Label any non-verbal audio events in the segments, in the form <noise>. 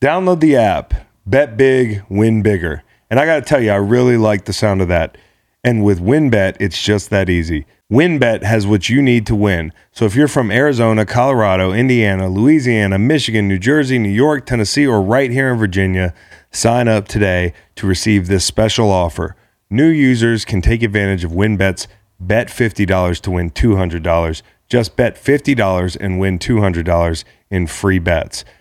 Download the app, bet big, win bigger. And I got to tell you, I really like the sound of that. And with WynnBET, it's just that easy. WynnBET has what you need to win. So if you're from Arizona, Colorado, Indiana, Louisiana, Michigan, New Jersey, New York, Tennessee, or right here in Virginia, sign up today to receive this special offer. New users can take advantage of WynnBET's bet $50 to win $200. Just bet $50 and win $200 in free bets.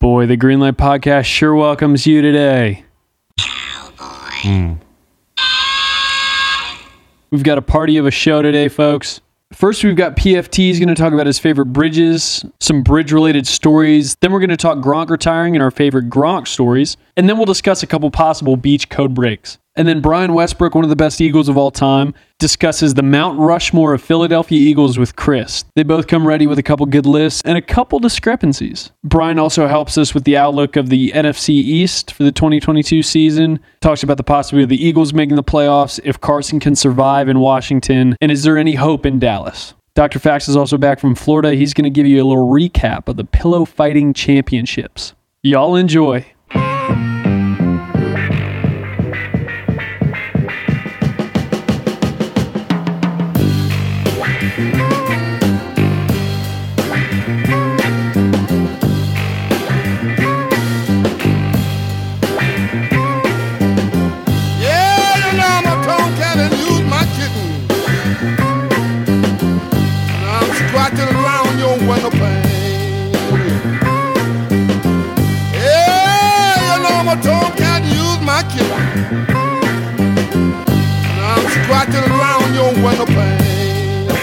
Boy, the Greenlight Podcast sure welcomes you today. Cowboy. Hmm. We've got a party of a show today, folks. First, we've got PFT. He's going to talk about his favorite bridges, some bridge related stories. Then, we're going to talk Gronk retiring and our favorite Gronk stories. And then, we'll discuss a couple possible beach code breaks. And then, Brian Westbrook, one of the best Eagles of all time, discusses the Mount Rushmore of Philadelphia Eagles with Chris. They both come ready with a couple good lists and a couple discrepancies. Brian also helps us with the outlook of the NFC East for the 2022 season, talks about the possibility of the Eagles making the playoffs, if Carson can survive in Washington, and is there any hope in Dallas? Dr. Fax is also back from Florida. He's going to give you a little recap of the Pillow Fighting Championships. Y'all enjoy. Around your window.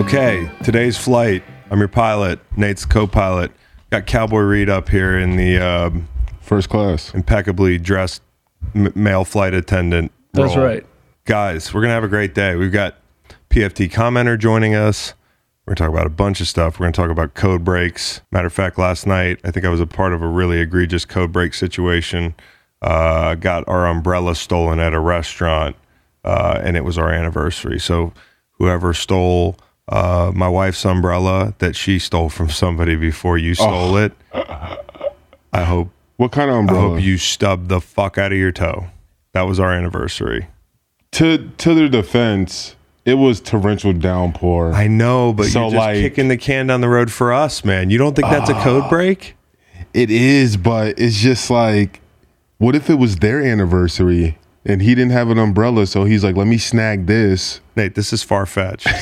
Okay, today's flight. I'm your pilot, Nate's co-pilot. Got Cowboy Reed up here in the um, First class. impeccably dressed m- male flight attendant. That's right. guys. We're gonna have a great day. We've got PFT commenter joining us. We're gonna talk about a bunch of stuff. We're gonna talk about code breaks. Matter of fact, last night I think I was a part of a really egregious code break situation. Uh, got our umbrella stolen at a restaurant, uh, and it was our anniversary. So whoever stole uh, my wife's umbrella that she stole from somebody before you stole it, I hope What kind of umbrella? I hope you stubbed the fuck out of your toe. That was our anniversary. to to their defense, it was torrential downpour. I know, but So, you're just like- kicking the can down the road for us, man. You don't think that's a code break? it is, but it's just like, what if it was their anniversary and he didn't have an umbrella? So he's like, let me snag this. Nate, this is far fetched. <laughs>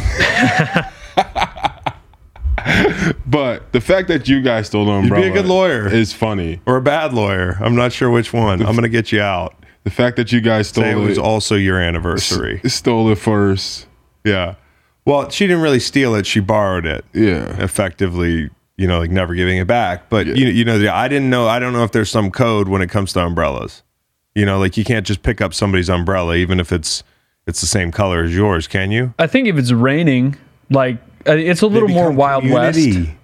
But the fact that you guys stole the be a umbrella good lawyer. is funny. or a bad lawyer. I'm not sure which one. I'm going to get you out. The fact that you guys stole Say it it, was also your anniversary. stole it first. Yeah. Well, she didn't really steal it. She borrowed it. Yeah. Effectively, you know, like never giving it back. But you, you know, I didn't know. I don't know if there's some code when it comes to umbrellas. You know, like you can't just pick up somebody's umbrella, even if it's it's the same color as yours. Can you? I think if it's raining, like uh, it's a little more Wild West.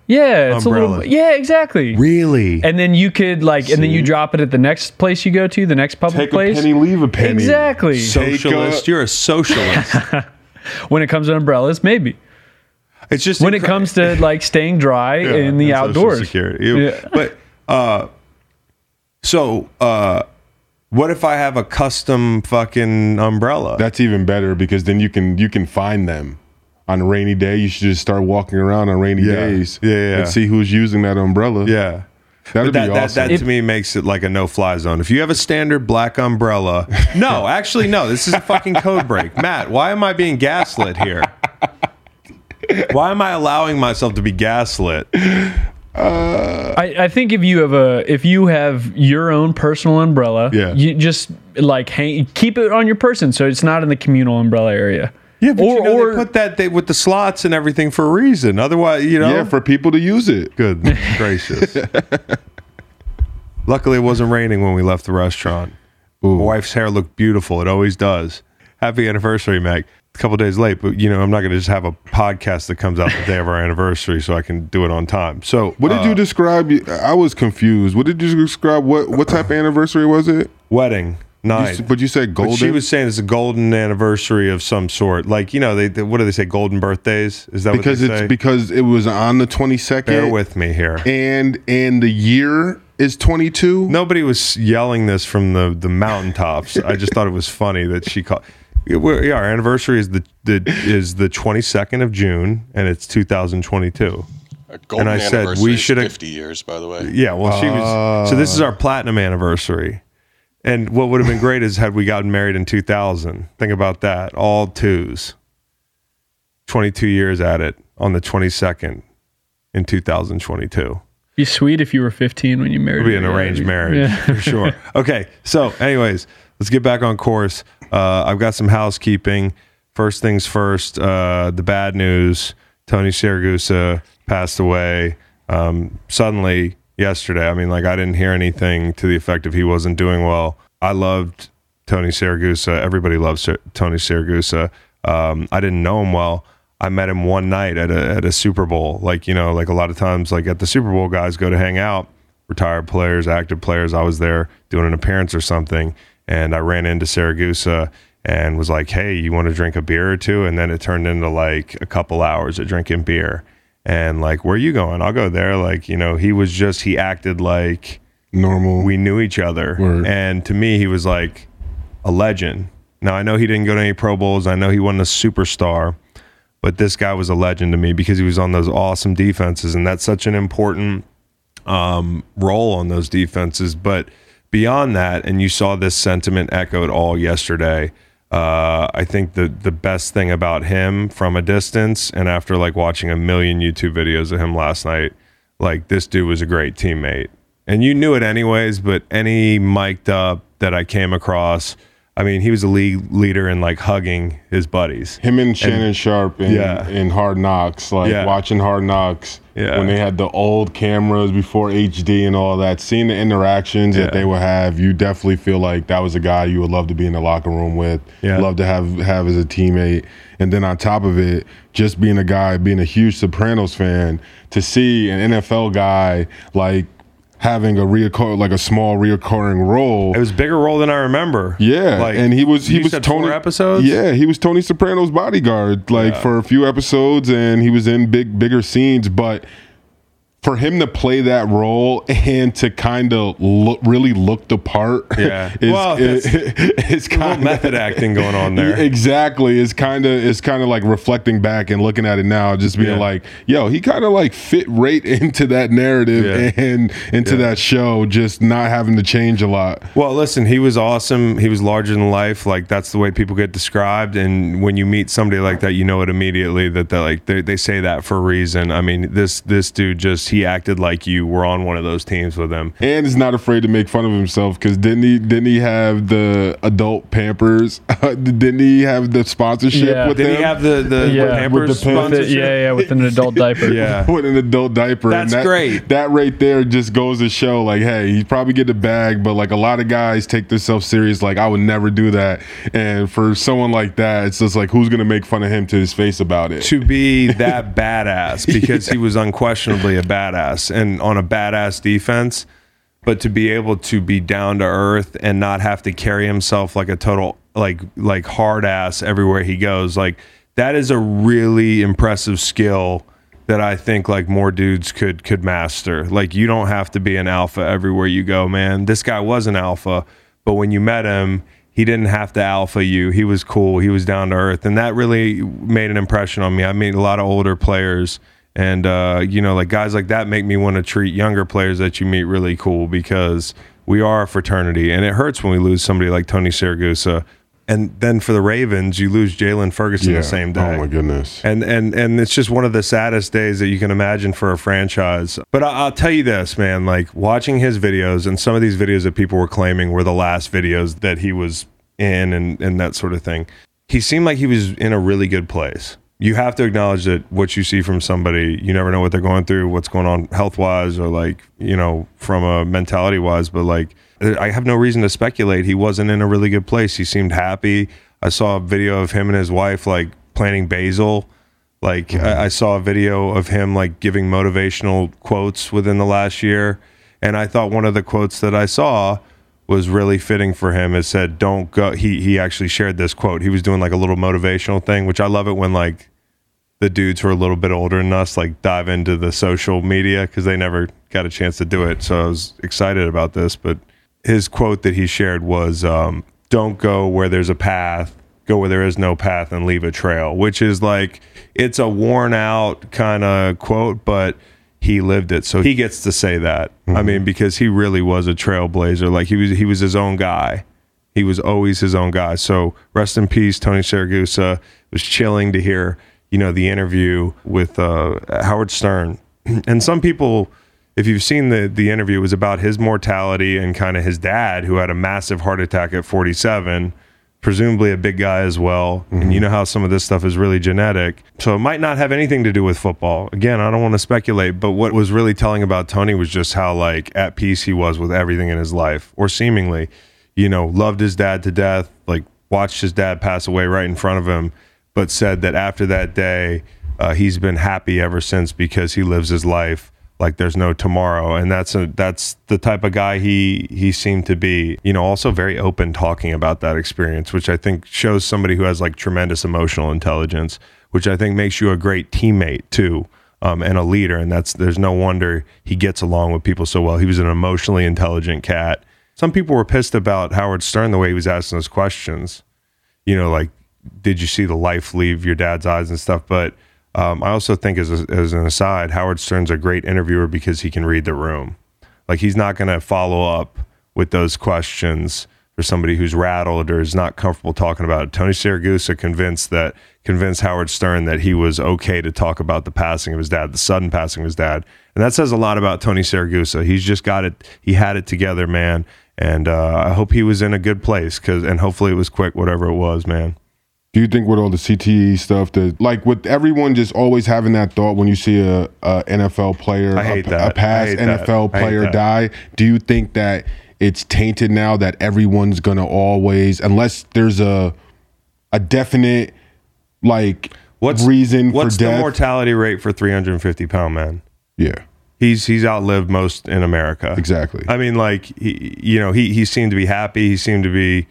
Yeah, it's a little. Yeah, exactly. Really? And then you could like, and then you drop it at the next place you go to, the next public Take place. a penny, leave a penny. Exactly. socialist. You're a socialist. <laughs> when it comes to umbrellas, maybe. It's just When it comes to like staying dry <laughs> in the and outdoors. Security. Yeah. But uh, so uh, what if I have a custom fucking umbrella? That's even better because then you can you can find them on a rainy day. You should just start walking around on rainy Yeah. days Yeah, yeah. and see who's using that umbrella. yeah. that'd that, be that, awesome. that to me makes it like a no fly zone. If you have a standard black umbrella, <laughs> no, actually, no, this is a fucking code break. Matt, why am I being gaslit here? Why am I allowing myself to be gaslit? I, I think if you have a if you have your own personal umbrella, Yeah. you just like hang keep it on your person so it's not in the communal umbrella area. Yeah, but Or- you know, or- they put that they, with the slots and everything for a reason. Otherwise, you know, Yeah, for people to use it. good <laughs> gracious. <laughs> Luckily, it wasn't raining when we left the restaurant. Ooh. My wife's hair looked beautiful. It always does. Happy anniversary, Meg. A couple days late, but you know, I'm not going to just have a podcast that comes out the day of our anniversary so I can do it on time. So, What did uh, you describe? I was confused. What did you describe? What what type of anniversary was it? wedding night? but you said golden. But she was saying it's a golden anniversary of some sort. Like, you know, they, they what do they say? Golden birthdays? Is that because what they it's say? because it was on the 22nd? Bear with me here. and and the year is twenty two. Nobody was yelling this from the the mountaintops. I just thought it was funny that she called. Yeah, we're- yeah, our anniversary is the, the is the 22nd of June, and it's 2022. and I said, we shoulda- 50 years, by the way. Yeah, well, she was. So this is our platinum anniversary, and what would have been great is had we gotten married in 2000. Think about that, all twos. 22 years at it on the 22nd in 2022. Be sweet if you were 15 when you married. It'll be an arranged marriage Yeah. for sure. <laughs> Okay, so anyways, let's get back on course. Uh, I've got some housekeeping. First things first, uh, the bad news: Tony Siragusa passed away um, suddenly yesterday. I mean, like I didn't hear anything to the effect of he wasn't doing well. I loved Tony Siragusa. Everybody loves Tony Siragusa. Um, I didn't know him well. I met him one night at a at a Super Bowl. Like you know, like a lot of times, like at the Super Bowl, guys go to hang out. Retired players, active players. I was there doing an appearance or something, and I ran into Siragusa and was like, "Hey, you want to drink a beer or two? And then it turned into like a couple hours of drinking beer. And like, where are you going? I'll go there. Like, you know, he was just he acted like normal. we knew each other. Word. And to me, he was like a legend. Now I know he didn't go to any Pro Bowls. I know he wasn't a superstar, but this guy was a legend to me because he was on those awesome defenses, and that's such an important um, role on those defenses. But beyond that, and you saw this sentiment echoed all yesterday. Uh, I think the the best thing about him from a distance, and after like watching a million YouTube videos of him last night, like this dude was a great teammate, and you knew it anyways. But any mic'd up that I came across, I mean, he was a league leader in like hugging his buddies. Him and Shannon Sharpe in, Yeah. in Hard Knocks, like Yeah. watching Hard Knocks Yeah. when they had the old cameras before HD and all that, seeing the interactions that they would have, you definitely feel like that was a guy you would love to be in the locker room with, love to have have as a teammate. And then on top of it, just being a guy, being a huge Sopranos fan, to see an NFL guy like having a reoccur like a small reoccurring role. It was a bigger role than I remember. Yeah, Like, and he was he was Tony episodes. Yeah, he was Tony Soprano's bodyguard like for a few episodes, and he was in big bigger scenes. But for him to play that role and to kind of look really look the part, Yeah. <laughs> is, Well, <laughs> is, that's- is a method acting going on there. <laughs> Exactly, it's kind of it's kind of like reflecting back and looking at it now, just being Yeah. like, yo, he kind of like fit right into that narrative Yeah. and into Yeah. that show, just not having to change a lot. Well, listen, he was awesome. He was larger than life. Like that's the way people get described. And when you meet somebody like that, you know it immediately that they like they, they say that for a reason. I mean, this this dude just he acted like you were on one of those teams with him. and is not afraid to make fun of himself because didn't he didn't he have the adult Pampers? <laughs> didn't he have the sponsorship Yeah. with Did him? he have the the Yeah, Pampers the Pampers. It- sponsorship? yeah, yeah, with an adult diaper. <laughs> Yeah. with an adult diaper. That's and that, great. That right there just goes to show, like, hey, he probably get the bag, but like a lot of guys take themselves serious. Like, I would never do that. And for someone like that, it's just like, who's gonna make fun of him to his face about it? to be that badass because he was unquestionably a <laughs> badass and on a badass defense, but to be able to be down to earth and not have to carry himself like a total like like hard ass everywhere he goes, like that is a really impressive skill that I think like more dudes could could master. Like you don't have to be an alpha everywhere you go, man. This guy was an alpha, but when you met him, he didn't have to alpha you. He was cool. He was down to earth, and that really made an impression on me. I meet a lot of older players, and uh, you know, like guys like that make me want to treat younger players that you meet really cool because we are a fraternity, and it hurts when we lose somebody like Tony Siragusa. And then for the Ravens, you lose Jaylon Ferguson the same day. Oh my goodness. And and and it's just one of the saddest days that you can imagine for a franchise. But I, I'll tell you this, man. Like watching his videos and some of these videos that people were claiming were the last videos that he was in, and and that sort of thing. he seemed like he was in a really good place. You have to acknowledge that what you see from somebody, you never know what they're going through, what's going on health wise, or like, you know, from a mentality wise. But like, I have no reason to speculate. He wasn't in a really good place. He seemed happy. I saw a video of him and his wife like planting basil. Like, mm-hmm. I, I saw a video of him like giving motivational quotes within the last year. And I thought one of the quotes that I saw was really fitting for him. It said, "Don't go." He he actually shared this quote. He was doing like a little motivational thing, which I love it when like the dudes who are a little bit older than us like dive into the social media because they never got a chance to do it. So I was excited about this. But his quote that he shared was, um, "Don't go where there's a path." Go where there is no path and leave a trail, which is like it's a worn out kind of quote, but he lived it. So he gets to say that. I mean, because he really was a trailblazer. Like he was he was his own guy. He was always his own guy. So rest in peace, Tony Siragusa. It was chilling to hear, you know, the interview with uh, Howard Stern. <clears throat> And some people, if you've seen the the interview, it was about his mortality and kind of his dad, who had a massive heart attack at 47 presumably a big guy as well. And you know how some of this stuff is really genetic. So it might not have anything to do with football. Again, I don't want to speculate, but what was really telling about Tony was just how like at peace he was with everything in his life, or seemingly, you know, loved his dad to death, like watched his dad pass away right in front of him, but said that after that day, uh, he's been happy ever since because he lives his life like there's no tomorrow. And that's a that's the type of guy he he seemed to be. You know also very open talking about that experience which i think shows somebody who has like tremendous emotional intelligence which i think makes you a great teammate too um, and a leader. And that's there's no wonder he gets along with people so well. He was an emotionally intelligent cat. Some people were pissed about howard stern the way he was asking those questions. You know like did you see the life leave your dad's eyes and stuff but um, I also think, as, a, as an aside, Howard Stern's a great interviewer because he can read the room. Like he's not going to follow up with those questions for somebody who's rattled or is not comfortable talking about it. Tony Siragusa convinced that convinced Howard Stern that he was okay to talk about the passing of his dad, the sudden passing of his dad, and that says a lot about Tony Siragusa. He's just got it. He had it together, man. And uh, I hope he was in a good place because, and hopefully it was quick, whatever it was, man. Do you think with all the CTE stuff that like with everyone just always having that thought when you see a, a NFL player, I hate a, that. a past that. NFL I player die, do you think that it's tainted now that everyone's gonna always unless there's a a definite like What's reason What's the death? mortality rate for 350 pound man? yeah, He's he's outlived most in America. exactly. I mean, like he, you know, he he seemed to be happy. He seemed to be,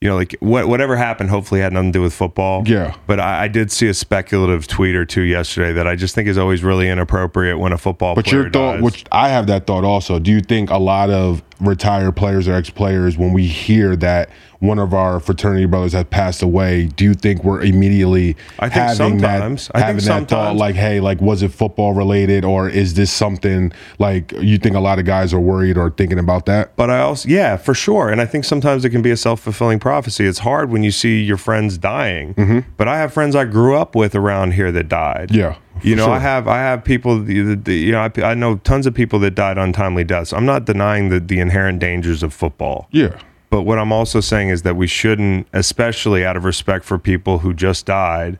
you know, like what whatever happened. Hopefully, had nothing to do with football. Yeah. But I, I did see a speculative tweet or two yesterday that I just think is always really inappropriate when a football. But your thought, dies. which I have that thought also. Do you think a lot of retired players or ex players, when we hear that one of our fraternity brothers has passed away, do you think we're immediately I think having sometimes. that I think having that thought like, hey, like was it football related or is this something like you think a lot of guys are worried or thinking about that? But I also, yeah, for sure. And I think sometimes it can be a self fulfilling prophecy. It's hard when you see your friends dying. Mm-hmm. But I have friends I grew up with around here that died. Yeah, You know, sure. I have I have people. The, the, you know, I, I know tons of people that died untimely deaths. I'm not denying the the inherent dangers of football. Yeah, But what I'm also saying is that we shouldn't, especially out of respect for people who just died,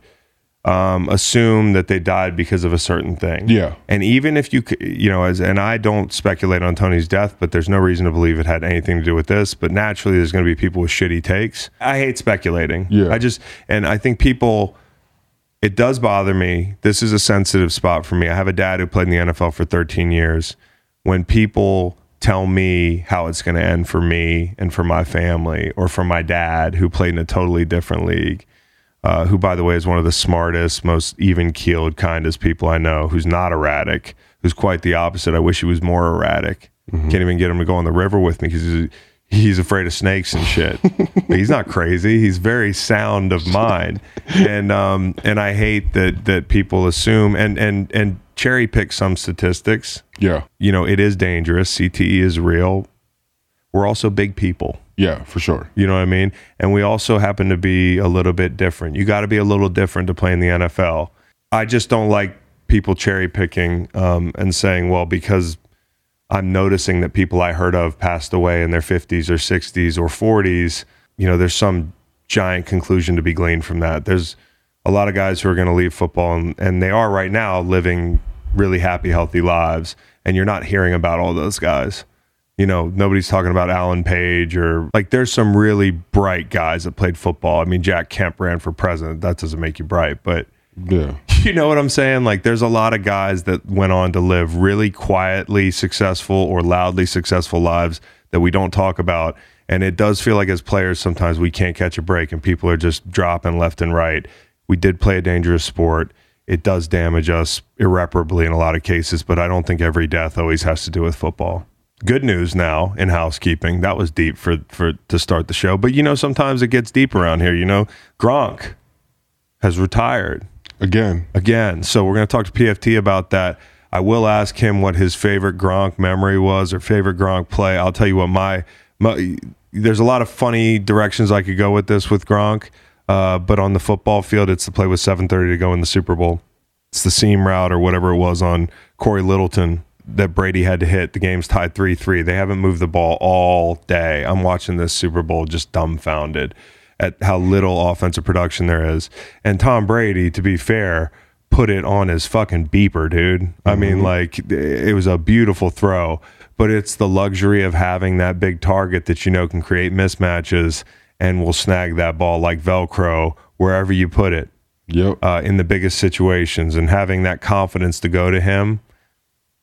um, assume that they died because of a certain thing. Yeah. And even if you, you know, as and I don't speculate on Tony's death, but there's no reason to believe it had anything to do with this. But naturally, there's going to be people with shitty takes. I hate speculating. Yeah. I just, and I think people. It does bother me. This is a sensitive spot for me. I have a dad who played in the NFL for 13 years. When people tell me how it's going to end for me and for my family, or for my dad who played in a totally different league, uh, who, by the way, is one of the smartest, most even keeled, kindest people I know, who's not erratic, who's quite the opposite. I wish he was more erratic. Can't even get him to go on the river with me because he's, he's afraid of snakes and shit. <laughs> but he's not crazy. He's very sound of mind, and um, and I hate that that people assume and and and cherry pick some statistics. yeah, You know, it is dangerous. CTE is real. We're also big people. yeah, for sure. You know what I mean? And we also happen to be a little bit different. You got to be a little different to play in the NFL. I just don't like people cherry picking um, and saying, well, because I'm noticing that people I heard of passed away in their 50s or 60s or 40s, you know, there's some giant conclusion to be gleaned from that. There's a lot of guys who are going to leave football, and, and they are right now living really happy, healthy lives, and you're not hearing about all those guys. You know, nobody's talking about Alan Page or like there's some really bright guys that played football. I mean, Jack Kemp ran for president. That doesn't make you bright, but Yeah. <laughs> you know what I'm saying? Like, there's a lot of guys that went on to live really quietly successful or loudly successful lives that we don't talk about. And it does feel like as players, sometimes we can't catch a break and people are just dropping left and right. We did play a dangerous sport. It does damage us irreparably in a lot of cases, but I don't think every death always has to do with football. Good news now in housekeeping. That was deep for, for to start the show. But you know, sometimes it gets deep around here. You know, Gronk has retired Again. again. So we're going to talk to PFT about that. I will ask him what his favorite Gronk memory was or favorite Gronk play. I'll tell you what my, my there's a lot of funny directions I could go with this with Gronk. Uh, but on the football field, it's the play with 7:30 to go in the Super Bowl. It's the seam route or whatever it was on Cory Littleton that Brady had to hit. The game's tied 3 3. They haven't moved the ball all day. I'm watching this Super Bowl just dumbfounded at how little offensive production there is. And Tom Brady, to be fair, put it on his fucking beeper, dude. I mean, like, it was a beautiful throw, but it's the luxury of having that big target that you know can create mismatches and will snag that ball like Velcro wherever you put it Yep. uh, in the biggest situations and having that confidence to go to him.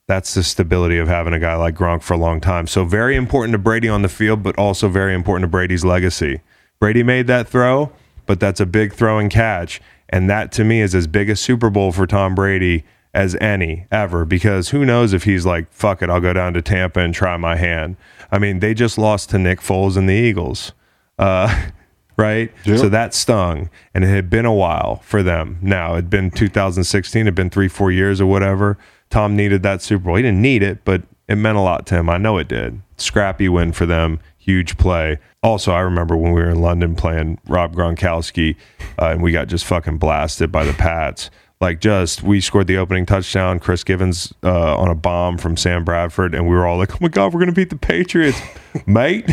That's the stability of having a guy like Gronk for a long time. So very important to Brady on the field, but also very important to Brady's legacy. Brady made that throw, but that's a big throw and catch, and that to me is as big a Super Bowl for Tom Brady as any ever. Because who knows if he's like, "Fuck it, I'll go down to Tampa and try my hand." I mean, they just lost to Nick Foles and the Eagles. Uh, <laughs> right? Yep. So that stung, and it had been a while for them. Now it'd been 2016, it'd been three, four years or whatever. Tom needed that Super Bowl. He didn't need it, but it meant a lot to him. I know it did. Scrappy win for them, huge play. Also, I remember when we were in London playing Rob Gronkowski, uh, and we got just fucking blasted by the Pats. Like, just we scored the opening touchdown. Chris Givens uh, on a bomb from Sam Bradford, and we were all like, "Oh my god, we're gonna beat the Patriots, <laughs> mate!"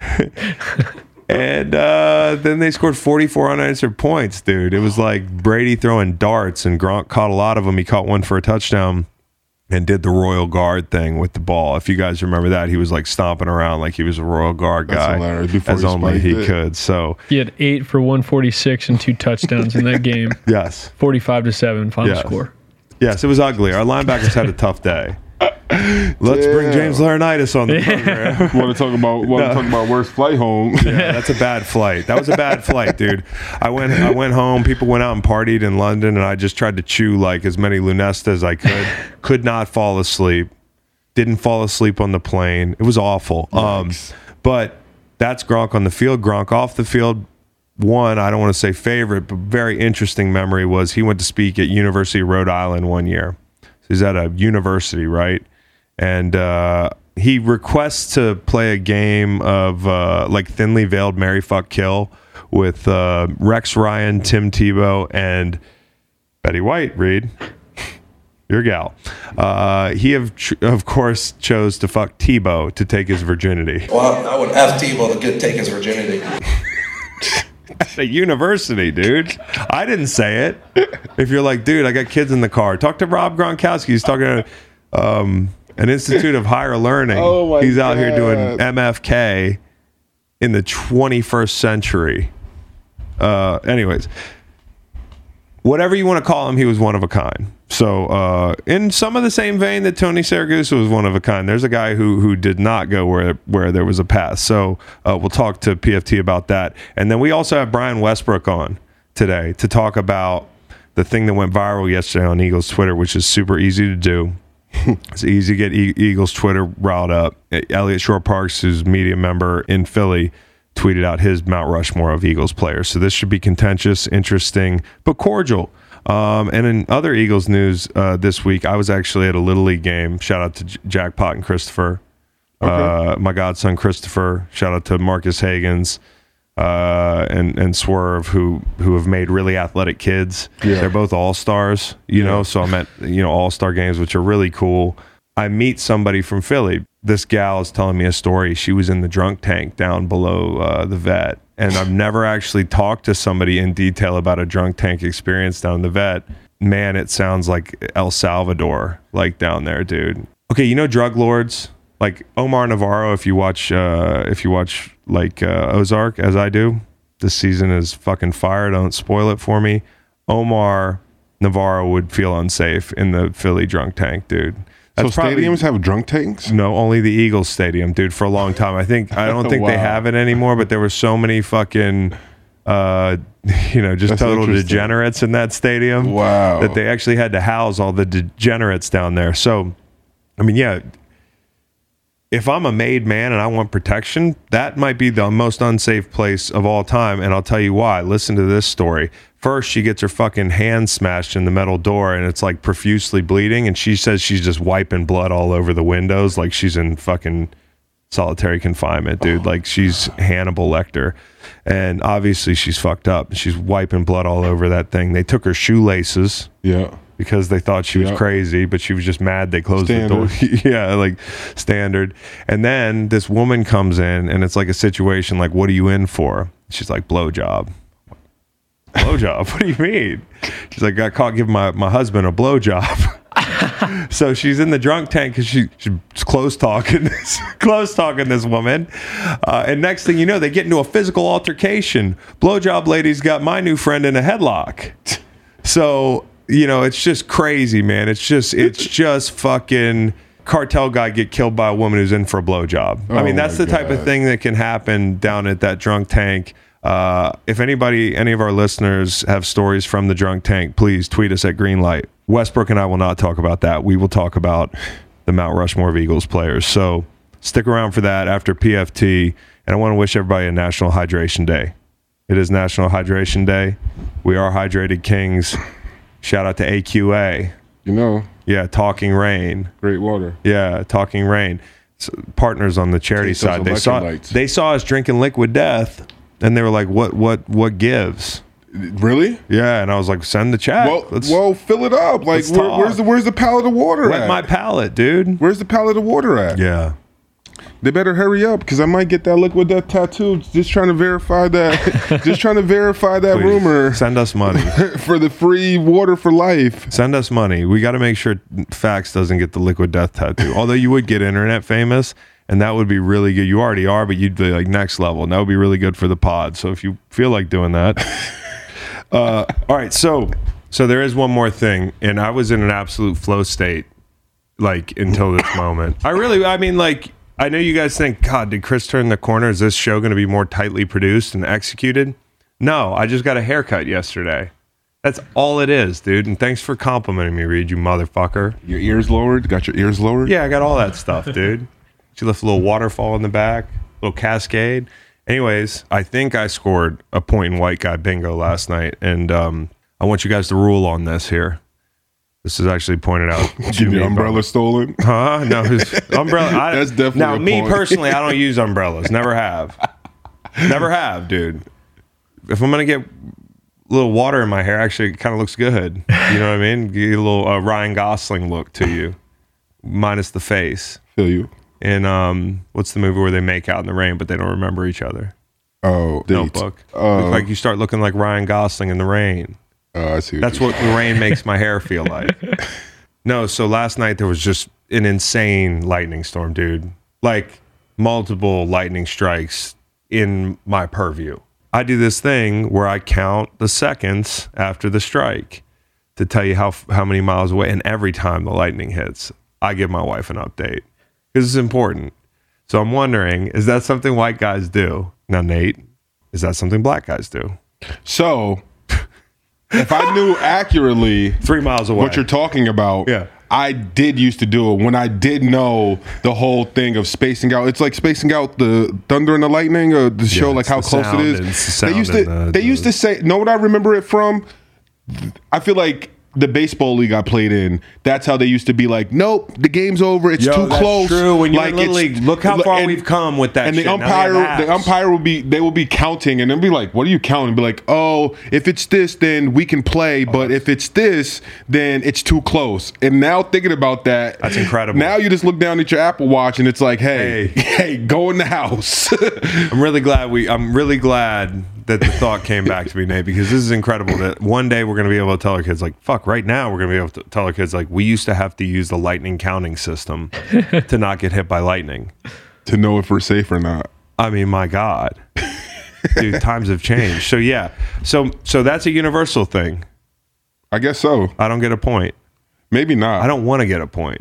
<laughs> And uh, then they scored 44 unanswered points, dude. It was like Brady throwing darts, and Gronk caught a lot of them. He caught one for a touchdown and did the Royal Guard thing with the ball. If you guys remember that, he was like stomping around like he was a Royal Guard guy, hilarious. Before as he only he it. could. So, He had eight for 146 and two touchdowns in that game. <laughs> yes, 45 to 7 final Yes. score. yes, it was ugly. Our linebackers had a tough day. Let's bring James Laurinaitis on the program. <laughs> want to talk about want to talk about worst flight home? Yeah, that's a bad flight. That was a bad flight, dude. I went I went home. People went out and partied in London, and I just tried to chew like as many Lunesta as I could. Could not fall asleep. Didn't fall asleep on the plane. It was awful. Um, but that's Gronk on the field. Gronk off the field. One, I don't want to say favorite, but very interesting memory was he went to speak at University of Rhode Island one year. He's at a university, right? And uh, he requests to play a game of uh, like thinly veiled Mary Fuck Kill with uh, Rex Ryan, Tim Tebow, and Betty White. Reed, <laughs> your gal. Uh, he of of course chose to fuck Tebow to take his virginity. Well, I would F Tebow to get take his virginity. <laughs> <laughs> at a university, dude. I didn't say it. If you're like, dude, I got kids in the car, talk to Rob Gronkowski. He's talking to um, an Institute of Higher Learning. Oh my He's out here doing MFK in the 21st century. Uh, anyways, whatever you want to call him, he was one of a kind. So, uh, in some of the same vein that Tony Siragusa was one of a kind, there's a guy who who did not go where where there was a path. So, uh, we'll talk to PFT about that, and then we also have Brian Westbrook on today to talk about the thing that went viral yesterday on Eagles Twitter, which is super easy to do. <laughs> it's easy to get e- Eagles Twitter riled up. Eliot Shorr-Parks, who's media member in Philly, tweeted out his Mount Rushmore of Eagles players. So this should be contentious, interesting, but cordial. Um, and in other Eagles news uh, this week, I was actually at a Little League game. Shout out to J- Jackpot and Christopher. Uh, my godson Christopher. Shout out to Marcus Hagens uh, and and Swerve, who who have made really athletic kids. Yeah. They're both all stars, you know. So I'm at you know all star games, which are really cool. I meet somebody from Philly. This gal is telling me a story. She was in the drunk tank down below uh, the vet, and I've never actually talked to somebody in detail about a drunk tank experience down the vet. Man, it sounds like El Salvador, like down there, dude. Okay, you know drug lords like Omar Navarro. If you watch, uh, if you watch like uh, Ozark, as I do, this season is fucking fire. Don't spoil it for me. Omar Navarro would feel unsafe in the Philly drunk tank, dude. So That's probably- stadiums have drunk tanks. no, only the Eagles Stadium, dude, for a long time. I think I don't <laughs> think they have it anymore, but there were so many fucking uh <laughs> you know, just That's total degenerates in that stadium. Wow. That they actually had to house all the degenerates down there. So I mean, yeah, if I'm a made man and I want protection, that might be the most unsafe place of all time. And I'll tell you why. Listen to this story. First, she gets her fucking hand smashed in the metal door and it's like profusely bleeding. And she says she's just wiping blood all over the windows like she's in fucking solitary confinement, dude. Like she's Hannibal Lecter. And obviously she's fucked up. She's wiping blood all over that thing. They took her shoelaces Yeah. Because they thought she was Yeah. crazy, but she was just mad they closed Standard. the door. <laughs> yeah, like standard. And then this woman comes in and it's like a situation like, what are you in for? She's like, blowjob. Blowjob? <laughs> what do you mean? She's like, got caught giving my, my husband a blowjob. <laughs> so she's in the drunk tank because she, she's close talking this close talking this woman uh, and next thing you know they get into a physical altercation blowjob lady's got my new friend in a headlock so you know it's just crazy man. It's just it's <laughs> just fucking cartel guy get killed by a woman who's in for a blowjob. I Oh mean that's my the type of thing that can happen down at that drunk tank. Uh, if anybody any of our listeners have stories from the drunk tank please tweet us at greenlight. Westbrook and i will not talk about that. We will talk about the mount rushmore of eagles players. So stick around for that after pft and i want to wish everybody a national hydration day. It is National Hydration Day. We are Hydrated Kings. Shout out to AQA. You know, Yeah, Talking Rain. great water. Yeah, Talking Rain. Partners on the charity those side. They saw electrolytes. they saw us drinking Liquid Death, and they were like, "What? What? What gives?" Really? Yeah, and I was like, "Send the chat. Well, Let's well, fill it up. Like, where, where's the where's the pallet of water wet at? my palate, dude." where's the pallet of water at? Yeah. They better hurry up because I might get that liquid death tattoo. Just trying to verify that. <laughs> just trying to verify that Please, rumor Send us money. <laughs> for the free water for life. Send us money. We got to make sure Fax doesn't get the liquid death tattoo. Although you would get internet famous, and that would be really good. You already are, but you'd be like next level, and that would be really good for the pod. So if you feel like doing that, <laughs> uh, all right. So so there is one more thing, and I was in an absolute flow state like until this moment. I really, I mean, like. I know you guys think, God, did Chris turn the corner? Is this show going to be more tightly produced and executed? No, I just got a haircut yesterday. That's all it is, dude. And thanks for complimenting me, Reed, you motherfucker. Your ears lowered. Got your ears lowered. Yeah, I got all that stuff, dude. <laughs> She left a little waterfall in the back, little cascade. Anyways, I think I scored a point in white guy bingo last night, and um, I want you guys to rule on this here. This is actually pointed out. Get your by- umbrella stolen. Huh? No, it's <laughs> umbrella. I, That's definitely now me point. personally. I don't <laughs> use umbrellas. Never have. Never have, dude. If I'm gonna get a little water in my hair, actually, it kind of looks good. You know what I mean? Get a little uh, Ryan Gosling look to you, minus the face. Feel you. And um, what's the movie where they make out in the rain but they don't remember each other? Oh. Notebook. Oh. Look like you start looking like Ryan Gosling in the rain. Oh, I see. That's what the rain makes my hair feel <laughs> like. No, so last night there was just an insane lightning storm, dude. Like multiple lightning strikes in my purview. I do this thing where I count the seconds after the strike to tell you how how many miles away and every time the lightning hits, I give my wife an update because it's important. So I'm wondering, is that something white guys do? Now, Nate, is that something black guys do? So, if I knew accurately Three miles away. what you're talking about, Yeah. I did used to do it when I did know the whole thing of spacing out. It's like spacing out the thunder and the lightning, or the show like how close it it's the They used to the- uh, they used to say. Know what I remember it from? I feel like the baseball league I played in, that's how they used to be like, nope, the game's over. It's Yo, too that's close. true. When you're in Little League, look how far and- we've come with that And shit. the Now they have umpire, the umpire will be, they will be counting, and they'll be like, "What are you counting?" Be like, "Oh, if it's this, then we can play. Oh, but if it's this, then it's too close." And now thinking about that, That's incredible. Now you just look down at your Apple Watch, and it's like, "Hey, Hey. <laughs> hey, go in the house." <laughs> I'm really glad we. I'm really glad that the thought came back to me, Nate, because this is incredible. That one day we're going to be able to tell our kids, like, "Fuck!" Right now, we're going to be able to tell our kids, like, we used to have to use the lightning counting system <laughs> to not get hit by lightning. to know if we're safe or not. I mean, my God, dude, times have changed. So yeah, so so that's a universal thing. I guess so. I don't get a point. Maybe not. I don't want to get a point.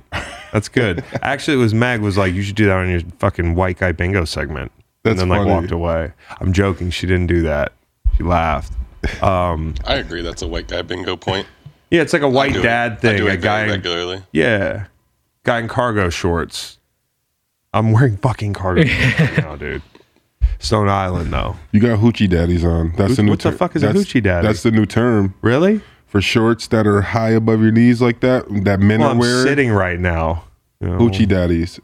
That's good. <laughs> Actually, it was Meg was like, you should do that on your fucking white guy bingo segment, That's and then like walked away. I'm joking. She didn't do that. She laughed. Um, I agree. That's a white guy bingo point. yeah, it's like a white do it- dad I thing. do A guy, very in, regularly. yeah, guy in cargo shorts. I'm wearing fucking cargo shorts right <laughs> now, dude. Stone Island, though. You got hoochie daddies on. That's Hooch- the new what the fuck is a hoochie daddy? That's the new term Really? for shorts that are high above your knees like that. That men Well, are I'm wearing. sitting right now. You know, Hoochie daddies.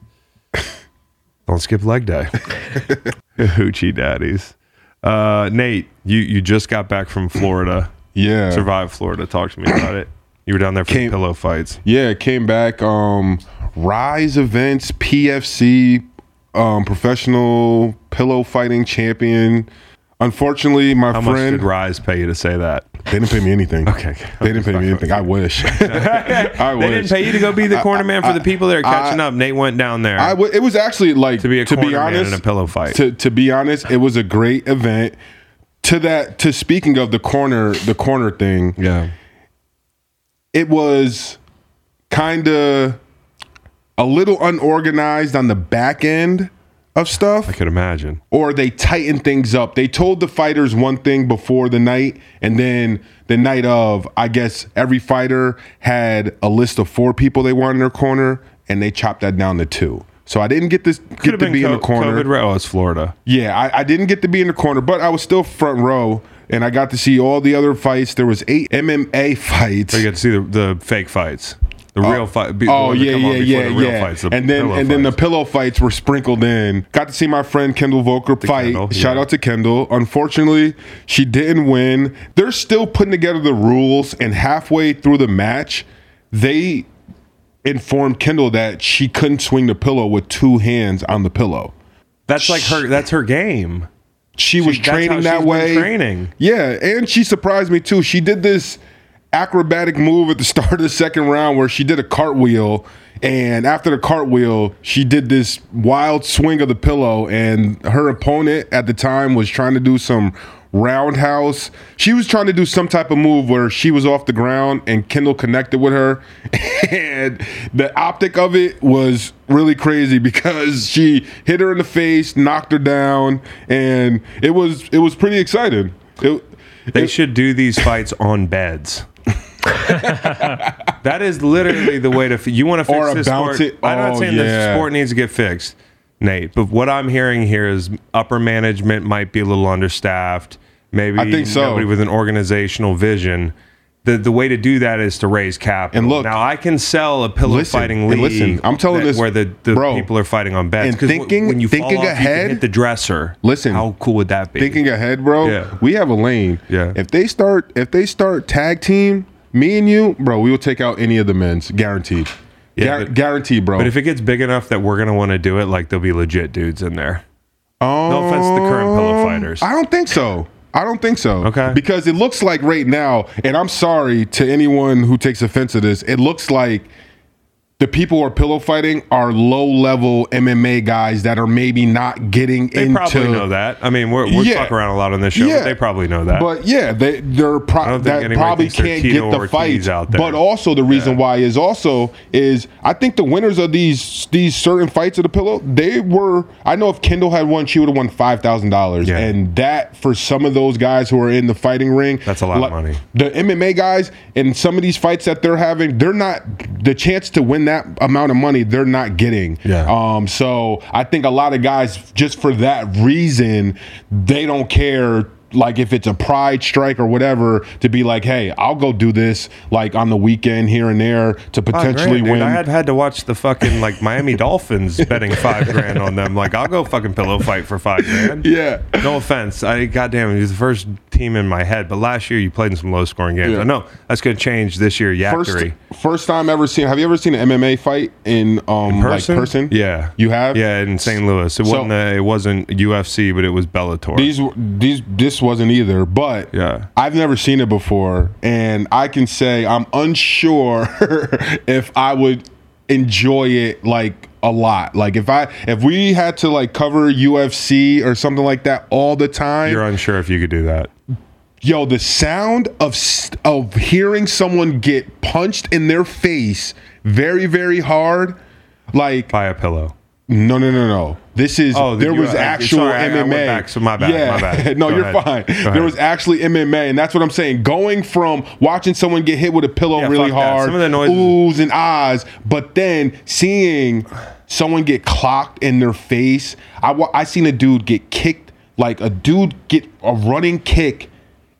Don't skip leg day. <laughs> Hoochie daddies. Uh, Nate, you you just got back from Florida. Yeah. Survived Florida. Talk to me about it. You were down there for Came- the pillow fights. Yeah, came back. Um, Rise Events, PFC, um, professional pillow fighting champion. Unfortunately, my How much friend, did Rise pay you to say that? they didn't pay me anything. Okay. They didn't pay me anything. I wish. <laughs> I wish. They didn't pay you to go be the corner man for the people that are catching up. Nate went down there I w- it was actually like to be a to corner be man honest in a pillow fight. To to be honest, it was a great event. To that to speaking of the corner the corner thing, yeah. it was kind of a little unorganized on the back end of stuff. I could imagine. or they tightened things up. They told the fighters one thing before the night, and then the night of, I guess every fighter had a list of four people they want in their corner, and they chopped that down to two. So I didn't get this Could get to been be in the corner. COVID. Re- oh, it's Florida. Yeah, I, I didn't get to be in the corner, but I was still front row, and I got to see all the other fights. There was eight MMA <laughs> fights. So you get to see the, the fake fights, the oh. real fight. be- Oh yeah, yeah, yeah, the real yeah. Fights, the and then and then the pillow fights were sprinkled in. Got to see my friend Kendall Volker fight. Kendall, Shout yeah. out to Kendall. Unfortunately, she didn't win. They're still putting together the rules, and halfway through the match, they informed Kendall that she couldn't swing the pillow with two hands on the pillow. that's like her. That's her game. She was that's how training that way. training. Yeah, and she surprised me too. She did this acrobatic move at the <laughs> start of the second round where she did a cartwheel, and after the cartwheel, she did this wild swing of the pillow, and her opponent at the time was trying to do some roundhouse. She was trying to do some type of move where she was off the ground and Kendall connected with her. <laughs> And the optic of it was really crazy because <laughs> she hit her in the face, knocked her down, and it was it was pretty exciting. It, They should do these fights on beds. <laughs> that is literally the way to. F- you want to fix this sport? it- I'm not oh, saying the yeah. sport needs to get fixed, Nate. But what I'm hearing here is upper management might be a little understaffed. Maybe I think so. nobody with an organizational vision. The, the way to do that is to raise capital. And look- now I can sell a pillow Listen, fighting league. listen, I'm telling that- this- where the, the bro, people are fighting on beds. and thinking- when you fall thinking off, you ahead- hit the dresser. Listen, how cool would that be? thinking ahead, bro. Yeah. We have a lane. Yeah. If they start if they start tag team, me and you, bro, we will take out any of the men's, guaranteed. Yeah, Guar- but- guaranteed, bro. But if it gets big enough that we're gonna want to do it, like there'll be legit dudes in there. Oh no offense to the current pillow um, fighters. I don't think so. I don't think so. Okay. Because it looks like right now, and I'm sorry to anyone who takes offense to this, it looks like the people who are pillow fighting are low level MMA guys that are maybe not getting They into. They probably know that. I mean, we're, we're Yeah. talking around a lot on this show, but they probably know that. But yeah, they they're pro- that probably can't get the fights. out there. But also the reason Yeah. why is also is I think the winners of these these certain fights of the pillow they were I know if Kendall had won she would have won five thousand dollars Yeah. and that for some of those guys who are in the fighting ring That's a lot of money. The MMA guys in some of these fights that they're having they're not the chance to win that amount of money they're not getting. Yeah. Um. So I think a lot of guys just for that reason they don't care like if it's a pride strike or whatever to be like hey i'll go do this like on the weekend here and there to Five potentially grand, win I had had to watch the fucking like Miami Dolphins <laughs> betting five grand on them. Like I'll go fucking pillow fight for five grand. <laughs> yeah No offense, I goddamn, he was the first team in my head. But last year you played in some low scoring games. Yeah. I know that's gonna change this year. first Yackery. first time ever seen have you ever seen an mma fight in um person? like person Yeah, you have Yeah, in St. Louis. It So- wasn't. A, it wasn't UFC, but it was Bellator. these these this wasn't either but Yeah. i've never seen it before and i can say i'm unsure <laughs> if i would enjoy it like a lot like if i if we had to like cover ufc or something like that all the time You're unsure if you could do that. yo the sound of of hearing someone get punched in their face very very hard like by a pillow. No, no, no, no. This is Oh, there was I- actual sorry, I- I MMA. went back, so my bad, Yeah, my bad. <laughs> no, Go you're ahead. fine. There was actually MMA, and that's what I'm saying. Going from watching someone get hit with a pillow Yeah, really hard, Some of the noises- oohs and ahs, but then seeing someone get clocked in their face. I I seen a dude get kicked, like a dude get a running kick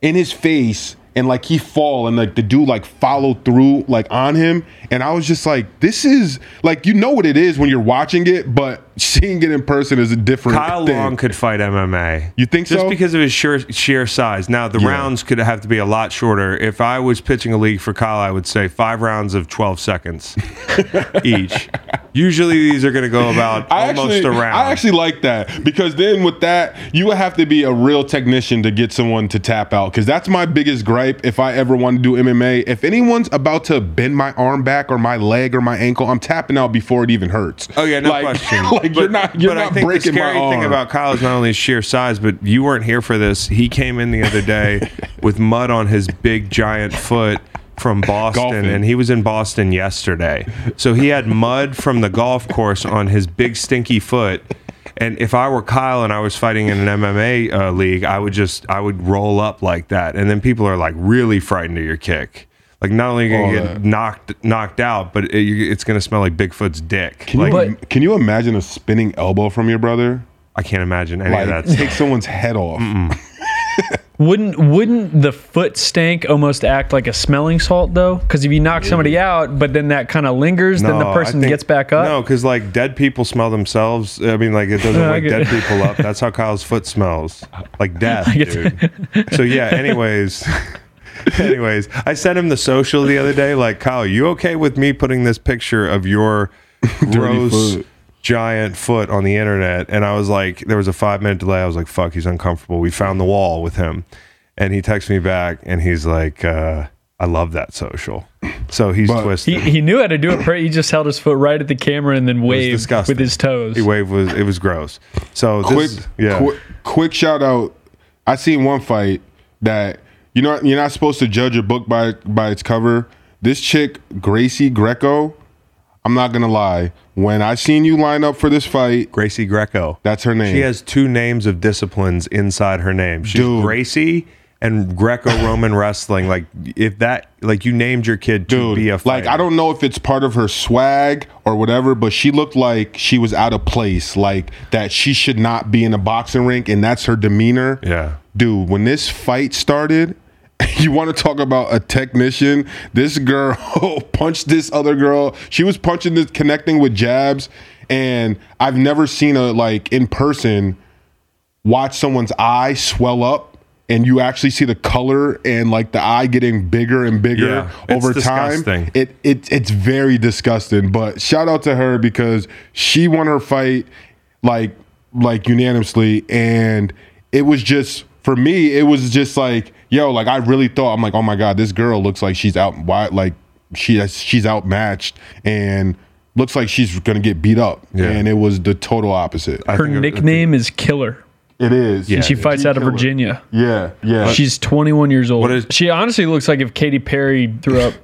in his face and like he fall and like the dude like followed through like on him and I was just like this is like you know what it is when you're watching it but <laughs> seeing it in person is a different thing. Kyle thing. Long could fight MMA. You think so? Just so? because of his sheer, sheer size. Now the Yeah. rounds could have to be a lot shorter. If I was pitching a league for Kyle, I would say five rounds of twelve seconds <laughs> each. Usually these are going to go about I almost actually, a round. I actually like that because then with that, you would have to be a real technician to get someone to tap out. Because that's my biggest gripe if I ever want to do MMA. If anyone's about to bend my arm back or my leg or my ankle, I'm tapping out before it even hurts. Oh yeah, no like, question. <laughs> like you're not, you're but not I think breaking the scary my arm. thing about Kyle is not only his sheer size, but you weren't here for this. He came in the other day <laughs> with mud on his big giant foot from Boston, Golfing. and he was in Boston yesterday. So he had mud from the golf course on his big stinky foot. And if I were Kyle and I was fighting in an MMA uh, league, I would just I would roll up like that, and then people are like really frightened of your kick. Like not only All gonna get that. knocked knocked out, but it, you- it's gonna smell like Bigfoot's dick. Can like you, can you imagine a spinning elbow from your brother? I can't imagine any Like of that. take someone's head off. Wouldn't wouldn't the foot stank almost act like a smelling salt though? Because if you knock somebody out, but then that kind of lingers, then the No, I person think- gets back up. No, because like dead people smell themselves. I mean, like it doesn't No, <laughs> I wake get dead it. people up. That's how Kyle's foot smells, like death, <laughs> get dude. so yeah. Anyways, <laughs> anyways, I sent him the social the other day. Like Kyle, you okay with me putting this picture of your gross foot. Giant foot on the internet? And I was like, there was a five minute delay. I was like, fuck, he's uncomfortable. We found the wall with him, and he texts me back, and he's like. uh I love that social. So he's But- twisted. He, he knew how to do it. per- He just held his foot right at the camera and then waved with his toes. He waved was it was gross. So quick, this, yeah, quick, quick shout out. I seen one fight that you know you're not supposed to judge a book by by its cover. This chick, Gracie Greco, I'm not gonna lie. When I seen you line up for this fight, Gracie Greco. that's her name. She has two names of disciplines inside her name. She's Dude. Gracie and Greco-Roman <laughs> wrestling. Like if that, like you named your kid to Dude, be a like. I don't know if it's part of her swag or whatever, but she looked like she was out of place, like that she should not be in a boxing rink, and that's her demeanor. Yeah. dude, when this fight started, <laughs> you want to talk about a technician? This girl <laughs> punched this other girl. She was punching this, connecting with jabs, and I've never seen a like in person watch someone's eye swell up. And you actually see the color and like the eye getting bigger and bigger Yeah, over time. disgusting. It, it it's very disgusting. But shout out to her because she won her fight like like unanimously, and it was just for me. It was just like yo, like I really thought I'm like, oh my god, this girl looks like she's out. Why like she she's outmatched and looks like she's gonna get beat up. Yeah. And it was the total opposite. Her think- I think- nickname is Killer. it is. Yeah. She fights out of Virginia. Yeah, yeah. She's 21 years old. What is- she honestly looks like if Katy Perry threw up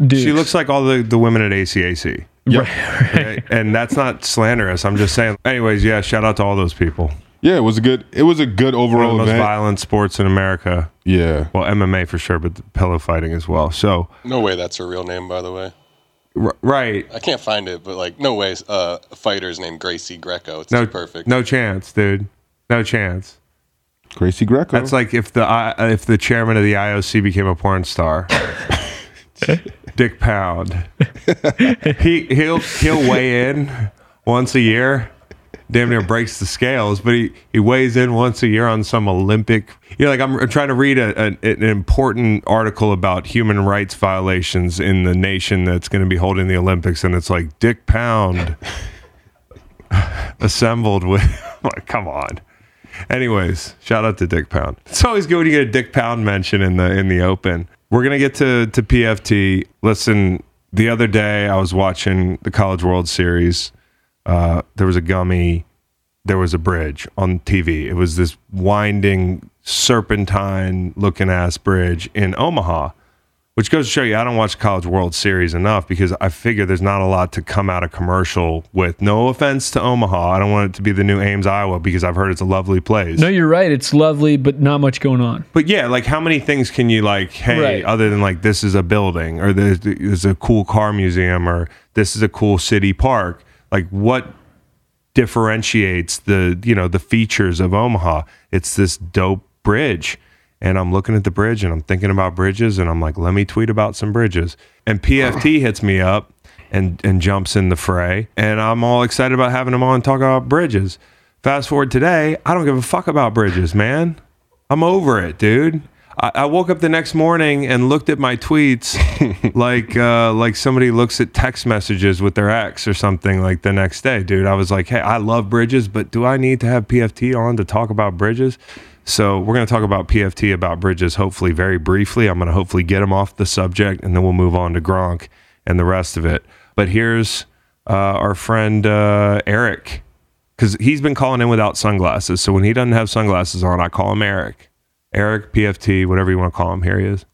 dudes. <laughs> She looks like all the, the women at ACAC. Yep. Okay? and that's not slanderous. I'm just saying. Anyways, yeah, shout out to all those people. Yeah, it was a good. It was a good One of overall the most event. violent sports in America. Yeah. Well, MMA for sure, but the pillow fighting as well. So, No way that's her real name, by the way. r- right. I can't find it, but like, no way. Uh, a fighter's named Gracie Greco. It's No, too perfect. No chance, dude. No chance. Gracie Greco. That's like if the I if the chairman of the IOC became a porn star. <laughs> Dick Pound. he he'll he'll weigh in once a year. Damn near breaks the scales, but he, he weighs in once a year on some Olympic. You know, like I'm trying to read a, an an important article about human rights violations in the nation that's going to be holding the Olympics, and it's like Dick Pound <laughs> assembled with. <laughs> like, come on. Anyways, shout out to Dick Pound. It's always good when you get a Dick Pound mention in the in the open. We're gonna get to to PFT. Listen, the other day I was watching the College World Series. Uh, there was a gummy. There was a bridge on TV. It was this winding serpentine looking ass bridge in Omaha, which goes to show you I don't watch College World Series enough because I figure there's not a lot to come out of commercial with. No offense to Omaha. I don't want it to be the new Ames, Iowa, because I've heard it's a lovely place. No, you're right. It's lovely, but not much going on. But yeah, like how many things can you like? Hey, Right. other than like this is a building, or there's, there's a cool car museum, or this is a cool city park. Like what differentiates the you know the features of Omaha? It's this dope bridge, and I'm looking at the bridge and I'm thinking about bridges, and I'm like, let me tweet about some bridges. And PFT <sighs> hits me up and and jumps in the fray, and I'm all excited about having him on and talk about bridges. Fast forward today, I don't give a fuck about bridges, man. I'm over it, dude. I, I woke up the next morning and looked at my tweets <laughs> like uh, like somebody looks at text messages with their ex or something like the next day, dude. I was like, hey, I love bridges, but do I need to have PFT on to talk about bridges? So we're going to talk about PFT about bridges, hopefully very briefly. I'm going to hopefully get him off the subject, and then we'll move on to Gronk and the rest of it. But here's uh, our friend uh, Eric because he's been calling in without sunglasses. So when he doesn't have sunglasses on, I call him Eric. Eric, PFT, whatever you want to call him. Here he is.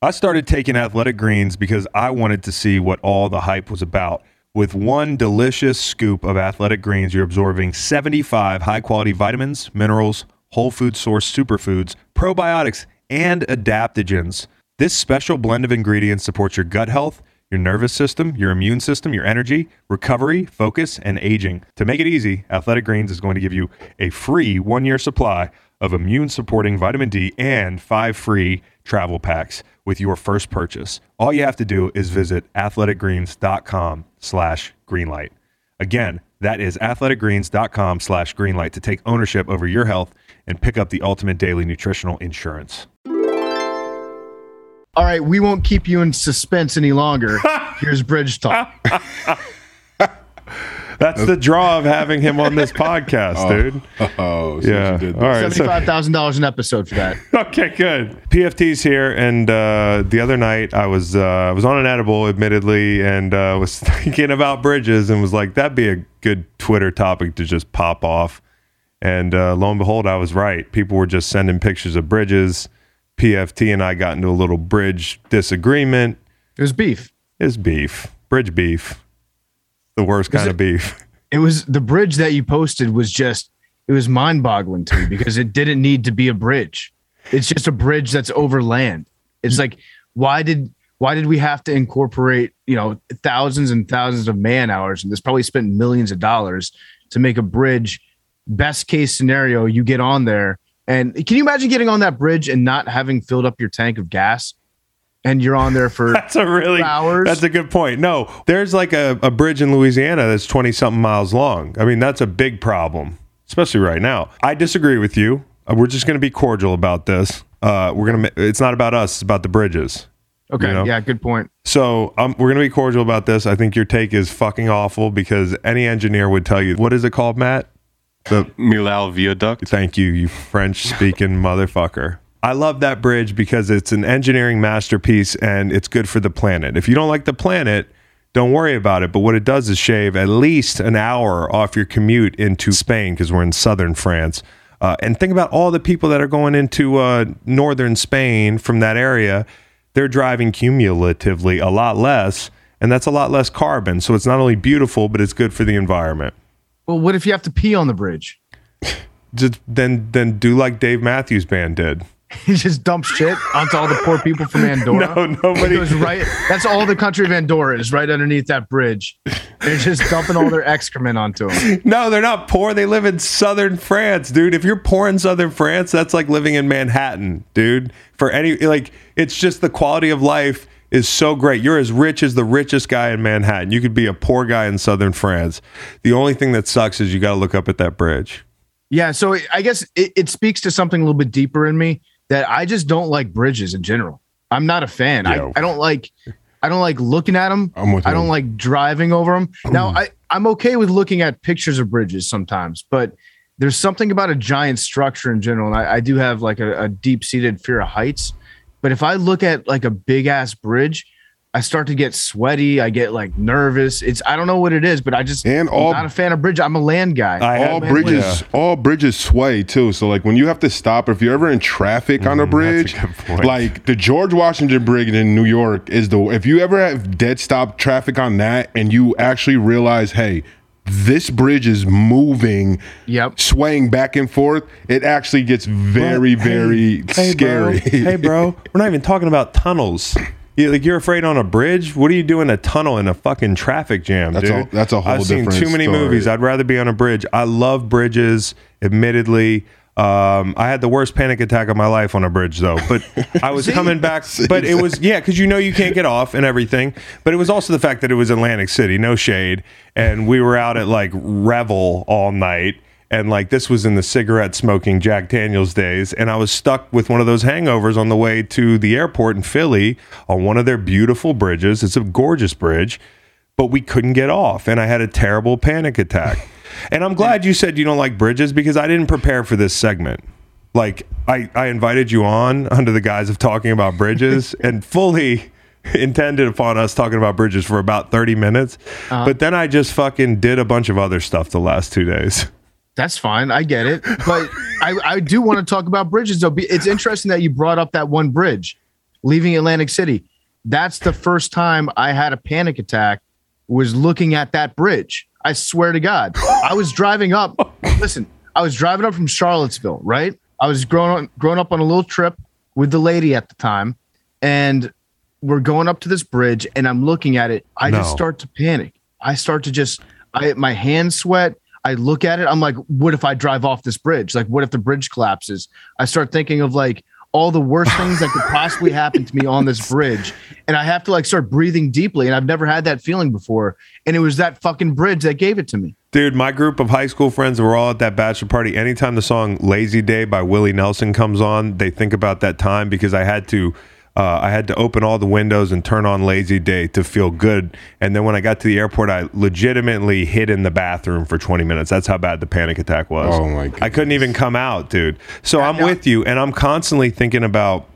I started taking athletic greens because I wanted to see what all the hype was about. With one delicious scoop of athletic greens, you're absorbing 75 high quality vitamins, minerals, whole food source superfoods, probiotics, and adaptogens. This special blend of ingredients supports your gut health, your nervous system, your immune system, your energy, recovery, focus, and aging. To make it easy, Athletic Greens is going to give you a free one year supply of immune supporting vitamin D and five free travel packs with your first purchase. All you have to do is visit athleticgreens.com slash greenlight. Again, that is athleticgreens.com slash greenlight to take ownership over your health and pick up the ultimate daily nutritional insurance. All right, we won't keep you in suspense any longer. <laughs> Here's Bridge Talk. <laughs> That's the draw of having him on this podcast, dude. <laughs> oh, so Yeah. you did that. right. so- Seventy-five thousand dollars an episode for that. <laughs> okay, good. PFT's here, and uh, the other night I was uh, I was on an edible, admittedly, and uh, <laughs> was thinking about bridges, and was like, that'd be a good Twitter topic to just pop off. And uh, lo and behold, I was right. People were just sending pictures of bridges. PFT and I got into a little bridge disagreement. It was beef. It's beef, bridge beef, the worst kind of beef. <laughs> It was the bridge that you posted was just it was mind-boggling to me because it didn't need to be a bridge. It's just a bridge that's over land. It's like why did why did we have to incorporate you know thousands and thousands of man hours and this probably spent millions of dollars to make a bridge best case scenario you get on there and can you imagine getting on that bridge and not having filled up your tank of gas and you're on there for <laughs> That's a really Hours. that's a good point. No, there's like a, a bridge in Louisiana that's 20 something miles long. I mean, that's a big problem, especially right now. I disagree with you. Uh, We're just going to be cordial about this. Uh, we're gonna. ma- It's not about us. It's about the bridges. okay you know? yeah good point So um, we're going to be cordial about this. I think your take is fucking awful because any engineer would tell you what is it called, Matt? The Millau Viaduct. Thank you, you French speaking <laughs> motherfucker. I love that bridge because it's an engineering masterpiece and it's good for the planet. If you don't like the planet, don't worry about it. But what it does is shave at least an hour off your commute into Spain because we're in southern France. Uh, and think about all the people that are going into uh, northern Spain from that area. They're driving cumulatively a lot less, and that's a lot less carbon. So it's not only beautiful, but it's good for the environment well what if you have to pee on the bridge just then then do like Dave Matthews Band did. <laughs> He just dumps shit onto all the poor people from <laughs> Andorra. No, nobody- It goes right. That's all the country of Andorra is right underneath that bridge. They're just dumping all their excrement onto them. <laughs> No, they're not poor. They live in southern France, dude. If you're poor in southern France, that's like living in Manhattan, dude. For any like it's just the quality of life is so great. You're as rich as the richest guy in Manhattan. You could be a poor guy in southern France. The only thing that sucks is you got to look up at that bridge. Yeah, so I guess it, it speaks to something a little bit deeper in me that I just don't like bridges in general. I'm not a fan. Yeah. I, I don't like I don't like looking at them. I'm with I don't like driving over them. <clears throat> Now I I'm okay with looking at pictures of bridges sometimes, but there's something about a giant structure in general, and I, I do have like a, a deep seated fear of heights. But if I look at like a big ass bridge, I start to get sweaty. I get like nervous. It's I don't know what it is, but I just And I'm not a fan of bridge. I'm a land guy. I all have- bridges all bridges sway too so like when you have to stop if you're ever in traffic on a bridge Mm, good point. like the george washington bridge in new york is the if you ever have dead stop traffic on that and you actually realize hey this bridge is moving Yep. swaying back and forth it actually gets very But, very hey, scary Bro, hey, bro, <laughs> we're not even talking about tunnels. You, like you're afraid on a bridge? What are you doing a tunnel in a fucking traffic jam, That's dude? a- that's a whole I've seen too many story. movies. I'd rather be on a bridge. I love bridges. Admittedly, um, I had the worst panic attack of my life on a bridge, though. But I was <laughs> coming back. But it was yeah, because you know you can't get off and everything. But it was also the fact that it was Atlantic City, no shade, and we were out at like Revel all night and like this was in the cigarette smoking Jack Daniels days, and I was stuck with one of those hangovers on the way to the airport in Philly on one of their beautiful bridges. It's a gorgeous bridge, but we couldn't get off, and I had a terrible panic attack. <laughs> and I'm glad you said you don't like bridges because I didn't prepare for this segment. Like I, I invited you on under the guise of talking about bridges <laughs> and fully intended upon us talking about bridges for about 30 minutes. Uh-huh. But then I just fucking did a bunch of other stuff the last two days. That's fine. I get it. But I, I do want to talk about bridges, though. It's interesting that you brought up that one bridge leaving Atlantic City. That's the first time I had a panic attack was looking at that bridge. I swear to God. I was driving up. Listen, I was driving up from Charlottesville, right? I was growing up, growing up on a little trip with the lady at the time. And we're going up to this bridge and I'm looking at it. I just start to panic. I start to just I my hands sweat. I look at it. I'm like, what if I drive off this bridge? Like, what if the bridge collapses? I start thinking of like all the worst things that could possibly <laughs> happen to me on this bridge. And I have to like start breathing deeply. And I've never had that feeling before. And it was that fucking bridge that gave it to me. Dude, my group of high school friends were all at that bachelor party. Anytime the song "Lazy Day" by Willie Nelson comes on, they think about that time because I had to, uh, I had to open all the windows and turn on "Lazy Day" to feel good. And then when I got to the airport, I legitimately hid in the bathroom for 20 minutes. That's how bad the panic attack was. Oh, my I couldn't even come out, dude. So I'm with you, and I'm constantly thinking about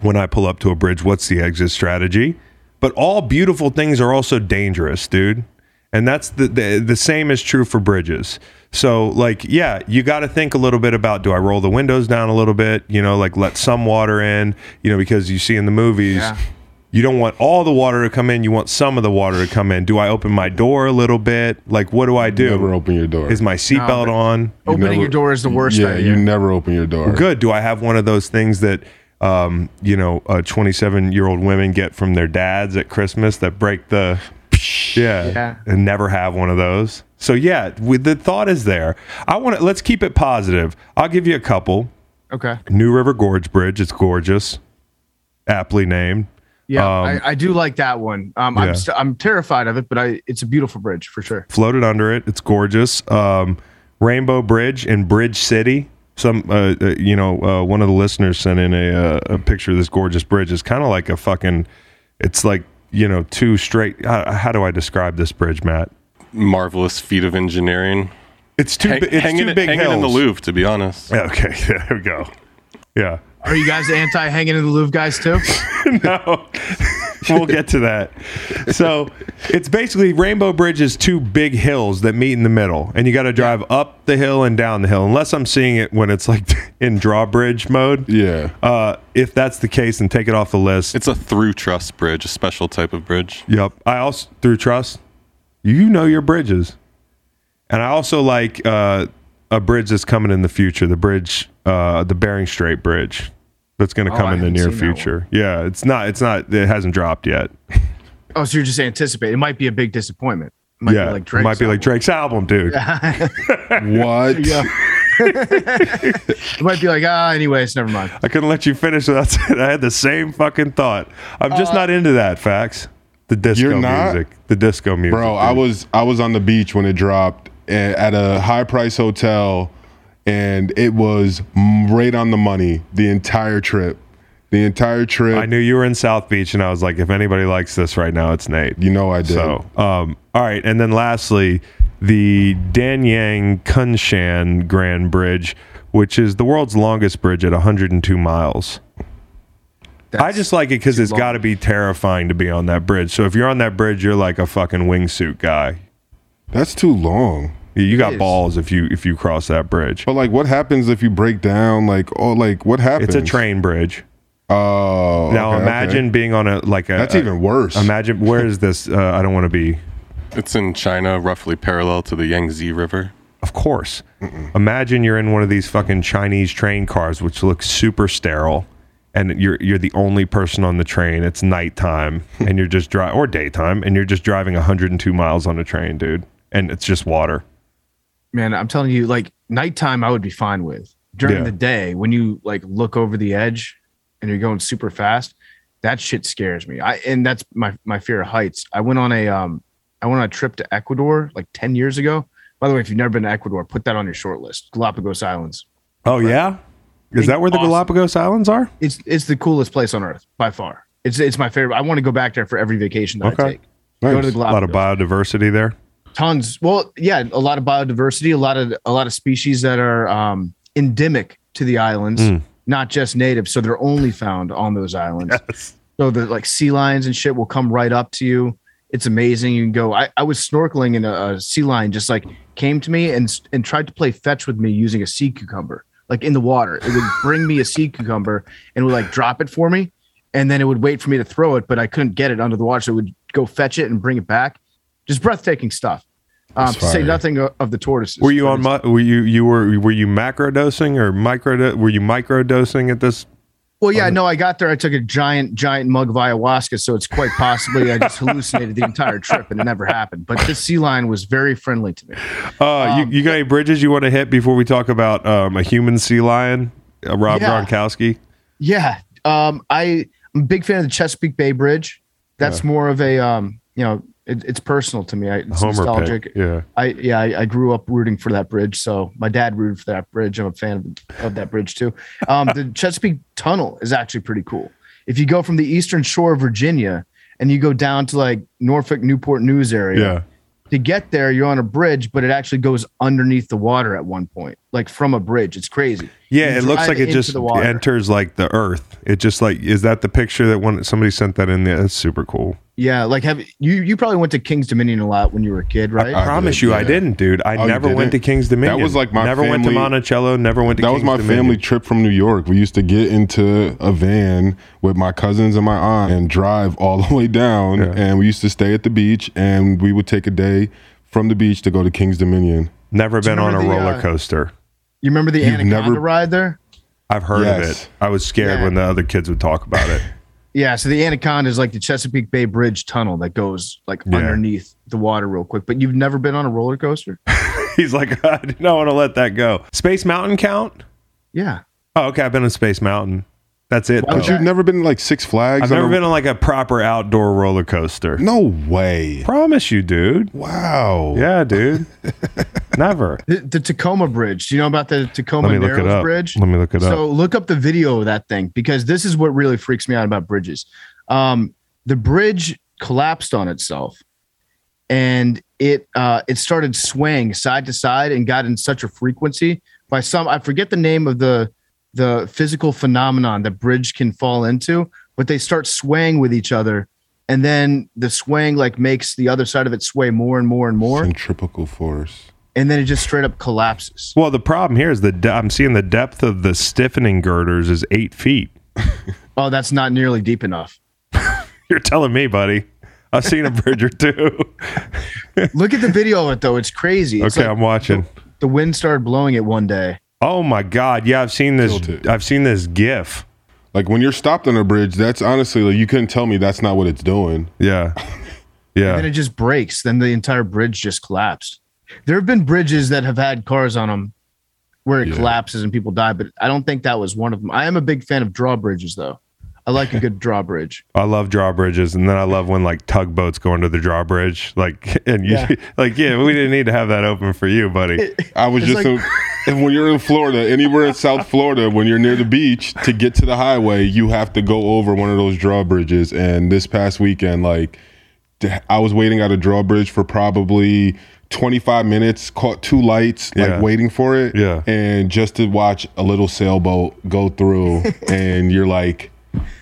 when I pull up to a bridge, what's the exit strategy? But all beautiful things are also dangerous, dude. And that's the the, the same is true for bridges. So like, yeah, you got to think a little bit about do I roll the windows down a little bit, you know, like let some water in, you know, because you see in the movies Yeah. you don't want all the water to come in, you want some of the water to come in. Do I open my door a little bit? Like what do I do? never open your door Is my seatbelt but- on? Opening never- your door is the worst yeah idea. you never open your door Good. Do I have one of those things that um, you know, uh, 27 year old women get from their dads at Christmas that break the yeah, Yeah. and never have one of those. So yeah, with the thought is there. I want to let's keep it positive. I'll give you a couple. okay. New River Gorge Bridge. It's gorgeous, aptly named. Yeah, Um, I, I do like that one. Um, yeah. I'm st- I'm terrified of it, but I it's a beautiful bridge for sure. floated under it. It's gorgeous. Um, Rainbow Bridge in Bridge City. Some, uh, uh, you know, uh, one of the listeners sent in a, uh, a picture of this gorgeous bridge. It's kind of like a fucking. It's like you know two straight. How, how do I describe this bridge, Matt? Marvelous feat of engineering. It's too. Hang, it's hanging two big hanging hills. in the Louvre, to be honest. Okay, <laughs> there we go. Yeah. Are you guys anti hanging in the Louvre guys too? <laughs> no, we'll get to that. So it's basically Rainbow Bridge is two big hills that meet in the middle, and you got to drive up the hill and down the hill. Unless I'm seeing it when it's like <laughs> in drawbridge mode. yeah Uh, if that's the case, then take it off the list. It's a through truss bridge, a special type of bridge. Yep. I also through truss. You know your bridges, and I also like uh, a bridge that's coming in the future. The bridge, uh, the Bering Strait Bridge. that's going to Oh, come I in the near seen that one. future. Yeah, it's not. It's not. It hasn't dropped yet. <laughs> Oh, so you're just anticipating. It might be a big disappointment. It might yeah, be like it Drake's might be like album. Drake's album, dude. <laughs> What? Yeah. <laughs> it might be like, ah, anyways, never mind. I couldn't let you finish without saying I had the same fucking thought. I'm just not into that. Facts. The disco You're not? music. The disco music. Bro, I was I was on the beach when it dropped a- at a high price hotel, and it was right on the money the entire trip. The entire trip. I knew you were in South Beach, and I was like, if anybody likes this right now, it's Nate. You know I did. So, um, all right, and then lastly, the Danyang Kunshan Grand Bridge, which is the world's longest bridge at 102 miles. I just like it because it's got to be terrifying to be on that bridge. So if you're on that bridge, you're like a fucking wingsuit guy. That's too long. You- You got balls if you if you cross that bridge. But like, what happens if you break down? Like, oh, like what happens? It's a train bridge. Oh, Now okay, imagine okay. being on a like a. That's a- even worse. Imagine where is this? Uh, I don't want to be. It's in China, roughly parallel to the Yangtze River. Of course. Imagine you're in one of these fucking Chinese train cars, which looks super sterile, and you're you're the only person on the train. It's nighttime, <laughs> and you're just driving or daytime, and you're just driving 102 miles on a train, dude, and it's just water. Man, I'm telling you, like nighttime, I would be fine with. During Yeah. the day, when you like look over the edge and you're going super fast, that shit scares me. I and that's my my fear of heights. I went on a um I went on a trip to Ecuador like 10 years ago. By the way, if you've never been to Ecuador, put that on your short list. Galapagos Islands. Oh yeah, is that where the Awesome. Galapagos Islands are? It's it's the coolest place on earth by far. It's it's my favorite. I want to go back there for every vacation that Okay. I take. Go to the Nice. A lot of biodiversity there. Tons well yeah a lot of biodiversity a lot of a lot of species that are um endemic to the islands Mm. not just native. So they're only found on those islands. So the like sea lions and shit will come right up to you. It's amazing. You can go i, I was snorkeling and a, a sea lion just like came to me and and tried to play fetch with me using a sea cucumber like in the water. It would bring me a sea cucumber and would like drop it for me and then it would wait for me to throw it but i couldn't get it under the water. So it would go fetch it and bring it back just breathtaking stuff um, to say nothing of, the tortoises Were you on? Mi- were you you were were you macro dosing or micro? Were you micro dosing at this? well yeah no i got there i took a giant giant mug of ayahuasca so it's quite possibly i just hallucinated the entire trip and it never happened but this sea lion was very friendly to me Uh, Um, you, you got any bridges you want to hit before we talk about um, a human sea lion, uh, Rob Yeah. Gronkowski? Yeah. Um, I, I'm a big fan of the Chesapeake Bay Bridge. That's more of a, um, you know, it, it's personal to me. I, it's Homer nostalgic. pick. Yeah. I, yeah, I, I grew up rooting for that bridge. So my dad rooted for that bridge. I'm a fan of, of that bridge too. Um, the <laughs> Chesapeake Tunnel is actually pretty cool. If you go from the eastern shore of Virginia and you go down to like Norfolk, Newport News area, Yeah. to get there, you're on a bridge, but it actually goes underneath the water at one point, like from a bridge. It's crazy. Yeah, You it looks like it just the enters like the earth. It just like is that the picture that one somebody sent that in there? That's super cool. Yeah, like have you you probably went to King's Dominion a lot when you were a kid, right? I promise did, you, I didn't, dude. I Oh, never went to? King's Dominion. That was like my never went to Monticello. Never went to. That was my Dominion. family trip from New York. We used to get into a van with my cousins and my aunt and drive all <laughs> the way down. Yeah. And we used to stay at the beach and we would take a day from the beach to go to King's Dominion. Never been on a the, roller uh, coaster. You remember the You've Anaconda never- ride there? I've heard of it. I was scared Yeah. when the other kids would talk about it. <laughs> Yeah, so the Anaconda is like the Chesapeake Bay Bridge tunnel that goes like Yeah. underneath the water real quick. But you've never been on a roller coaster? <laughs> He's like, I didn't want to let that go. Space Mountain count? Yeah. Oh, okay. I've been on Space Mountain. That's it. Why though. But you've never been to like Six Flags? I've never a- been on like a proper outdoor roller coaster. No way. Promise you, dude. Wow. Yeah, dude. <laughs> never. The, the Tacoma Bridge. Do you know about the Tacoma Let me look it Narrows up. Bridge? Let me look it up. So look up the video of that thing because this is what really freaks me out about bridges. Um, the bridge collapsed on itself, and it uh, it started swaying side to side and got in such a frequency by some I forget the name of the the physical phenomenon that bridge can fall into, but they start swaying with each other, and then the swaying like makes the other side of it sway more and more and more, Centripetal force. and then it just straight up collapses. Well, the problem here is the de- I'm seeing the depth of the stiffening girders is eight feet. <laughs> Oh, that's not nearly deep enough. <laughs> You're telling me, buddy. I've seen a bridge or two. Look at the video of it though; it's crazy. It's okay, like I'm watching. the wind started blowing it one day. Oh my god, yeah, I've seen this. Tilted. I've seen this GIF Like when you're stopped on a bridge, that's honestly like you couldn't tell me that's not what it's doing. Yeah. <laughs> Yeah. and then it just breaks. Then the entire bridge just collapsed. There have been bridges that have had cars on them where it Yeah. collapses and people die, but I don't think that was one of them. I am a big fan of drawbridges, though. I like a good drawbridge. <laughs> I love drawbridges, and then I love when like tugboats go under the drawbridge. Like, <laughs> and you, Yeah. <laughs> like, yeah, we didn't need to have that open for you, buddy. I was It's just like- a, and when you're in Florida, anywhere in South Florida, when you're near the beach, to get to the highway, you have to go over one of those drawbridges. And this past weekend, like I was waiting at a drawbridge for probably 25 minutes, caught two lights, like Yeah. waiting for it. Yeah. And just to watch a little sailboat go through, and you're like,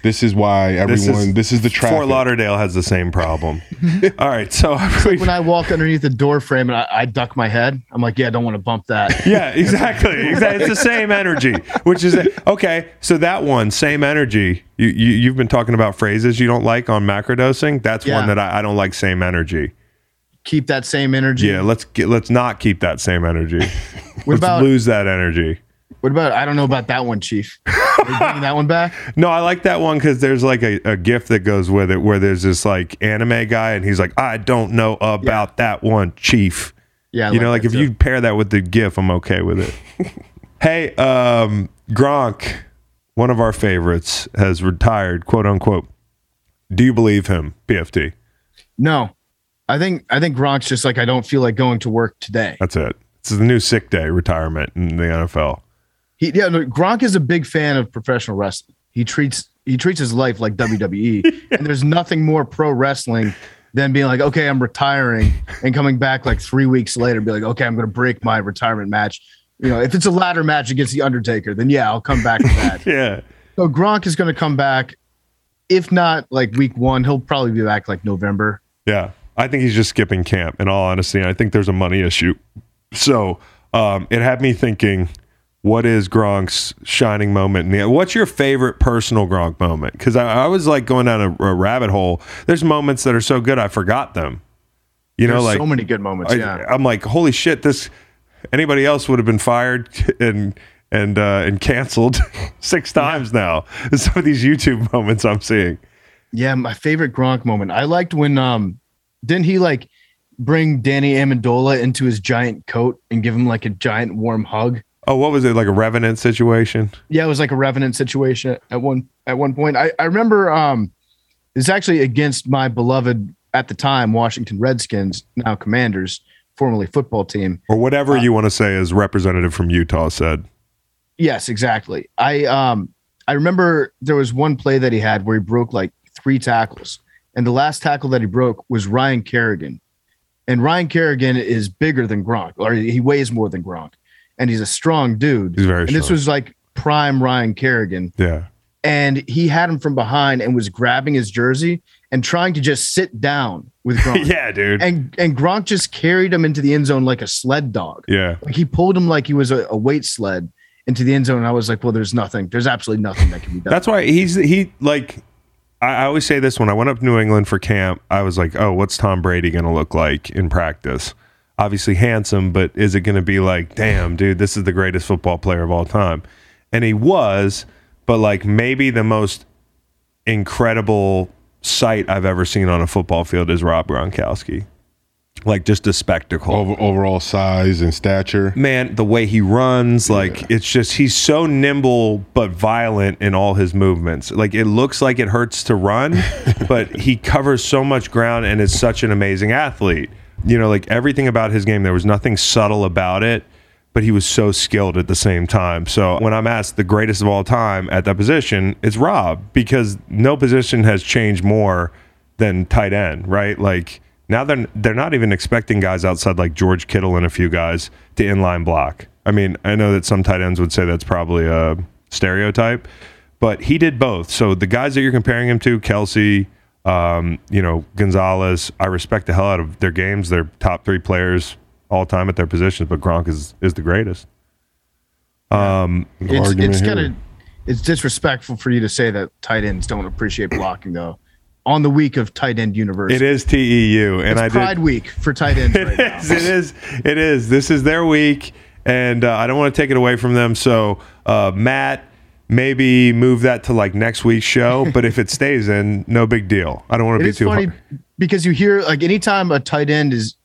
this is why everyone, this is, the traffic. Fort Lauderdale has the same problem. <laughs> All right, so When I walk underneath the door frame and I, I duck my head, I'm like, yeah, I don't want to bump that. <laughs> yeah, exactly. Exactly. It's the same energy, which is okay. So that one, same energy. You, you you've been talking about phrases you don't like on macrodosing. That's Yeah. one that I, I don't like. Same energy. Keep that same energy. Yeah, let's get let's not keep that same energy. <laughs> What let's about lose that energy. what about? I don't know about that one, Chief. That one back? <laughs> No, I like that one because there's like a, a gift that goes with it where there's this like anime guy and he's like, I don't know about that one, Chief. Yeah, I you know, like if too. you pair that with the GIF, I'm okay with it. <laughs> hey, um, Gronk, one of our favorites, has retired, quote unquote. Do you believe him, PFT? no, I think I think Gronk's just like I don't feel like going to work today. That's it. This is the new sick day retirement in the NFL. He yeah, no, Gronk is a big fan of professional wrestling. He treats he treats his life like WWE, <laughs> and there's nothing more pro wrestling than being like, okay, I'm retiring, and coming back like three weeks later, be like, okay, I'm going to break my retirement match. You know, if it's a ladder match against the Undertaker, then yeah, I'll come back to that. <laughs> Yeah. so Gronk is going to come back. If not like week one, he'll probably be back like November. Yeah. I think he's just skipping camp, in all honesty. I think there's a money issue. So um, it had me thinking, what is Gronk's shining moment? the- What's your favorite personal Gronk moment? Because I, I was like going down a, a rabbit hole. There's moments that are so good, I forgot them. You know, There's like so many good moments. I, yeah. I'm like, holy shit! This anybody else would have been fired <laughs> and and uh, and canceled <laughs> six times now. <laughs> Some of these YouTube moments I'm seeing. Yeah, my favorite Gronk moment. I liked when um didn't he like bring Danny Amendola into his giant coat and give him like a giant warm hug? Oh, what was it like a revenant situation? Yeah, it was like a revenant situation at one at one point. I, I remember um it's actually against my beloved at the time Washington Redskins, now Commanders, formerly football team. or whatever you want to say as representative from Utah said. Yes, exactly. I um I remember there was one play that he had where he broke like three tackles, and the last tackle that he broke was Ryan Kerrigan, and Ryan Kerrigan is bigger than Gronk, or he weighs more than Gronk, and he's a strong dude. He's very and this was like prime Ryan Kerrigan, Yeah. and he had him from behind and was grabbing his jersey and trying to just sit down with <laughs> Gronk. yeah, dude. And and Gronk just carried him into the end zone like a sled dog. yeah. Like he pulled him like he was a, a weight sled into the end zone. And I was like, well, there's nothing. There's absolutely nothing that can be done. That's why he's he like I, I always say this when I went up to New England for camp, I was like, Oh, what's Tom Brady gonna look like in practice? Obviously handsome, but is it gonna be like, damn, dude, this is the greatest football player of all time? And he was, but like maybe the most incredible sight I've ever seen on a football field is Rob Gronkowski. Like just a spectacle. Over, overall size and stature. man, the way he runs, like it's just he's so nimble but violent in all his movements. Like it looks like it hurts to run, <laughs> but he covers so much ground and is such an amazing athlete. You know, like everything about his game, there was nothing subtle about it, but he was so skilled at the same time. So when I'm asked the greatest of all time at that position, it's Rob because no position has changed more than tight end, right? Like now they're they're not even expecting guys outside like George Kittle and a few guys to inline block. I mean, I know that some tight ends would say that's probably a stereotype, but he did both. So the guys that you're comparing him to, Kelce, um, you know, Gonzalez, I respect the hell out of their games. They're top three players all time at their positions, but Gronk is is the greatest. Um, No it's it's kind of it's disrespectful for you to say that tight ends don't appreciate blocking though. On the week of tight end university, it is TEU, and it's I did. Pride Week for tight ends <laughs> right now. It is. It is. It is. This is their week, and uh, I don't want to take it away from them. So, uh, Matt, maybe move that to like next week's show. but if it <laughs> stays in, no big deal. I don't want to be too funny hard. because you hear like anytime a tight end is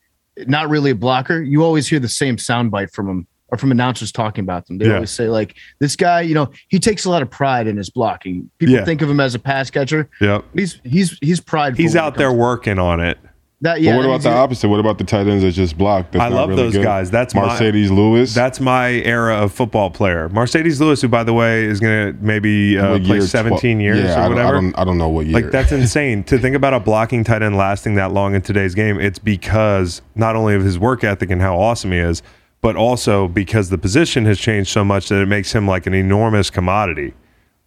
not really a blocker, you always hear the same soundbite from him or from announcers talking about them. They Yeah. always say like this guy, you know, he takes a lot of pride in his blocking. People Yeah. think of him as a pass catcher. Yep. He's he's he's prideful. He's out there working on it. That But yeah. what about he's- the opposite? What about the tight ends that just block? That's I love really those good? guys. That's my- Marcedes Lewis. That's my era of football player. Marcedes Lewis, who by the way is going to maybe uh, play year? 17 Twe- years Yeah, or I don't, whatever. I don't, I don't know what year. Like that's <laughs> insane to think about a blocking tight end lasting that long in today's game. It's because not only of his work ethic and how awesome he is, but also because the position has changed so much that it makes him like an enormous commodity.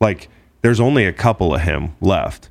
Like there's only a couple of him left.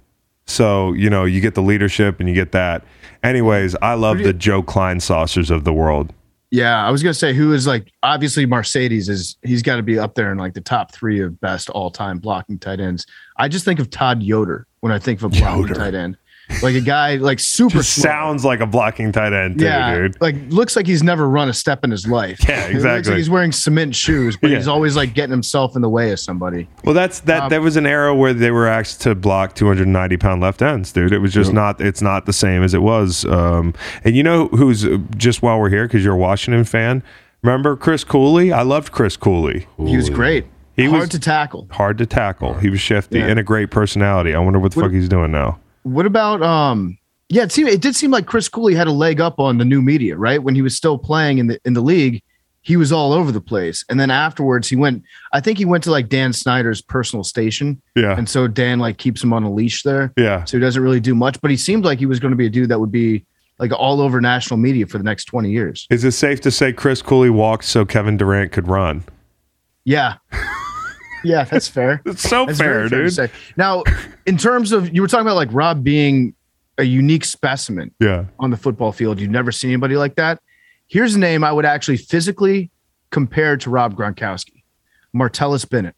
So, you know, you get the leadership and you get that. Anyways, I love the Joe Kleinsassers of the world. Yeah, I was gonna say who is like obviously Marcedes is he's got to be up there in like the top three of best all time blocking tight ends. I just think of Todd Yoder when I think of a blocking Yoder. tight end, like a guy like super slow. sounds like a blocking tight end, too, yeah, dude. like looks like he's never run a step in his life. Yeah, It looks exactly. like he's wearing cement shoes, but Yeah. he's always like getting himself in the way of somebody. Well, that's that. Um, there was an era where they were asked to block 290 pound left ends, dude. It was just not. It's not the same as it was. Um, and you know who's uh, just while we're here because you're a Washington fan. Remember Chris Cooley? I loved Chris Cooley. He was great. He Hard was- hard to tackle. Hard to tackle. He was shifty Yeah. and a great personality. I wonder what the fuck he's doing now. What about um? Yeah, it seemed it did seem like Chris Cooley had a leg up on the new media, right? When he was still playing in the in the league, he was all over the place. And then afterwards, he went. I think he went to like Dan Snyder's personal station, Yeah. and so Dan like keeps him on a leash there, Yeah. so he doesn't really do much. But he seemed like he was going to be a dude that would be like all over national media for the next twenty years. Is it safe to say Chris Cooley walked so Kevin Durant could run? Yeah, <laughs> yeah, that's fair. <laughs> It's so That's fair, very fair dude. say. Now, in terms of you were talking about like Rob being a unique specimen. Yeah. on the football field. You've never seen anybody like that. Here's a name I would actually physically compare to Rob Gronkowski, Martellus Bennett.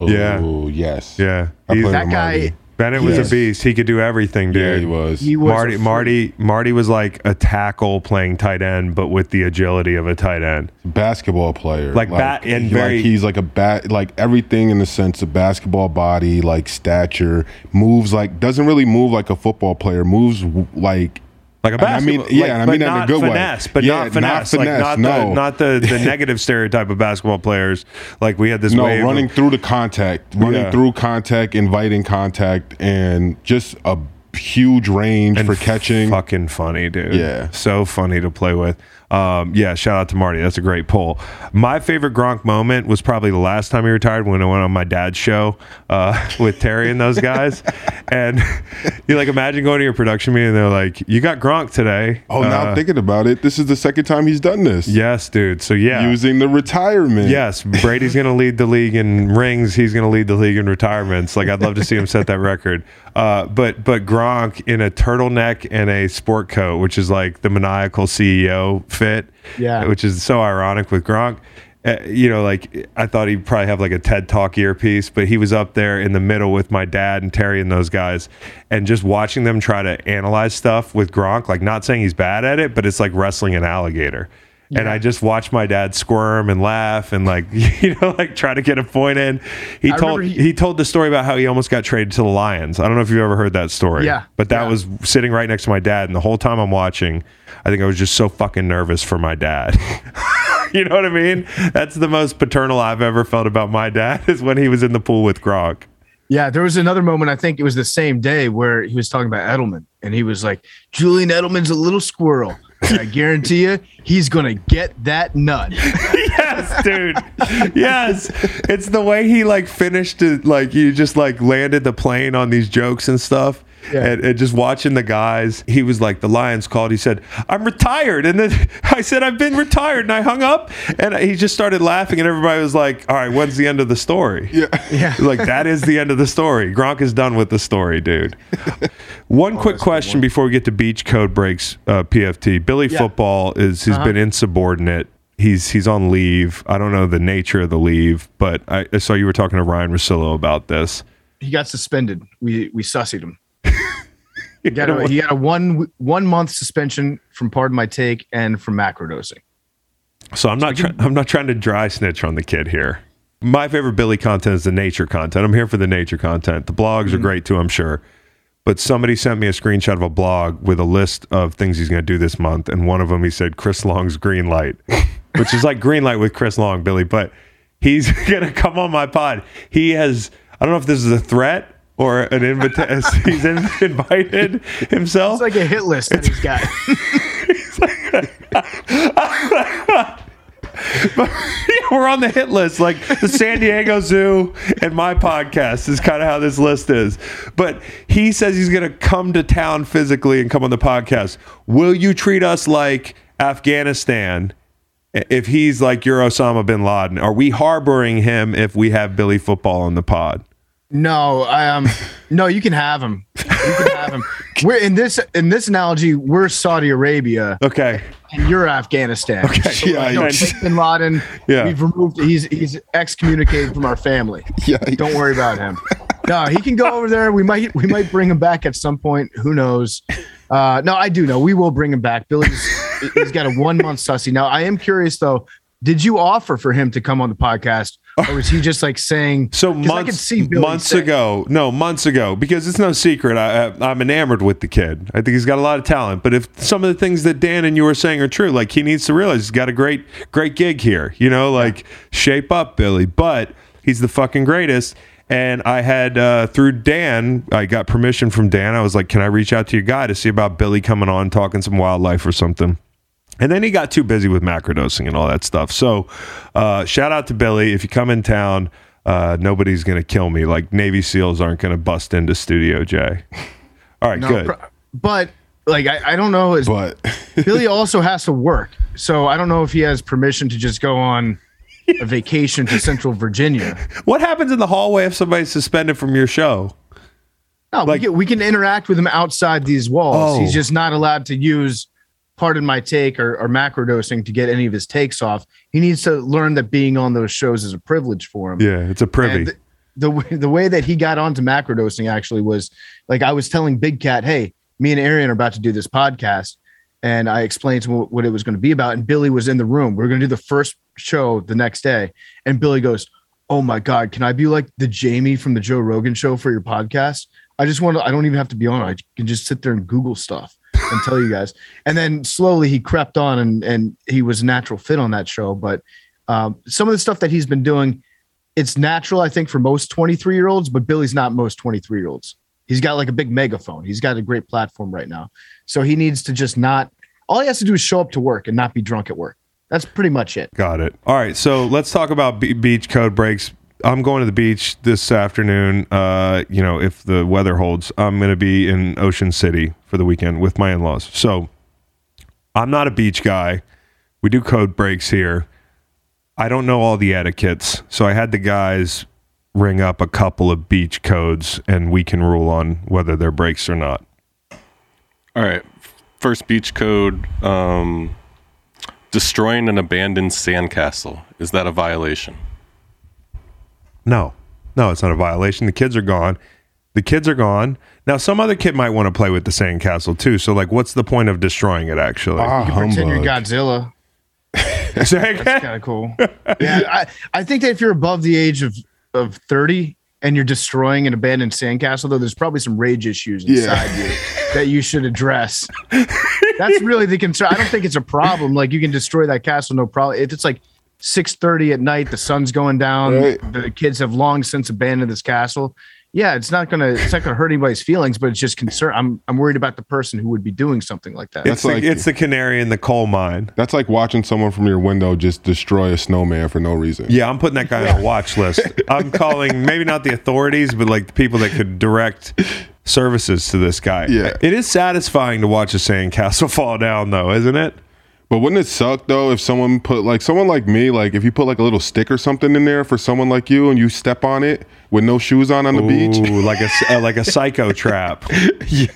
Yeah. Oh yes. Yeah. He's- played That guy, Marty. Bennett was Yes. a beast. He could do everything, dude. Yeah, he was. he was Marty. Marty Marty was like a tackle playing tight end, but with the agility of a tight end. basketball player. Like bat- and he- very- like he's like a bat like everything in the sense of basketball body, like stature, moves like doesn't really move like a football player, moves like Like a And I mean- yeah, like, and I mean that in a not good way. finesse, but Yeah, not not finesse, like finesse, not the not the the <laughs> negative stereotype of basketball players. Like we had this no wave of- running through the contact, running Yeah. through contact, inviting contact, and just a huge range and for catching. Fucking funny, dude. Yeah. So funny to play with. Um, yeah, shout out to Marty. That's a great pull. My favorite Gronk moment was probably the last time he retired when I went on my dad's show uh, <laughs> with Terry and those guys. <laughs> and <laughs> you like imagine going to your production meeting and they're like, You got Gronk today. Oh, now Uh, I'm thinking about it. This is the second time he's done this. Yes, dude. So yeah. Using the retirement. Yes, Brady's going to lead the league in rings. He's going to lead the league in retirements. Like I'd love to see him set that record. Uh, but but Gronk in a turtleneck and a sport coat, which is like the maniacal CEO fit. Yeah. which is so ironic with Gronk. Uh, you know, like I thought he'd probably have like a TED Talk earpiece, but he was up there in the middle with my dad and Terry and those guys, and just watching them try to analyze stuff with Gronk. Like not saying he's bad at it, but it's like wrestling an alligator. And I just watched my dad squirm and laugh and like <laughs> you know like try to get a point in. He I told he, he- told the story about how he almost got traded to the Lions. I don't know if you've ever heard that story. Yeah, But that yeah. was sitting right next to my dad, and the whole time I'm watching, I think I was just so fucking nervous for my dad. <laughs> you know what I mean? That's the most paternal I've ever felt about my dad <laughs> is when he was in the pool with Gronk. Yeah, there was another moment. I think it was the same day where he was talking about Edelman, and he was like, "Julian Edelman's a little squirrel. I guarantee you, he's gonna get that nut." <laughs> yes, dude. Yes. It's the way he like finished it, like you just like landed the plane on these jokes and stuff. Yeah. And, and just watching the guys, he was like, the Lions called. He said, I'm retired. And then <laughs> I said, I've been retired. And I hung up and he just started laughing. And everybody was like, All right, when's the end of the story? Yeah. Yeah. <laughs> like that is the end of the story. Gronk is done with the story, dude. <laughs> One quick question before we get to beach code breaks, uh, PFT. Billy Yeah. Football is has been insubordinate. He's he's on leave. I don't know the nature of the leave, but I, I saw you were talking to Ryan Russillo about this. He got suspended. We we sussied him. <laughs> He got a, he got a one one month suspension from Pardon My Take and from macrodosing. So I'm not try- I'm not trying to dry snitch on the kid here. my favorite Billy content is the nature content. I'm here for the nature content. The blogs are mm-hmm. great too, I'm sure. But somebody sent me a screenshot of a blog with a list of things he's going to do this month, and one of them he said Chris Long's green light, <laughs> which is like green light with Chris Long, Billy. But he's <laughs> going to come on my pod. He has. I don't know if this is a threat or an invitation. <laughs> he's in, invited himself. It's like a hit list that he's got. <laughs> <laughs> we're on the hit list, like the San Diego Zoo and my podcast is kind of how this list is. But he says he's going to come to town physically and come on the podcast. Will you treat us like Afghanistan if he's like your Osama bin Laden? Are we harboring him if we have Billy Football on the pod? No, I, um, <laughs> no, you can have him. You can have him. We're in this in this analogy. We're Saudi Arabia, Okay. and you're Afghanistan. Okay, Yeah, no, yeah. Bin Laden. Yeah. we've removed. He's he's excommunicated from our family. Yeah. Don't worry about him. No, he can go over there. We might we might bring him back at some point. Who knows? Uh, no, I do know. We will bring him back. Billy's he's got a one month sussy. Now I am curious though. Did you offer for him to come on the podcast, or was he just like saying? <laughs> So 'cause I could months, see months ago, no, months ago, because it's no secret. I, I, I'm enamored with the kid. I think he's got a lot of talent. But if some of the things that Dan and you were saying are true, like he needs to realize he's got a great, great gig here. You know, like shape up, Billy. But he's the fucking greatest. And I had uh, through Dan, I got permission from Dan. I was like, "Can I reach out to your guy to see about Billy coming on, talking some wildlife or something?" And then he got too busy with macrodosing and all that stuff. So, uh, shout out to Billy. If you come in town, uh, nobody's going to kill me. Like Navy SEALs aren't going to bust into Studio J. All right, No, good. pro- but like I, I don't know. Is But <laughs> Billy also has to work, so I don't know if he has permission to just go on a vacation to Central Virginia. what happens in the hallway if somebody's suspended from your show? No, Like- we, can, we can interact with him outside these walls. Oh. He's just not allowed to use pardon my take or, or macrodosing to get any of his takes off. He needs to learn that being on those shows is a privilege for him. Yeah, it's a privy. And the way the way that he got onto macrodosing actually was like I was telling Big Cat, "Hey, me and Arian are about to do this podcast," and I explained to him what it was going to be about. And Billy was in the room. We are going to do the first show the next day, and Billy goes, "Oh my god, can I be like the Jamie from the Joe Rogan show for your podcast? I just want to. I don't even have to be on. I can just sit there and Google stuff." And tell you guys and then slowly he crept on and and he was natural fit on that show but um, some of the stuff that he's been doing it's natural, I think, for most 23 year olds, but Billy's not most 23 year olds. He's got like a big megaphone. He's got a great platform right now. So he needs to just not, all he has to do is show up to work and not be drunk at work. That's pretty much it. Got it. All right, so let's talk about be- beach code breaks. I'm going to the beach this afternoon. Uh, you know, if the weather holds, I'm going to be in Ocean City for the weekend with my in-laws. So I'm not a beach guy. We do code breaks here. I don't know all the etiquettes, so I had the guys ring up a couple of beach codes, and we can rule on whether they're breaks or not. All right. First beach code um, destroying an abandoned sandcastle. Is that a violation? No, no, it's not a violation. The kids are gone. The kids are gone. Now, some other kid might want to play with the sandcastle too. So, like, what's the point of destroying it? Actually, ah, Pretend you're. Godzilla. <laughs> That's? Kind of cool. yeah. I, I think that if you're above the age of, of 30 and you're destroying an abandoned sandcastle, though, there's probably some rage issues inside you that you should address. That's really the concern. I don't think it's a problem. Like you can destroy that castle, no problem. If it's like 6:30 at night, the sun's going down, Right. the kids have long since abandoned this castle. Yeah, it's not gonna it's not gonna hurt anybody's feelings, but it's just concern. I'm I'm worried about the person who would be doing something like that. It's, That's like- the, it's the canary in the coal mine. That's like watching someone from your window just destroy a snowman for no reason. Yeah, I'm putting that guy on a watch list. <laughs> I'm calling maybe not the authorities, but like the people that could direct services to this guy. Yeah. It is satisfying to watch a sandcastle <laughs> fall down, though, isn't it? But wouldn't it suck though if someone put like someone like me, like if you put like a little stick or something in there for someone like you and you step on it with no shoes on on the beach? Like a uh, like a psycho <laughs> trap. yeah,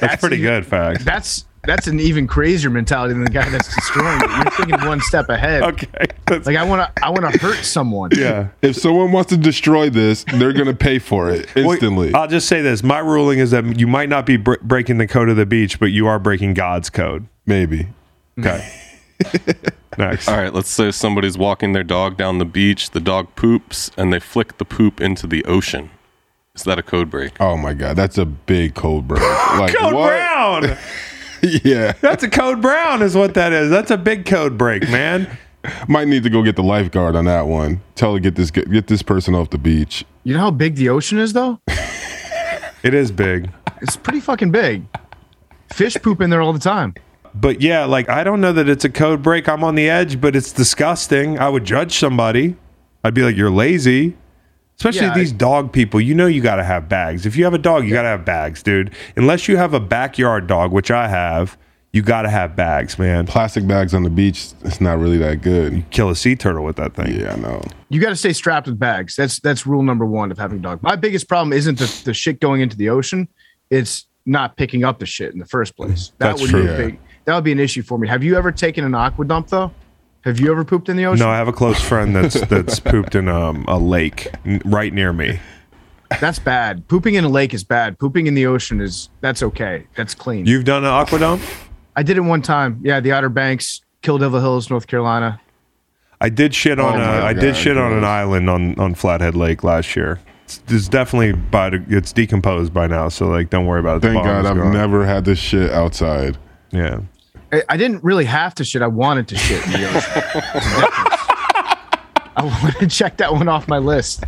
that's, pretty even- good, facts. That's that's an even crazier mentality than the guy that's destroying it. You're thinking one step ahead. <laughs> Okay, Like I want to I want to hurt someone. yeah. If someone wants to destroy this, they're gonna pay for it <laughs> Well, instantly. I'll just say this: my ruling is that you might not be br- breaking the code of the beach, but you are breaking God's code. Maybe. Okay. <laughs> Next. All right, let's say somebody's walking their dog down the beach, the dog poops, and they flick the poop into the ocean. Is that a code break? Oh my god, that's a big code break. <laughs> Like Code what? Brown. <laughs> yeah, That's a code brown, is what that is. That's a big code break, man. might need to go get the lifeguard on that one. Tell her get this get, get this person off the beach. You know how big the ocean is, though? It is big. It's pretty fucking big. Fish poop in there all the time. But yeah, like I don't know that it's a code break. I'm on the edge, but it's disgusting. I would judge somebody. I'd be like, you're lazy. Especially Yeah, these I- dog people. You know you gotta have bags. If you have a dog, you gotta have bags, dude. Unless you have a backyard dog, which I have, you gotta have bags, man. Plastic bags on the beach, it's not really that good. You kill a sea turtle with that thing. Yeah, I know. You got to stay strapped with bags. That's that's rule number one of having a dog. My biggest problem isn't the, the shit going into the ocean. It's not picking up the shit in the first place. That That's would true. be a big. That would be an issue for me. Have you ever taken an aqua dump though? Have you ever pooped in the ocean? No, I have a close friend that's that's pooped in um, a lake n- right near me. That's bad. Pooping in a lake is bad. Pooping in the ocean is that's okay. That's clean. You've done an aqua dump? I did it one time. Yeah, the Outer Banks, Kill Devil Hills, North Carolina. I did shit on Oh a, my I did God, shit on an island on on Flathead Lake last year. It's, it's definitely by it's decomposed by now, so like don't worry about it. The Thank God I've gone. never had this shit outside. Yeah. I, I didn't really have to shit. I wanted to shit in the ocean. There's a difference. <laughs> I want to check that one off my list.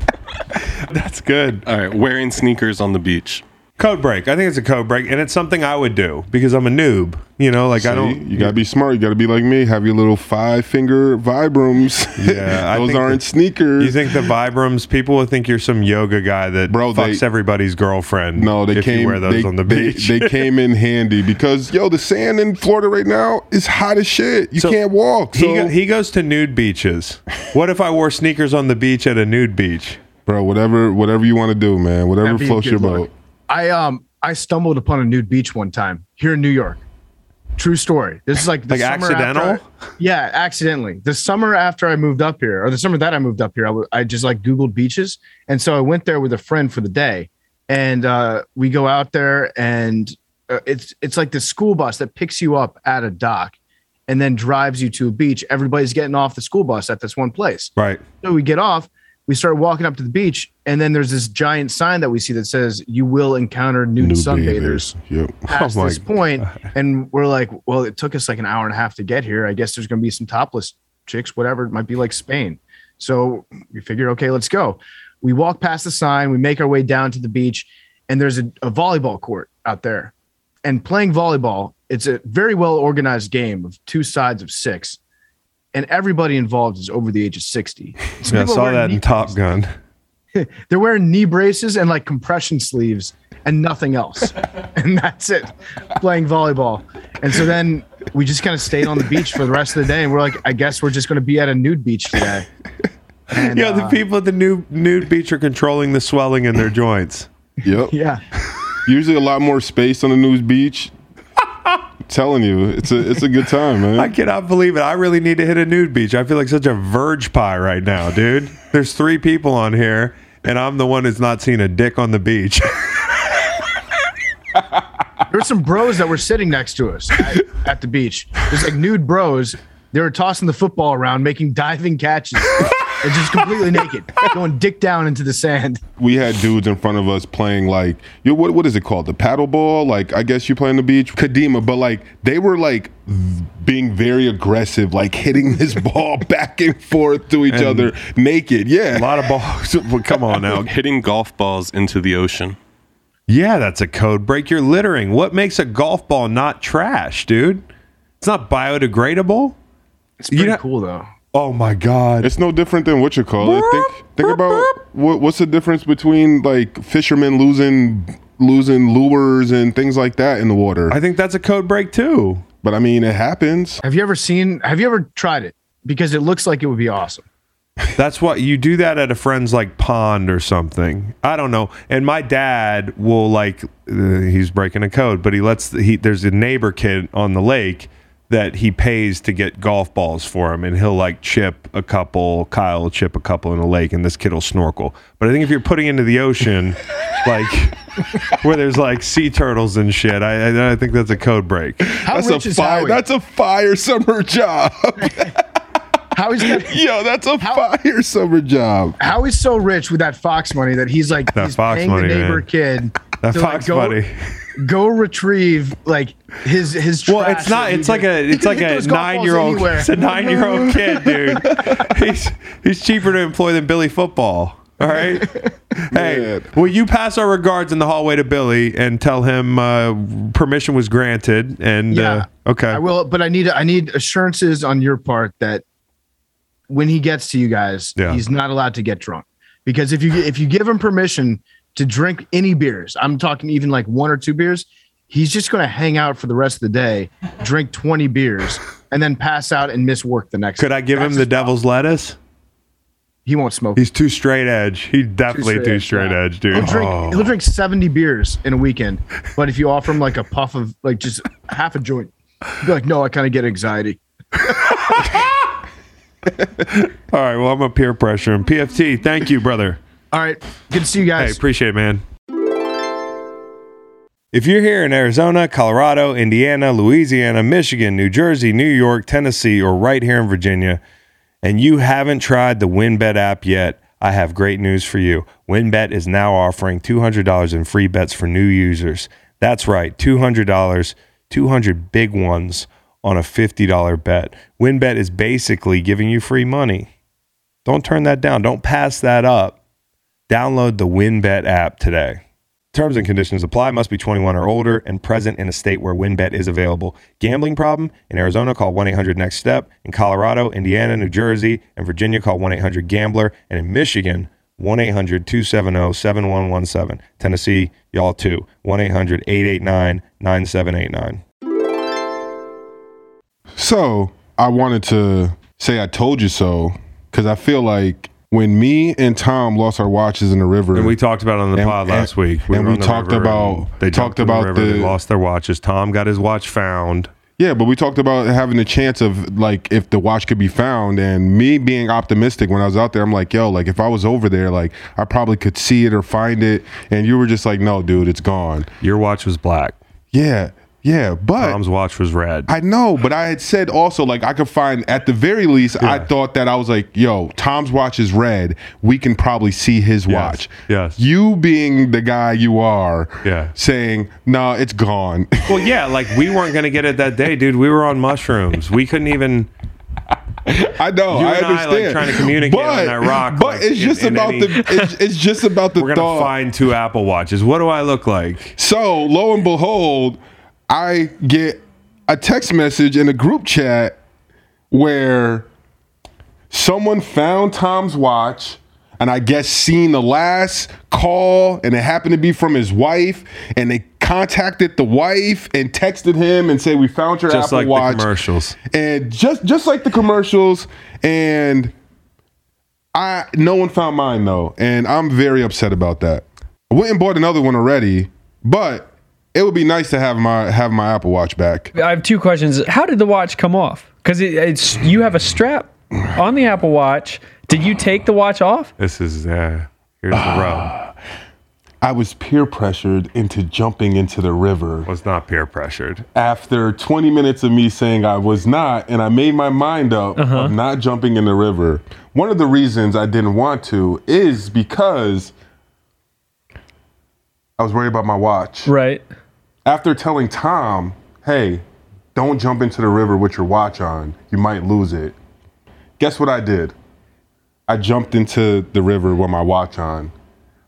That's good. All right, wearing sneakers on the beach. Code break. I think it's a code break, and it's something I would do because I'm a noob. You know, like I don't. You gotta be smart. You gotta be like me. Have your little five finger Vibrams. <laughs> Yeah, I those think aren't that- sneakers. You think the Vibrams? People would think you're some yoga guy that Bro, fucks they- everybody's girlfriend. no, they if came. You wear those they, on the beach. They, came in <laughs> handy because yo, the sand in Florida right now is hot as shit. You So, can't walk. he, So, go, he goes to nude beaches. What if I wore sneakers on the beach at a nude beach? bro, whatever, whatever you want to do, man. Whatever That'd be a floats your good look. boat. I um I stumbled upon a nude beach one time here in New York. True story. This is like the Like summer accidental? after yeah, accidentally. The summer after I moved up here, or the summer that I moved up here, I, w- I just like Googled beaches, and so I went there with a friend for the day, and uh, we go out there, and uh, it's it's like the school bus that picks you up at a dock, and then drives you to a beach. Everybody's getting off the school bus at this one place. Right. So we get off, we start walking up to the beach, and then there's this giant sign that we see that says, You will encounter nude, Nude sunbathers bathers. Yep. past Oh this point. And we're like, Well, it took us like an hour and a half to get here. I guess there's going to be some topless chicks, whatever. It might be like Spain. So we figured, okay, let's go. We walk past the sign, we make our way down to the beach, and there's a, a volleyball court out there. And playing volleyball, it's a very well organized game of two sides of six. And everybody involved is over the age of 60. <laughs> So Yeah, I saw that in Top. Gun. <laughs> They're wearing knee braces and like compression sleeves and nothing else. <laughs> and that's it, playing volleyball. And so then we just kind of stayed on the beach for the rest of the day. And we're like, I guess we're just going to be at a nude beach today. And, Yeah, the uh, people at the nude, nude beach are controlling the swelling in their joints. Yep. yeah. Usually a lot more space on the nude beach. Telling you, it's a it's a good time, man. <laughs> I cannot believe it. I really need to hit a nude beach. I feel like such a verge pie right now, dude. There's three people on here, and I'm the one who's not seen a dick on the beach. <laughs> There were some bros that were sitting next to us at, at the beach. There's like nude bros. They were tossing the football around, making diving catches. They're just completely naked, <laughs> going dick down into the sand. we had dudes in front of us playing like you know, what what is it called the paddle ball like I guess you play on the beach Kadima but like they were like being very aggressive like hitting this <laughs> ball back and forth to each And- other naked Yeah. a lot of balls. <laughs> Well, Come on now. Hitting golf balls into the ocean. Yeah, that's a code break. You're littering. What makes a golf ball not trash, dude? It's not biodegradable. It's pretty know- cool though. Oh my god. it's no different than what you call it think think about what, what's the difference between like fishermen losing losing lures and things like that in the water I think that's a code break too. but I mean it happens Have you ever seen? Have you ever tried it? Because it looks like it would be awesome. That's what you do that at a friend's like pond or something. I don't know. And my dad will like uh, he's breaking a code, but he lets he there's a neighbor kid on the lake that he pays to get golf balls for him and he'll like chip a couple, Kyle will chip a couple in the lake and this kid will snorkel. But I think if you're putting into the ocean <laughs> like where there's like sea turtles and shit, I I, I think that's a code break. How that's rich a is fire Howie? that's a fire summer job <laughs> How he's <laughs> Yo, that's a fire summer job. how he's so rich with that Fox money that he's like That he's Fox paying money, the neighbor man. kid That to, like, Fox go, retrieve like his his. Trash Well, it's not. that he It's like a. It's like a those golf balls nine year old. anywhere. It's a nine year old <laughs> kid, dude. He's he's cheaper to employ than Billy football. All right. <laughs> Hey, Man. will you pass our regards in the hallway to Billy and tell him uh, permission was granted? And Yeah. uh, okay, I will, but I need I need assurances on your part that when he gets to you guys, Yeah. he's not allowed to get drunk. Because if you if you give him permission to drink any beers, I'm talking even like one or two beers, he's just going to hang out for the rest of the day, drink 20 beers, and then pass out and miss work the next. could I give him the his problem. devil's lettuce? He won't smoke. He's too straight edge. He's definitely straight too straight yeah. edge, dude. He'll drink. Oh. He'll drink 70 beers in a weekend, but if you offer him like a puff of like just half a joint, he'll be like, "No, I kind of get anxiety." <laughs> All right. Well, I'm a peer pressure and PFT. Thank you, brother. All right, good to see you Hey, guys. appreciate it, man. If you're here in Arizona, Colorado, Indiana, Louisiana, Michigan, New Jersey, New York, Tennessee, or right here in Virginia, and you haven't tried the WynnBET app yet, I have great news for you. WynnBET is now offering $200 in free bets for new users. That's right, $200, 200 big ones on a $50 bet. WynnBET is basically giving you free money. Don't turn that down. Don't pass that up. Download the WynnBET app today. Terms and conditions apply. Must be 21 or older and present in a state where WynnBET is available. Gambling problem? In Arizona, call 1 800 NEXT STEP. In Colorado, Indiana, New Jersey, and Virginia, call 1 800 GAMBLER. And in Michigan, 1 800 270 7117. Tennessee, y'all too. 1 800 889 9789. So I wanted to say I told you so because I feel like when me and Tom lost our watches in the river, And we talked about it on the And- pod and- last week. and we on the talked river about- they talked about river, they the- lost their watches. Tom got his watch found. Yeah, but we talked about having a chance of like if the watch could be found, and me being optimistic when I was out there. I'm like, yo, like if I was over there, like I probably could see it or find it. And you were just like, no, dude, it's gone. Your watch was black. Yeah, yeah, but Tom's watch was red. I know, but I had said also like I could find at the very least. I thought that I was like, yo, Tom's watch is red. We can probably see his watch. yes. You being the guy you are, Yeah. saying no, it's gone. <laughs> Well, yeah, like we weren't gonna get it that day, dude. We were on mushrooms. We couldn't even. I know. You I and I, like, understand. trying to communicate on that rock, But like, it's in- just in about any- the. It's, it's just about the <laughs> We're gonna thought. find two Apple watches. What do I look like? So lo and behold, I get a text message in a group chat where someone found Tom's watch and I guess seen the last call and it happened to be from his wife and they contacted the wife and texted him and say we found your Just Apple like watch the commercials. and just just like the commercials and I no one found mine though and I'm very upset about that. I went and bought another one already, but it would be nice to have my have my Apple Watch back. I have two questions. How did the watch come off? Because it, it's you have a strap on the Apple Watch. Did you take the watch off? This is uh, here's the rub. <sighs> I was peer pressured into jumping into the river Was not peer pressured. after 20 minutes of me saying I was not, and I made my mind up of not jumping in the river. One of the reasons I didn't want to is because I was worried about my watch. Right. After telling Tom, hey, don't jump into the river with your watch on, you might lose it. Guess what I did? I jumped into the river with my watch on.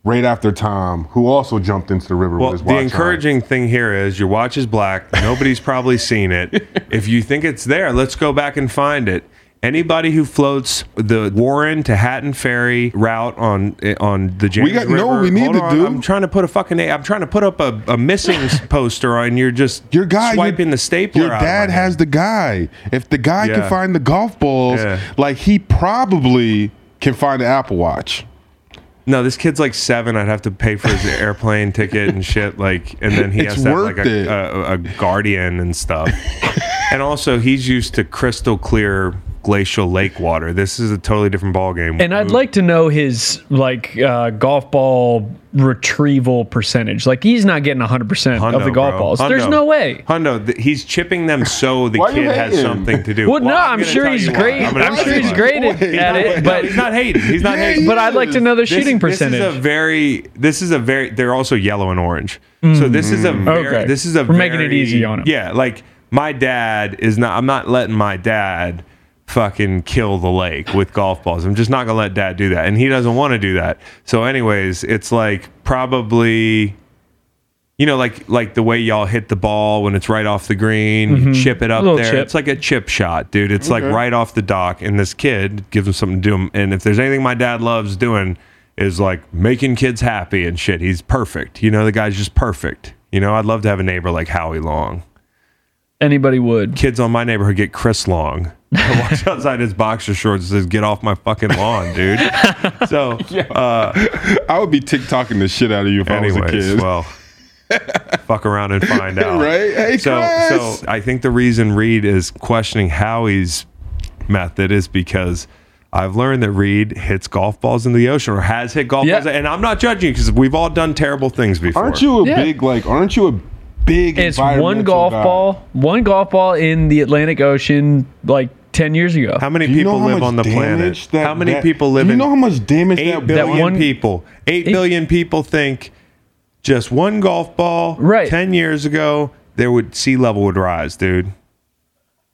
Right after Tom, who also jumped into the river Well, with his watch. On. The encouraging thing here is your watch is black. Nobody's probably seen it. <laughs> If you think it's there, let's go back and find it. Anybody who floats the Warren to Hatton Ferry route on eh, on the James got- no, we need hold to on, do- I'm trying to put a fucking. I'm trying to put up a, a missing <laughs> poster, and you're just Your guy, swiping your, the stapler. Your dad has hand. the guy. If the guy Yeah. can find the golf balls, Yeah. like he probably can find the Apple Watch. No, this kid's like seven. I'd have to pay for his <laughs> airplane ticket and shit. Like, and then he It's has to have like a, a, a guardian and stuff. <laughs> and also, he's used to crystal clear glacial lake water. This is a totally different ball game. And I'd like to know his like uh, golf ball retrieval percentage. Like he's not getting 100% of the golf bro. balls. There's no way. Hundo, th- he's chipping them so the kid has something to do. Well, no, I'm gonna sure he's great. gonna I'm sure he's great at, at it, No, but he's not hating. He's not hating. but I'd like to know the shooting percentage. This is a very. This is a very. They're also yellow and orange. So this is a very. Okay. This is a. We're making it easy on him. Yeah, like my dad is not. I'm not letting my dad fucking kill the lake with golf balls. I'm just not gonna let dad do that, and he doesn't want to do that. So, anyways, it's like probably. You know, like like the way y'all hit the ball when it's right off the green, you chip it up Mm-hmm. there. chip. It's like a chip shot, dude. It's like right off the dock, and this kid gives him something to do. And if there's anything my dad loves doing, is like making kids happy and shit. He's perfect. You know, the guy's just perfect. You know, I'd love to have a neighbor like Howie Long. Anybody would. Kids on my neighborhood get Chris Long. <laughs> I watch outside his boxer shorts and says, "Get off my fucking lawn, dude." So, <laughs> uh, I would be TikToking the shit out of you if I was a kid. well, fuck around and find <laughs> out. Right? Hey, so, Chris! so I think the reason Reed is questioning Howie's method is because I've learned that Reed hits golf balls in the ocean or has hit golf Yeah. balls, and I'm not judging because we've all done terrible things before. aren't you a Yeah. big like? Aren't you a big? It's one golf guy? ball, one golf ball in the Atlantic Ocean like 10 years ago. How many Do you know people how live on the planet? that- how many that- people live you in? know how much damage Eight that billion one- people. Eight Eight- billion people think just one golf ball. Right. Ten years ago, there would sea level would rise, dude,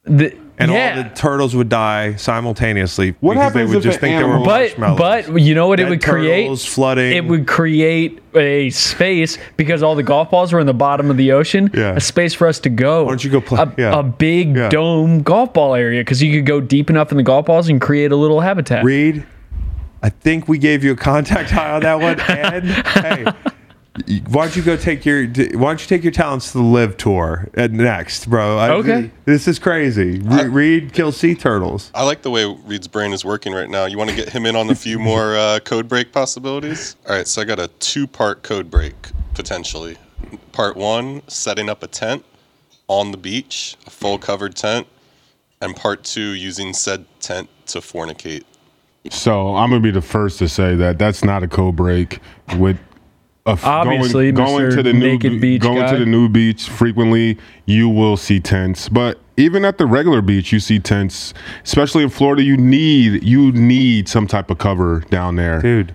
The- and yeah. all the turtles would die simultaneously What because they happens would if just an think they were animal- but marshmallows. but you know what it Dead would create? turtles, flooding. It would create a space because all the golf balls were in the bottom of the ocean. Yeah. A space for us to go. Why don't you go play- A, yeah. a big Yeah. dome golf ball area because you could go deep enough in the golf balls and create a little habitat. Reed, I think we gave you a contact <laughs> high on that one. And hey, why don't you go take your Why don't you take your talents to the live tour at next, bro? I- Okay. this is crazy. Re- Reed kills sea turtles. I like the way Reed's brain is working right now. You want to get him in on a few more uh, code break possibilities? All right, so I got a two part code break potentially. Part one, setting up a tent on the beach, a full covered tent. And part two, using said tent to fornicate. So I'm gonna be the first to say that that's not a code break with. F- Obviously, going, going to the new Beach going guy. to the new beach frequently, you will see tents. But even at the regular beach, you see tents. Especially in Florida, you need you need some type of cover down there. Dude,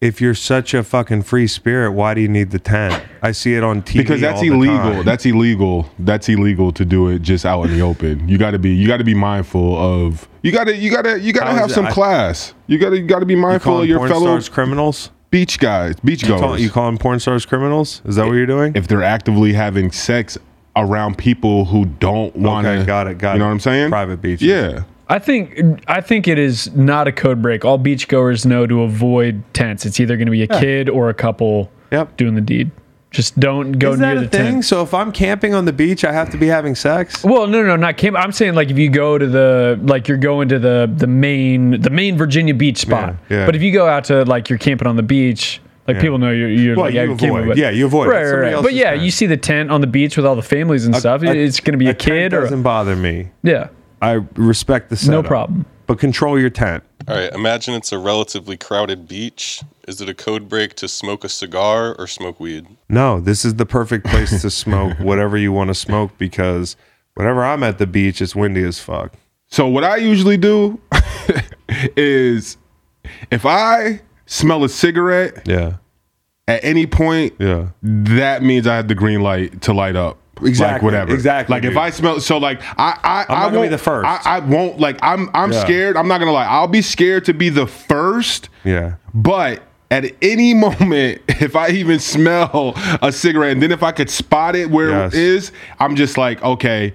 if you're such a fucking free spirit, why do you need the tent? I see it on TV because that's illegal. That's illegal. That's illegal to do it just out in the open. You got to be you got to be mindful of you got to you got to you got to have some I- class. You got to you got to be mindful of your porn fellow stars criminals. Beach guys, beach Call- goers. You calling porn stars criminals? Is that what you're doing? if they're actively having sex around people who don't want to okay, got it, got it. You know what I'm saying? Private beaches. Yeah. I think I think it is not a code break. All beachgoers know to avoid tents. It's either going to be a kid or a couple Yep. doing the deed. Just don't go Is near that the thing? tent. So if I'm camping on the beach, I have to be having sex? Well, no, no, not camp. I'm saying like if you go to the like you're going to the the main the main Virginia beach spot. Yeah, yeah. But if you go out to like you're camping on the beach, like Yeah. people know you're you're Well, like you yeah, camping, avoid. but- Yeah, you avoid. Right, right, somebody right. else's But yeah, tent. you see the tent on the beach with all the families and stuff. A- it's going to be a, tent kid or doesn't bother me. yeah, I respect the setup. no problem. But control your tent. All right, imagine it's a relatively crowded beach. Is it a code break to smoke a cigar or smoke weed? No, this is the perfect place to smoke <laughs> whatever you want to smoke because whenever I'm at the beach, it's windy as fuck. So what I usually do <laughs> is if I smell a cigarette Yeah. at any point, Yeah. that means I have the green light to light up. Exactly, Like whatever. exactly, Like if. I smell so like I I, I'm not gonna be won't the first. I, I won't like I'm I'm Yeah. scared. I'm not gonna lie. I'll be scared to be the first. Yeah. But at any <laughs> moment, if I even smell a cigarette, and then if I could spot it where Yes. it is, I'm just like, okay,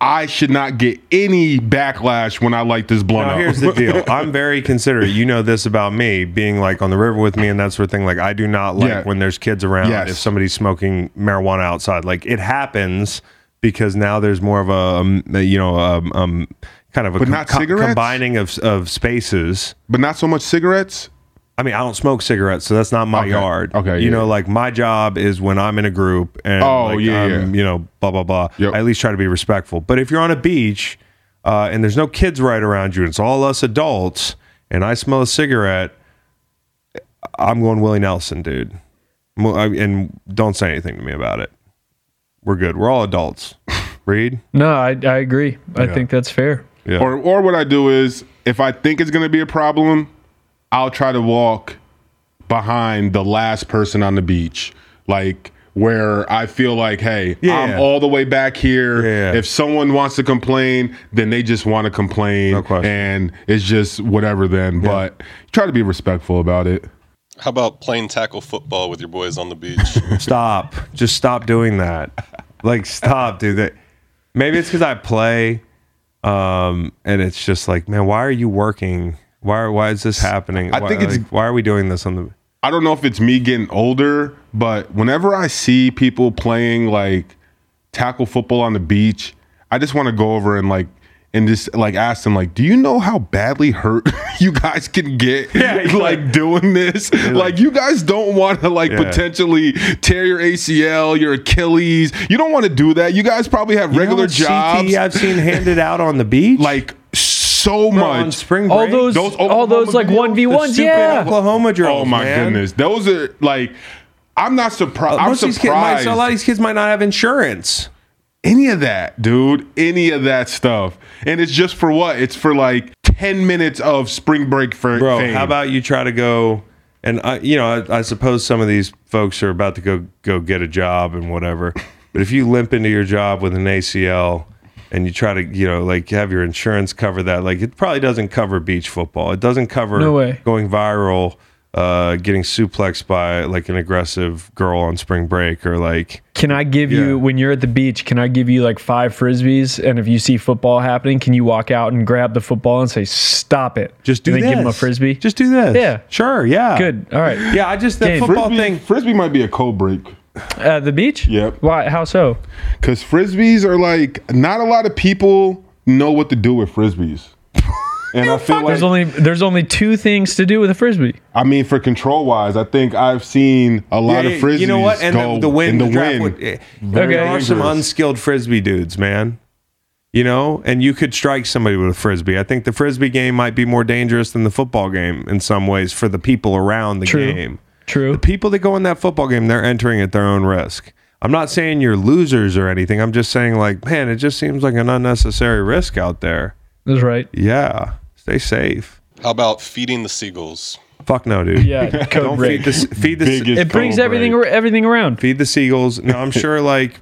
I should not get any backlash when I light this blunt Now up. here's the deal. <laughs> I'm very considerate. You know this about me, being like on the river with me and that sort of thing. Like I do not like Yeah. when there's kids around. Yes. If somebody's smoking marijuana outside, like it happens because now there's more of a, um, you know, um, um kind of a cigarettes? combining of of spaces. but not so much cigarettes. I mean, I don't smoke cigarettes, so that's not my Okay. yard. Okay, you yeah. know, like my job is when I'm in a group and Oh, like, yeah, I'm, yeah. you know, blah blah blah. Yep. I at least try to be respectful. But if you're on a beach, uh, and there's no kids right around you, and it's all us adults, and I smell a cigarette, I'm going Willie Nelson, dude. Mo- I- And don't say anything to me about it. We're good. We're all adults. <laughs> Reed? No, I, I agree. I think that's fair. Yeah. Or or what I do is if I think it's gonna be a problem, I'll try to walk behind the last person on the beach. Like where I feel like, hey, Yeah. I'm all the way back here. Yeah. If someone wants to complain, then they just want to complain. No. And it's just whatever then. But try to be respectful about it. How about playing tackle football with your boys on the beach? <laughs> stop. Just stop doing that. Like, stop, dude. Maybe it's because I play, um, and it's just like, man, why are you working? Why why is this happening? I why, think it's- like, why are we doing this on the? I don't know if it's me getting older, but whenever I see people playing like tackle football on the beach, I just want to go over and like and just like ask them like, "Do you know how badly hurt <laughs> you guys can get <laughs> like, doing this? Like, you guys don't want to like Yeah. potentially tear your ACL, your Achilles. You don't want to do that. You guys probably have You know regular what jobs. CTE I've seen <laughs> handed out on the beach, like so Bro, on much. spring All break. those, Those all those like one v ones. yeah. Oklahoma drills. Oh my man. goodness, those are like. I'm not surprised. I'm Uh, Most of these kids, might, surprised. so a lot of these kids might not have insurance. any of that, dude. Any of that stuff. And it's just for what? It's for like 10 minutes of spring break for Bro, fame. how about you try to go and I, you know, I, I suppose some of these folks are about to go go get a job and whatever. But if you limp into your job with an ACL and you try to, you know, like have your insurance cover that, like it probably doesn't cover beach football. It doesn't cover No way. going viral, uh, getting suplexed by like an aggressive girl on spring break or like Can I give Yeah. you when you're at the beach? Can I give you like five frisbees? And if you see football happening, can you walk out and grab the football and say, "Stop it"? just do and this. then give them a frisbee. Just do this. Yeah. Sure. Yeah. good. All right. Yeah. I just that Game. football Frisbee, thing. Frisbee might be a cold break. Uh, the beach. Yep. Why? How so? Because Frisbees are like, not a lot of people know what to do with Frisbees. <laughs> And I feel like, There's only there's only two things to do with a frisbee. I mean, for control wise, I think I've seen a lot Yeah, of Frisbees You know what? And go the, the wind, in the wind. would- eh, Very there are some unskilled frisbee dudes, man. You know, and you could strike somebody with a frisbee. I think the frisbee game might be more dangerous than the football game in some ways for the people around the True. game. True. The people that go in that football game, they're entering at their own risk. I'm not saying you're losers or anything. I'm just saying, like, man, it just seems like an unnecessary risk out there. That's right. Yeah, stay safe. How about feeding the seagulls? Fuck no, dude. Yeah. <laughs> Code Don't break. feed the feed the Biggest It brings everything break. everything around. feed the seagulls. No, I'm sure <laughs> like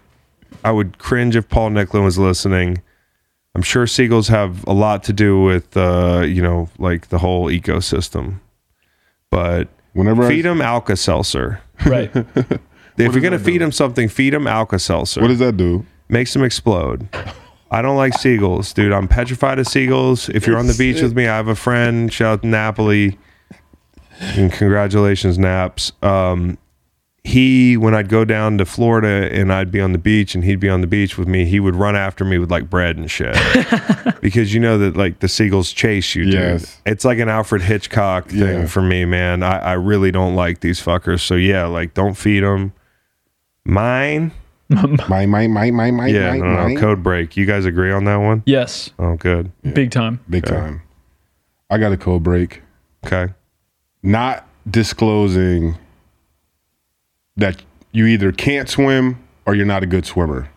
I would cringe if Paul Nicklen was listening. I'm sure seagulls have a lot to do with uh, you know, like the whole ecosystem. But Whenever I- feed them Alka Seltzer. Right. <laughs> If you're gonna feed them something, feed them Alka Seltzer. What does that do? Makes them explode. I don't like seagulls, dude. I'm petrified of seagulls. If you're on the beach with me, I have a friend. Shout out to Napoli. And congratulations, Naps. Um, he, when I'd go down to Florida and I'd be on the beach and he'd be on the beach with me, he would run after me with like bread and shit. <laughs> because you know that like the seagulls chase you, dude. Yes. It's like an Alfred Hitchcock thing Yeah. for me, man. I, I really don't like these fuckers. So yeah, like don't feed them. Mine, My, my, my, my, my, yeah, my, no, no, my. code break. You guys agree on that one? yes. Oh, good. Big time. Big time. I got a code break. Okay. Not disclosing that you either can't swim or you're not a good swimmer.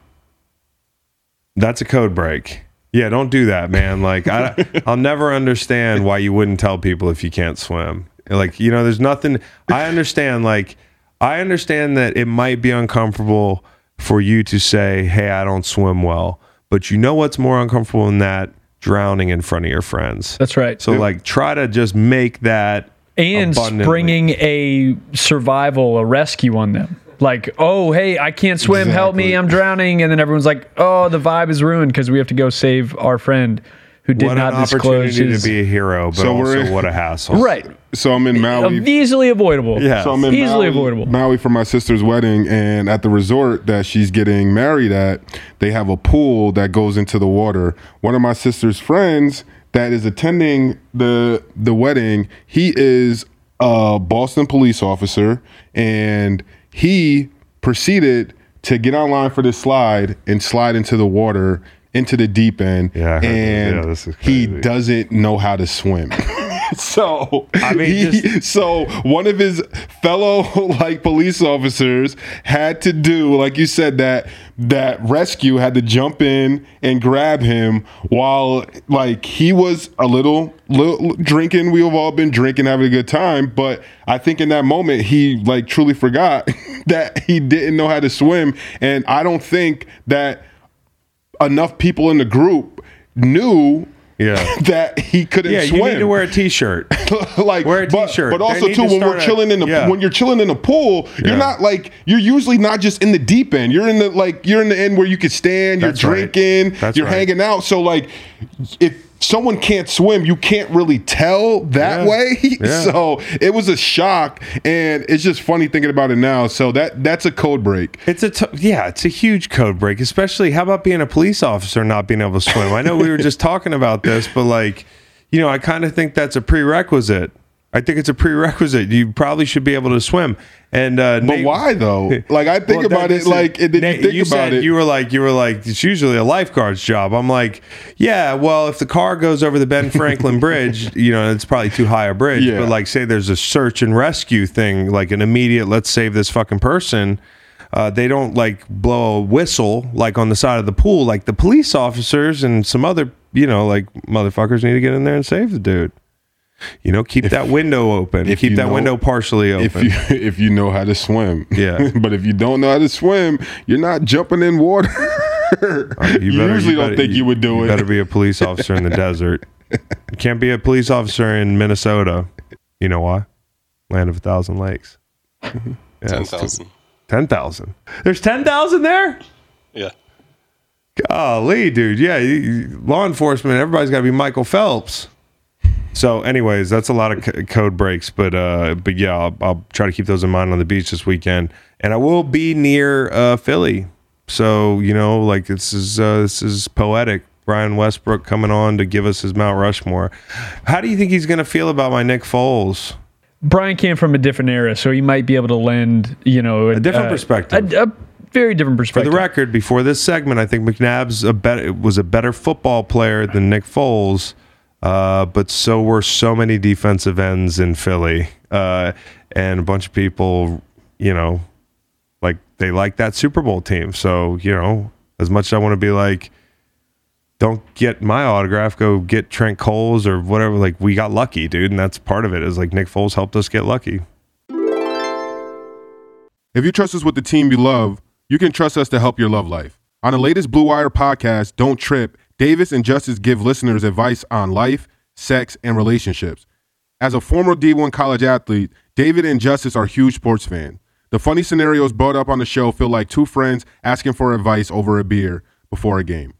That's a code break. Yeah, don't do that, man. Like I <laughs> I'll never understand why you wouldn't tell people if you can't swim. Like, you know, there's nothing I understand like I understand that it might be uncomfortable for you to say, "Hey, I don't swim well." But you know what's more uncomfortable than that? Drowning in front of your friends. That's right. So like try to just make that and abundantly- springing a survival, a rescue on them. Like, oh, hey, I can't swim. Help me. I'm drowning. And then everyone's like, oh, the vibe is ruined because we have to go save our friend who did what not an disclose opportunity his. to be a hero, but So we're- also what a hassle. right. So I'm in Maui. Easily avoidable. Yeah. So I'm in Easily Maui, avoidable. Maui for my sister's wedding, and at the resort that she's getting married at, they have a pool that goes into the water. One of my sister's friends that is attending the the wedding, he is a Boston police officer, and he proceeded to get online for this slide and slide into the water into the deep end, Yeah, and Yeah, he doesn't know how to swim. <laughs> <laughs> so I mean, he- just- so one of his fellow <laughs> like police officers had to do, like you said, that that rescue had to jump in and grab him while like he was a little, little drinking. We've all been drinking, having a good time, but I think in that moment he like truly forgot <laughs> that he didn't know how to swim, and I don't think that enough people in the group knew Yeah. <laughs> that he couldn't Yeah, swim you need to wear a t-shirt. <laughs> like Wear a but, t-shirt. but also too to when we're a- chilling in the yeah. when you're chilling in a pool you're not like you're usually not just in the deep end you're in the like you're in the end where you can stand you're That's right. drinking That's you're right. hanging out so like if someone can't swim you can't really tell that Yeah. way <laughs> Yeah. so it was a shock and it's just funny thinking about it now so that that's a code break It's a t- yeah, it's a huge code break. Especially how about being a police officer not being able to swim? I know we were just talking about this, but like, you know, I kind of think that's a prerequisite. I think it's a prerequisite. You probably should be able to swim. And uh, but Nate- why though <laughs> like i think Well, about it like and then Nate, you think about said it You were like, you were like, it's usually a lifeguard's job. I'm like, yeah, well, if the car goes over the Ben <laughs> Franklin Bridge, you know, it's probably too high a bridge. Yeah. But like, say there's a search and rescue thing, like an immediate, let's save this fucking person. Uh, they don't like blow a whistle like on the side of the pool. Like the police officers and some other, you know, like motherfuckers need to get in there and save the dude. You know, keep that window open. if Keep that know- window partially open. if you <laughs> if you know how to swim. Yeah. <laughs> but if you don't know how to swim, you're not jumping in water. Uh, <laughs> you, better- usually don't better- think you, would do it. you it. better be a police officer in the desert. You can't be a police officer in Minnesota. You know why? Land of a thousand lakes. Yeah, Ten it's too- thousand. 10,000. There's 10,000 there? Yeah. Golly, dude. Yeah, law enforcement, everybody's got to be Michael Phelps. So, anyways, that's a lot of c- code breaks, but uh, but yeah, I'll, I'll try to keep those in mind on the beach this weekend, and I will be near uh, Philly. So you know, like this is uh, this is poetic. Brian Westbrook coming on to give us his Mount Rushmore. How do you think he's going to feel about my Nick Foles? Brian came from a different era, so he might be able to lend, you know, a, different uh, perspective. A, a very different perspective. For the record, before this segment, I think McNabb's a better was a better football player than Nick Foles, uh, but so were so many defensive ends in Philly, uh, and a bunch of people, you know, like they like that Super Bowl team. So you know, as much as I want to be like, don't get my autograph, go get Trent Cole's or whatever. Like we got lucky, dude, and that's part of it. Is like Nick Foles helped us get lucky. If you trust us with the team you love, you can trust us to help your love life. On the latest Blue Wire podcast, Don't Trip, Davis and Justice give listeners advice on life, sex, and relationships. As a former D1 college athlete, David and Justice are huge sports fans. The funny scenarios brought up on the show feel like two friends asking for advice over a beer before a game.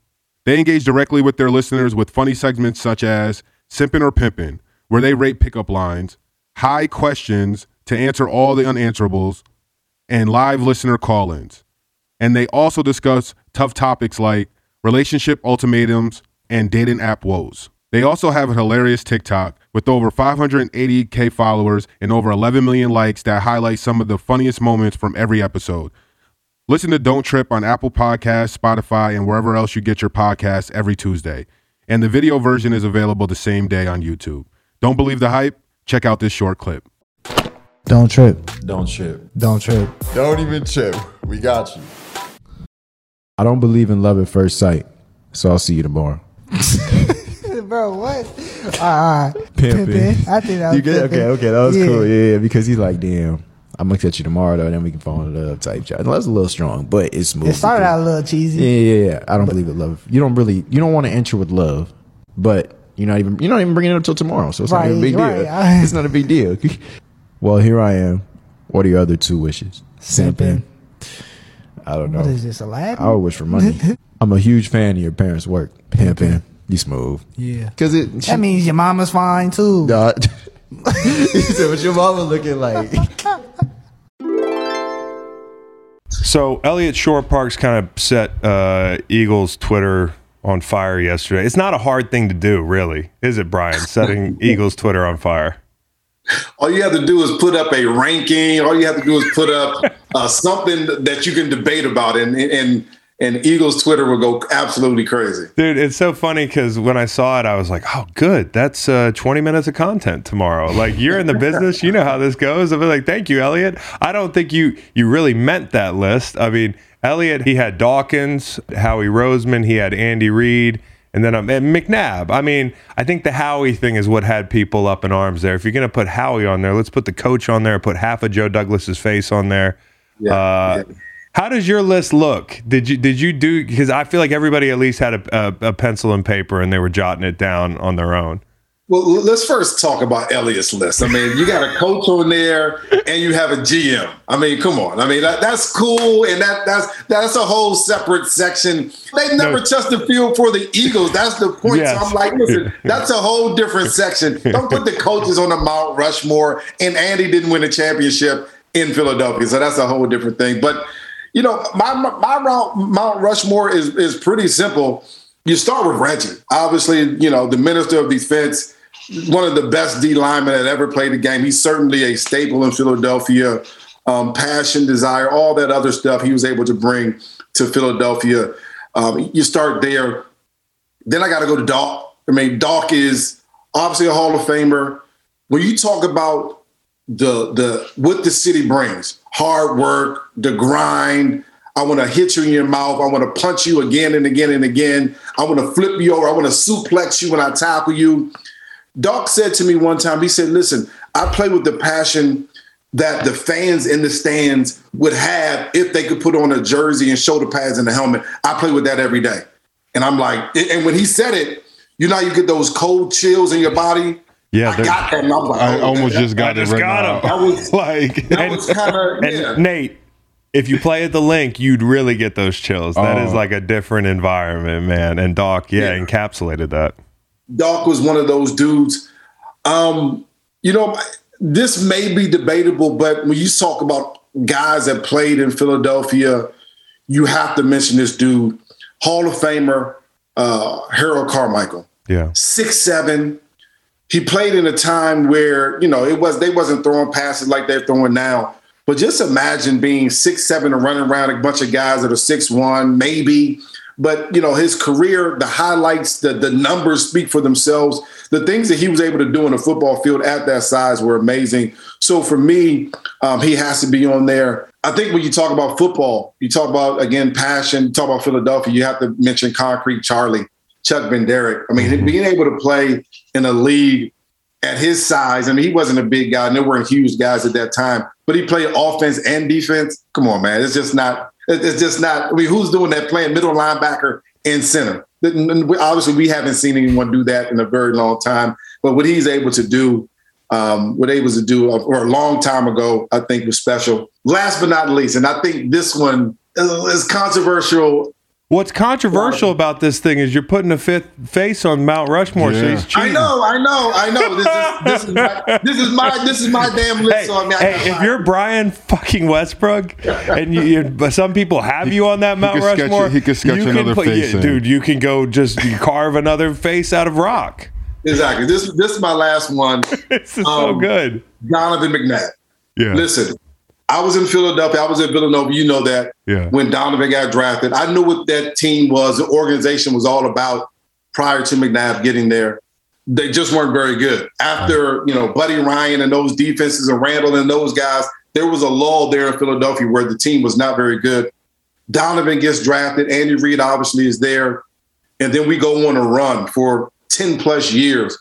They engage directly with their listeners with funny segments such as Simpin' or Pimpin', where they rate pickup lines, high questions to answer all the unanswerables, and live listener call ins. And they also discuss tough topics like relationship ultimatums and dating app woes. They also have a hilarious TikTok with over 580K followers and over 11 million likes that highlight some of the funniest moments from every episode. Listen to Don't Trip on Apple Podcasts, Spotify, and wherever else you get your podcasts every Tuesday. And the video version is available the same day on YouTube. Don't believe the hype? Check out this short clip. Don't trip. Don't trip. Don't trip. Don't even trip. We got you. I don't believe in love at first sight. So I'll see you tomorrow. <laughs> Bro, what? All right, all right. Pimpin'. Pimpin'. I think that was You get okay, okay, that was Yeah. cool. Yeah, yeah, because he's like, damn, I'm gonna catch you tomorrow though, then we can fall in love type job. That's a little strong, but it's smooth. It started out a little cheesy. Yeah, yeah, yeah. I don't believe in love. You don't really you don't want to enter with love, but you're not even you're not even bringing it up till tomorrow, so it's not even a Right, big deal. right. <laughs> It's not a big deal. <laughs> well, here I am. What are your other two wishes? Simping. I don't know. What is this, Aladdin? I would wish for money. <laughs> I'm a huge fan of your parents' work. Pimping. You smooth. Yeah. Cause it That means your mama's fine too. <laughs> Nah. he said, "What your mama looking like?" <laughs> So Eliot Shorr-Parks kind of set uh, Eagles Twitter on fire yesterday. It's not a hard thing to do, really, is it, Brian? Setting Eagles Twitter on fire. All you have to do is put up a ranking. All you have to do is put up <laughs> uh, something that you can debate about, and and and Eagles Twitter will go absolutely crazy. Dude, it's so funny because when I saw it, I was like, "Oh, good. That's uh, 20 minutes of content tomorrow." Like you're in the <laughs> business, you know how this goes. I'm like, "Thank you, Eliot." I don't think you you really meant that list. I mean, Eliot, he had Dawkins, Howie Roseman, he had Andy Reid, and then um, and McNabb. I mean, I think the Howie thing is what had people up in arms there. If you're gonna put Howie on there, let's put the coach on there. Put half of Joe Douglas's face on there. Yeah, Uh, How does your list look? Did you did you do? Because I feel like everybody at least had a, a, a pencil and paper and they were jotting it down on their own. Well, let's first talk about Eliot's list. I mean, you got a coach on there, and you have a GM. I mean, come on. I mean, that, that's cool, and that that's that's a whole separate section. They never No. touched the field for the Eagles. That's the point. Yes. So I'm like, listen, that's a whole different section. Don't put the coaches on the Mount Rushmore. And Andy didn't win a championship in Philadelphia, so that's a whole different thing. But you know, my my my Mount, Mount Rushmore is is pretty simple. You start with Reggie, obviously. You know, the minister of defense one of the best D linemen that ever played the game. He's certainly a staple in Philadelphia. Um, passion, desire, all that other stuff he was able to bring to Philadelphia. Um, you start there. Then I got to go to Doc. I mean, Doc is obviously a Hall of Famer. When you talk about the the what the city brings, hard work, the grind. I want to hit you in your mouth. I want to punch you again and again and again. I want to flip you over. I want to suplex you when I tackle you. Doc said to me one time, he said, Listen, I play with the passion that the fans in the stands would have if they could put on a jersey and shoulder pads and a helmet. I play with that every day. And I'm like, and when he said it, you know, how you get those cold chills in your body. Yeah, I got that. And I'm like, I oh, almost that- just got I it just right got now. him. That was <laughs> like that and- was kind of and yeah. Nate, if you play at the Linc, you'd really get those chills. That is Oh. like a different environment, man. And Doc, yeah, Yeah. encapsulated that. Doc was one of those dudes. Um, you know, this may be debatable, but when you talk about guys that played in Philadelphia, you have to mention this dude, Hall of Famer uh, Harold Carmichael. Yeah. six seven. He played in a time where you know it was they wasn't throwing passes like they're throwing now. But just imagine being six seven and running around a bunch of guys that are six one, maybe. But you know his career, the highlights, the the numbers speak for themselves. The things that he was able to do in the football field at that size were amazing. So for me, um, he has to be on there. I think when you talk about football, you talk about again passion. You talk about Philadelphia. You have to mention Concrete Charlie. Chuck Bednarik. I mean, being able to play in a league at his size, I mean, he wasn't a big guy, and there weren't huge guys at that time, but he played offense and defense. Come on, man. It's just not, it's just not, I mean, who's doing that playing middle linebacker and center? Obviously, we haven't seen anyone do that in a very long time, but what he's able to do, um, what was to do or a long time ago, I think was special. Last but not least, and I think this one is controversial What's controversial about this thing is you're putting a fifth face on Mount Rushmore, so he's cheating. I know, I know, I know. This is this is my <laughs> this is my, this is my damn list. Hey, so I mean, I hey, if mine. you're Brian fucking Westbrook, and you, you, but some people have you on that Mount could sketch- Rushmore, he could sketch you another face in. dude. You can go just carve another face out of rock. exactly this this is my last one. <laughs> This is so Um, good. Donovan McNabb. Yeah, Listen, I was in Philadelphia. I was in Villanova. You know that. Yeah. When Donovan got drafted, I knew what that team was. The organization was all about prior to McNabb getting there. They just weren't very good. After you know Buddy Ryan and those defenses and Randall and those guys, there was a lull there in Philadelphia where the team was not very good. Donovan gets drafted. Andy Reid obviously is there, and then we go on a run for ten plus years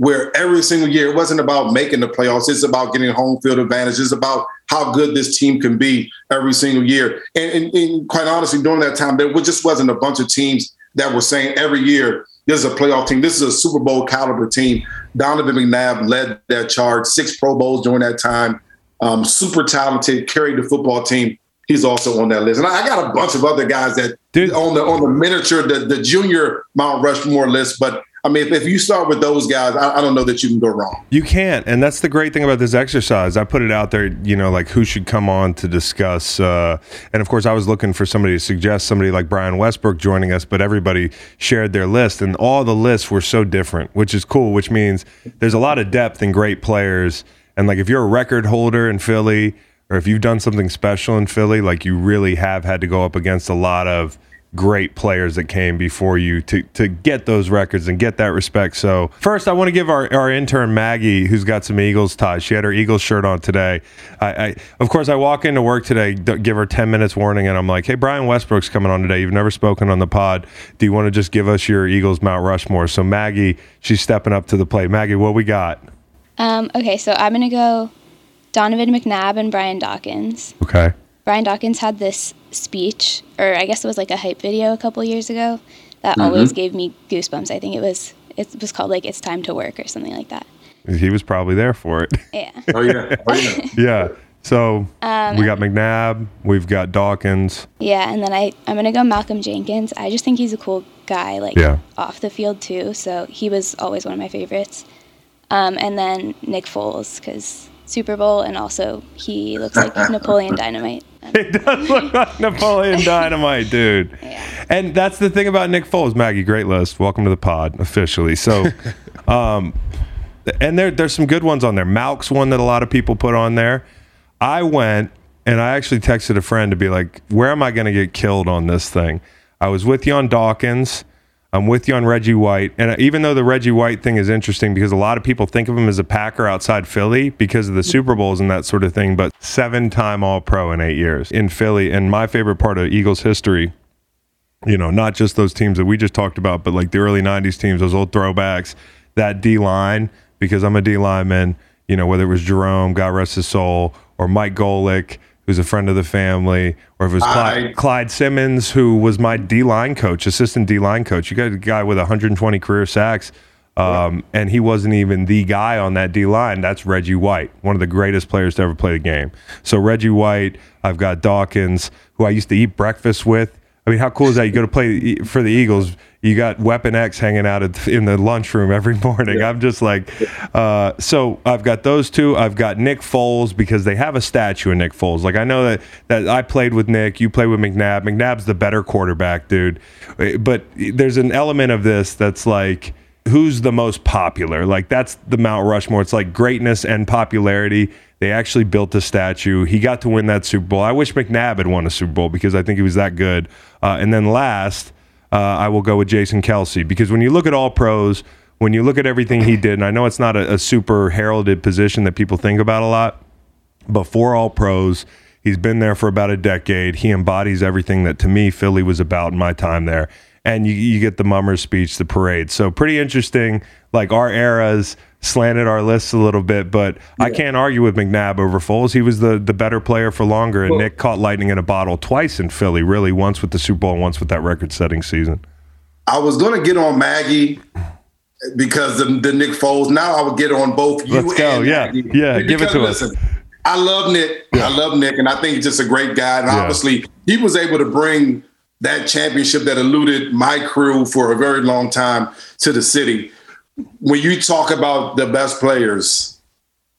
where every single year it wasn't about making the playoffs. It's about getting home field advantage. It's about how good this team can be every single year. And, and, and quite honestly, during that time, there just wasn't a bunch of teams that were saying every year, this is a playoff team. This is a Super Bowl caliber team. Donovan McNabb led that charge, six Pro Bowls during that time. Um, super talented, carried the football team. He's also on that list, and I got a bunch of other guys that Dude. on the on the miniature, the the junior Mount Rushmore list. But I mean, if, if you start with those guys, I, I don't know that you can go wrong. You can't, and that's the great thing about this exercise. I put it out there, you know, like who should come on to discuss. Uh, and of course, I was looking for somebody to suggest somebody like Brian Westbrook joining us, but everybody shared their list, and all the lists were so different, which is cool. Which means there's a lot of depth and great players. And like if you're a record holder in Philly, or if you've done something special in Philly, like you really have had to go up against a lot of great players that came before you to to get those records and get that respect. So first, I want to give our, our intern Maggie, who's got some Eagles ties. She had her Eagles shirt on today. I, I of course I walk into work today, give her ten minutes warning, and I'm like, Hey, Brian Westbrook's coming on today. You've never spoken on the pod. Do you want to just give us your Eagles Mount Rushmore? So Maggie, she's stepping up to the plate. Maggie, what we got? Um, okay, so I'm gonna go Donovan McNabb and Brian Dawkins. Okay. Brian Dawkins had this speech, or I guess it was like a hype video a couple years ago that Mhm. always gave me goosebumps. I think it was it was called like "It's Time to Work" or something like that. He was probably there for it. <laughs> Yeah. Oh yeah. Oh yeah. <laughs> yeah. So Um, we got McNabb, we've got Dawkins. Yeah, and then I I'm gonna go Malcolm Jenkins. I just think he's a cool guy, like Yeah. off the field too. So he was always one of my favorites. Um, and then Nick Foles because Super Bowl, and also he looks like <laughs> Napoleon Dynamite. <laughs> It does look like Napoleon <laughs> Dynamite, dude. And that's the thing about Nick Foles. Maggie, great list. Welcome to the pod officially. So, <laughs> um, and there there's some good ones on there. Malk's one that a lot of people put on there. I went and I actually texted a friend to be like, where am I going to get killed on this thing? I was with you on Dawkins. I'm with you on Reggie White. And uh, even though the Reggie White thing is interesting because a lot of people think of him as a Packer outside Philly because of the hmm. Super Bowls and that sort of thing, but seven time All Pro in eight years in Philly. And my favorite part of Eagles history, you know, not just those teams that we just talked about, but like the early 90s teams, those old throwbacks, that D line, because I'm a D lineman, you know, whether it was Jerome, God rest his soul, or Mike Golic, who's a friend of the family, or if it was Clyde, Clyde Simmons, who was my D line coach, assistant D line coach. You got a guy with 120 career sacks. Um, and he wasn't even the guy on that D line. That's Reggie White, one of the greatest players to ever play the game. So Reggie White, I've got Dawkins, who I used to eat breakfast with. I mean, how cool is that? You go to play for the Eagles, you got Weapon X hanging out at, in the lunchroom every <laughs> morning. I'm just like, uh, so I've got those two. I've got Nick Foles because they have a statue of Nick Foles. Like I know that that I played with Nick, you played with McNabb. McNabb's the better quarterback, dude. But there's an element of this that's like who's the most popular. Like that's the Mount Rushmore. It's like greatness and popularity. They actually built a statue. He got to win that Super Bowl. I wish McNabb had won a Super Bowl because I think he was that good. Uh, and then last, uh, I will go with Jason Kelce because when you look at all pros, when you look at everything he did, and I know it's not a, a super heralded position that people think about a lot, but for all pros, he's been there for about a decade. He embodies everything that to me Philly was about in my time there. And you, you get the Mummer speech, the parade. So pretty interesting. Like our eras slanted our lists a little bit, but I can't argue with McNabb over Foles. He was the the better player for longer, and Nick caught lightning in a bottle twice in Philly. Really, once with the Super Bowl, and once with that record-setting season. I was going to get on Maggie because the, the Nick Foles. Now I would get on both you Let's go. and Yeah. Maggie. Yeah, give it Because, to us. listen, I love Nick. I love Nick, and I think he's just a great guy. And Yeah. obviously, he was able to bring that championship that eluded my crew for a very long time to the city. When you talk about the best players,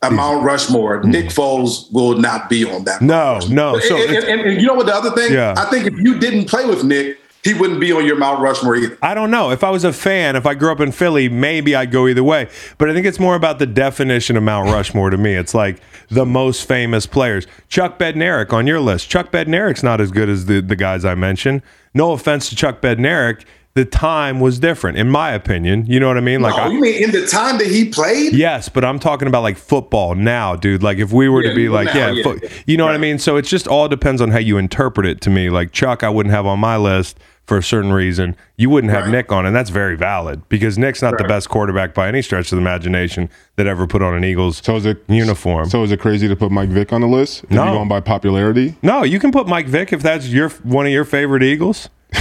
at Mount mm-hmm. Rushmore, mm-hmm. Nick Foles will not be on that. No, no. So and, and- and you know what the other thing? Yeah. I think if you didn't play with Nick, he wouldn't be on your Mount Rushmore either. I don't know. If I was a fan, if I grew up in Philly, maybe I'd go either way. But I think it's more about the definition of Mount Rushmore to me. It's like the most famous players. Chuck Bednarik on your list. Chuck Bednarik's not as good as the, the guys I mentioned. No offense to Chuck Bednarik. The time was different, in my opinion. You know what I mean? Like, no, I, you mean in the time that he played? Yes, but I'm talking about like football now, dude. Like if we were Yeah, to be like, now, yeah, yeah, fo- yeah. you know what I mean. So it's just all depends on how you interpret it. To me, like Chuck, I wouldn't have on my list for a certain reason. You wouldn't have Nick on, and that's very valid because Nick's not the best quarterback by any stretch of the imagination that ever put on an Eagles so is it, uniform. So is it crazy to put Mike Vick on the list? Is No. he going by popularity? No, you can put Mike Vick if that's your one of your favorite Eagles. <laughs>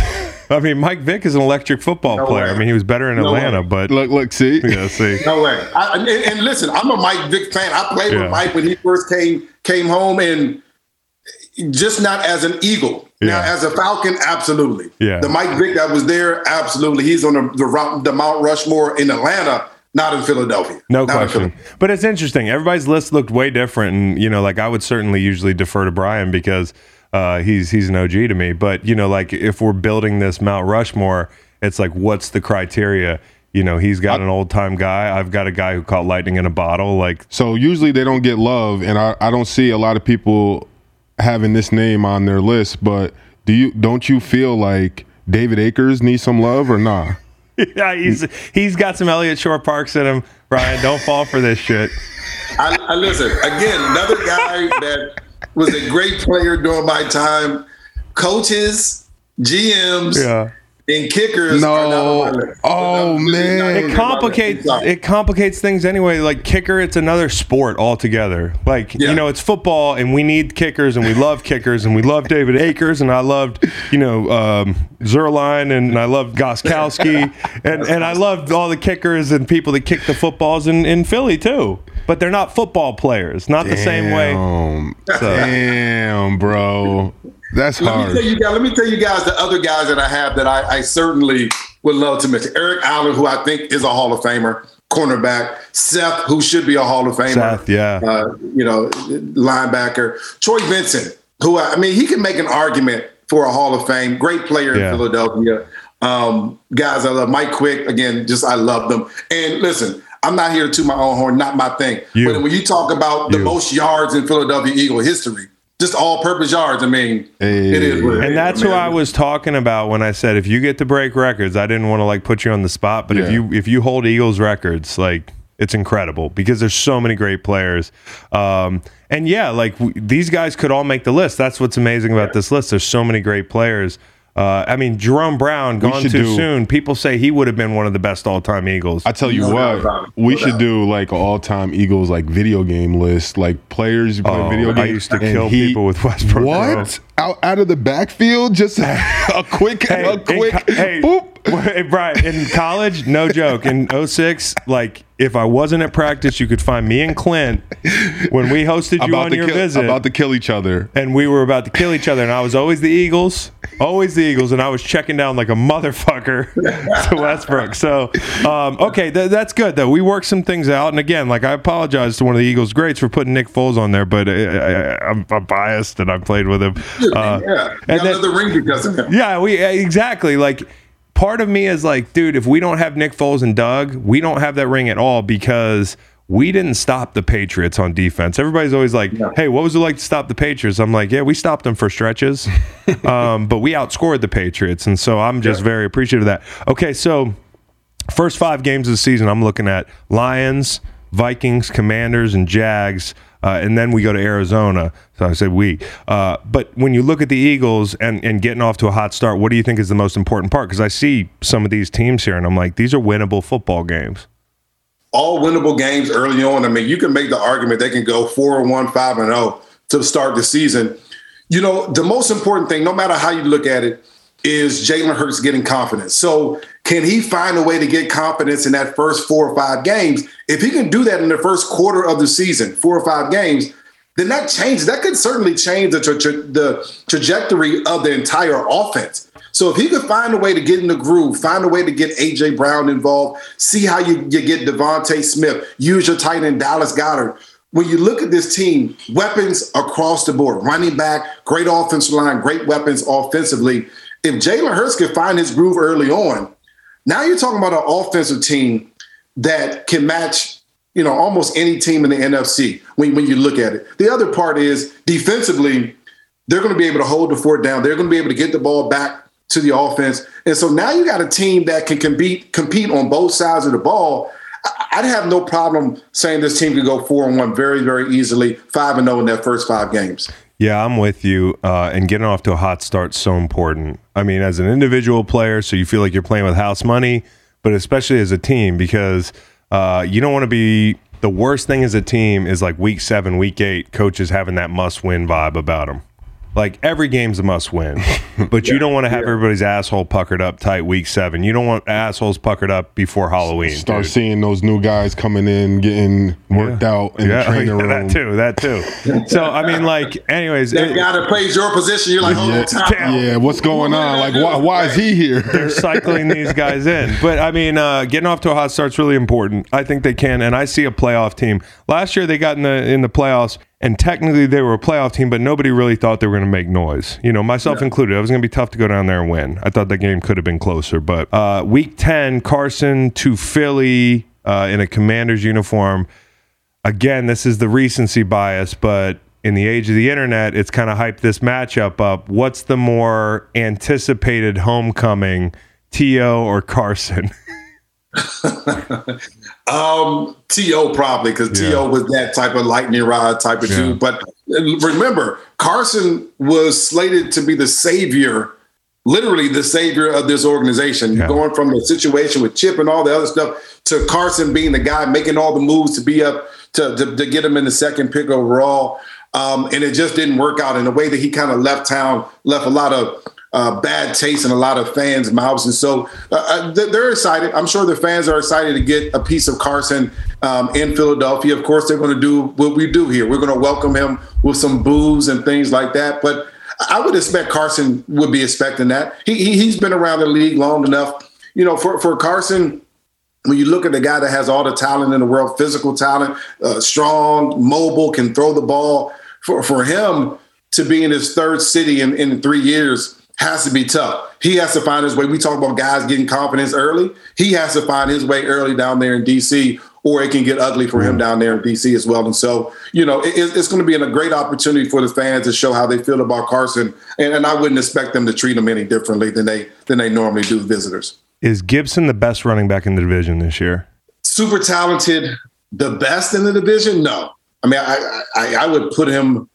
I mean, Mike Vick is an electric football No player. way. I mean, he was better in No Atlanta, way. but look, look, see, yeah, see, No way. I, and, and listen, I'm a Mike Vick fan. I played Yeah. with Mike when he first came came home, and just not as an Eagle. Now, as a Falcon, absolutely. Yeah. The Mike Vick that was there, absolutely. He's on the the, the Mount Rushmore in Atlanta, not in Philadelphia. No Not in question. But it's interesting. Everybody's list looked way different, and you know, like I would certainly usually defer to Brian because uh, he's he's an OG to me. But you know, like if we're building this Mount Rushmore, it's like what's the criteria? You know, he's got an old time guy. I've got a guy who caught lightning in a bottle. Like So usually they don't get love, and I, I don't see a lot of people having this name on their list. But do you don't you feel like David Akers needs some love or nah? <laughs> yeah, he's he's got some Eliot Shorr-Parks in him. Brian, don't fall for this shit. I, I listen again. Another guy <laughs> that was a great player during my time. Coaches, GMs, Yeah. and kickers. are not No. Oh man. It complicates it complicates things anyway. Like kicker, it's another sport altogether. Like Yeah. you know, it's football, and we need kickers, and we love kickers, and we love David Akers, and I loved you know um, Zuerlein, and I loved Gostkowski, <laughs> and and I loved all the kickers and people that kick the footballs in in Philly too. But they're not football players, not the same way. Damn. So- Damn, bro. That's Let me hard. tell you guys. Let me tell you guys the other guys that I have that I, I certainly would love to mention. Eric Allen, who I think is a Hall of Famer, cornerback. Seth, who should be a Hall of Famer. Seth, yeah. Uh, you know, linebacker. Troy Vincent, who I, I mean, he can make an argument for a Hall of Fame. Great player Yeah. in Philadelphia. Um, guys, I love Mike Quick. Again, just I love them. And listen, I'm not here to toot my own horn, not my thing. You. But when you talk about the You. most yards in Philadelphia Eagle history, just all-purpose yards, I mean, it is. What And that's I mean, who I was talking about when I said if you get to break records, I didn't want to like put you on the spot, but if you if you hold Eagles records, like it's incredible because there's so many great players. Um, and yeah, like w- these guys could all make the list. That's what's amazing about this list. There's so many great players. Uh, I mean, Jerome Brown gone too do- soon. People say he would have been one of the best all-time Eagles. I tell you No what, it. we No should doubt. do like all time Eagles like video game list, like players who play Oh, video I games. used to and kill he- people with Westbrook. What? Out out of the backfield, just a <laughs> quick, Hey, a quick, co- hey, boop. Hey, Brian, in college, no joke. In 06, like if I wasn't at practice, you could find me and Clint when we hosted you About on to your kill, visit. about to kill each other. and we were about to kill each other, and I was always the Eagles, always the Eagles, and I was checking down like a motherfucker <laughs> to Westbrook. So, um, okay, th- that's good though. We worked some things out, and again, like I apologize to one of the Eagles greats for putting Nick Foles on there, but uh, I, I'm, I'm biased, and I played with him. Uh, yeah, and got then- another ring because of him. yeah, we exactly like. Part of me is like, dude, if we don't have Nick Foles and Doug, we don't have that ring at all because we didn't stop the Patriots on defense. Everybody's always like, hey, what was it like to stop the Patriots? I'm like, yeah, we stopped them for stretches, <laughs> um, but we outscored the Patriots, and so I'm just very appreciative of that. Okay, so first five games of the season, I'm looking at Lions, Vikings, Commanders, and Jags. Uh, and then we go to Arizona. So I said we. Uh, but when you look at the Eagles and, and getting off to a hot start, what do you think is the most important part? Because I see some of these teams here and I'm like, these are winnable football games. all winnable games early on. I mean, you can make the argument they can go four and one, five and zero to start the season. You know, the most important thing, no matter how you look at it, is Jalen Hurts getting confidence. So, can he find a way to get confidence in that first four or five games? If he can do that in the first quarter of the season, four or five games, then that changes. That could certainly change the, tra- tra- the trajectory of the entire offense. So if he could find a way to get in the groove, find a way to get AJ Brown involved, see how you, you get DeVonta Smith, use your tight end Dallas Goedert. When you look at this team, weapons across the board, running back, great offensive line, great weapons offensively. If Jalen Hurts can find his groove early on, now you're talking about an offensive team that can match, you know, almost any team in the NFC when, when you look at it. The other part is defensively, they're going to be able to hold the fort down. They're going to be able to get the ball back to the offense. And so now you got a team that can compete compete on both sides of the ball. I'd have no problem saying this team could go four and one very, very easily, five and zero in their first five games. Yeah, I'm with you. Uh, and getting off to a hot start so important. I mean, as an individual player, so you feel like you're playing with house money, but especially as a team because uh, you don't want to be. The worst thing as a team is like week seven, week eight, coaches having that must win vibe about them. Like every game's a must win, <laughs> but you don't want to have everybody's asshole puckered up tight week seven. You don't want assholes puckered up before Halloween. Start dude. seeing those new guys coming in, getting worked out in the <laughs> training yeah, room. that too, that too. <laughs> So I mean, like, anyways, That it- guy that plays your position, you're like, hold on, time. Yeah, what's going on? Like, why, why is he here? they're cycling these guys in. But I mean, uh, getting off to a hot start's really important. I think they can, and I see a playoff team. Last year they got in the in the playoffs, and technically they were a playoff team, but nobody really thought they were going to make noise. You know, myself included. It was going to be tough to go down there and win. I thought that game could have been closer, but uh, week ten, Carson to Philly uh, in a Commander's uniform. Again, this is the recency bias, but in the age of the internet, it's kind of hyped this matchup up. What's the more anticipated homecoming, T.O. or Carson? <laughs> <laughs> Um, T.O. probably because T.O. was that type of lightning rod type of Yeah. dude. But remember, Carson was slated to be the savior, literally the savior of this organization. Going from the situation with Chip and all the other stuff to Carson being the guy making all the moves to be up to to, to get him in the second pick overall. Um, and it just didn't work out in the way that he kind of left town, left a lot of uh, bad taste in a lot of fans' mouths. And so uh, uh, they're excited. I'm sure the fans are excited to get a piece of Carson um, in Philadelphia. Of course, they're going to do what we do here. We're going to welcome him with some booze and things like that. But I would expect Carson would be expecting that. He, he, he's been around the league long enough. You know, for, for Carson, when you look at the guy that has all the talent in the world, physical talent, uh, strong, mobile, can throw the ball, for, for him to be in his third city in, in three years has to be tough. He has to find his way. We talk about guys getting confidence early. He has to find his way early down there in DC, or it can get ugly for him mm. down there in DC as well. And so, you know, it, it's going to be a great opportunity for the fans to show how they feel about Carson. And, and I wouldn't expect them to treat him any differently than they than they normally do visitors. Is Gibson the best running back in the division this year? super talented, the best in the division? No. I mean, I I, I would put him.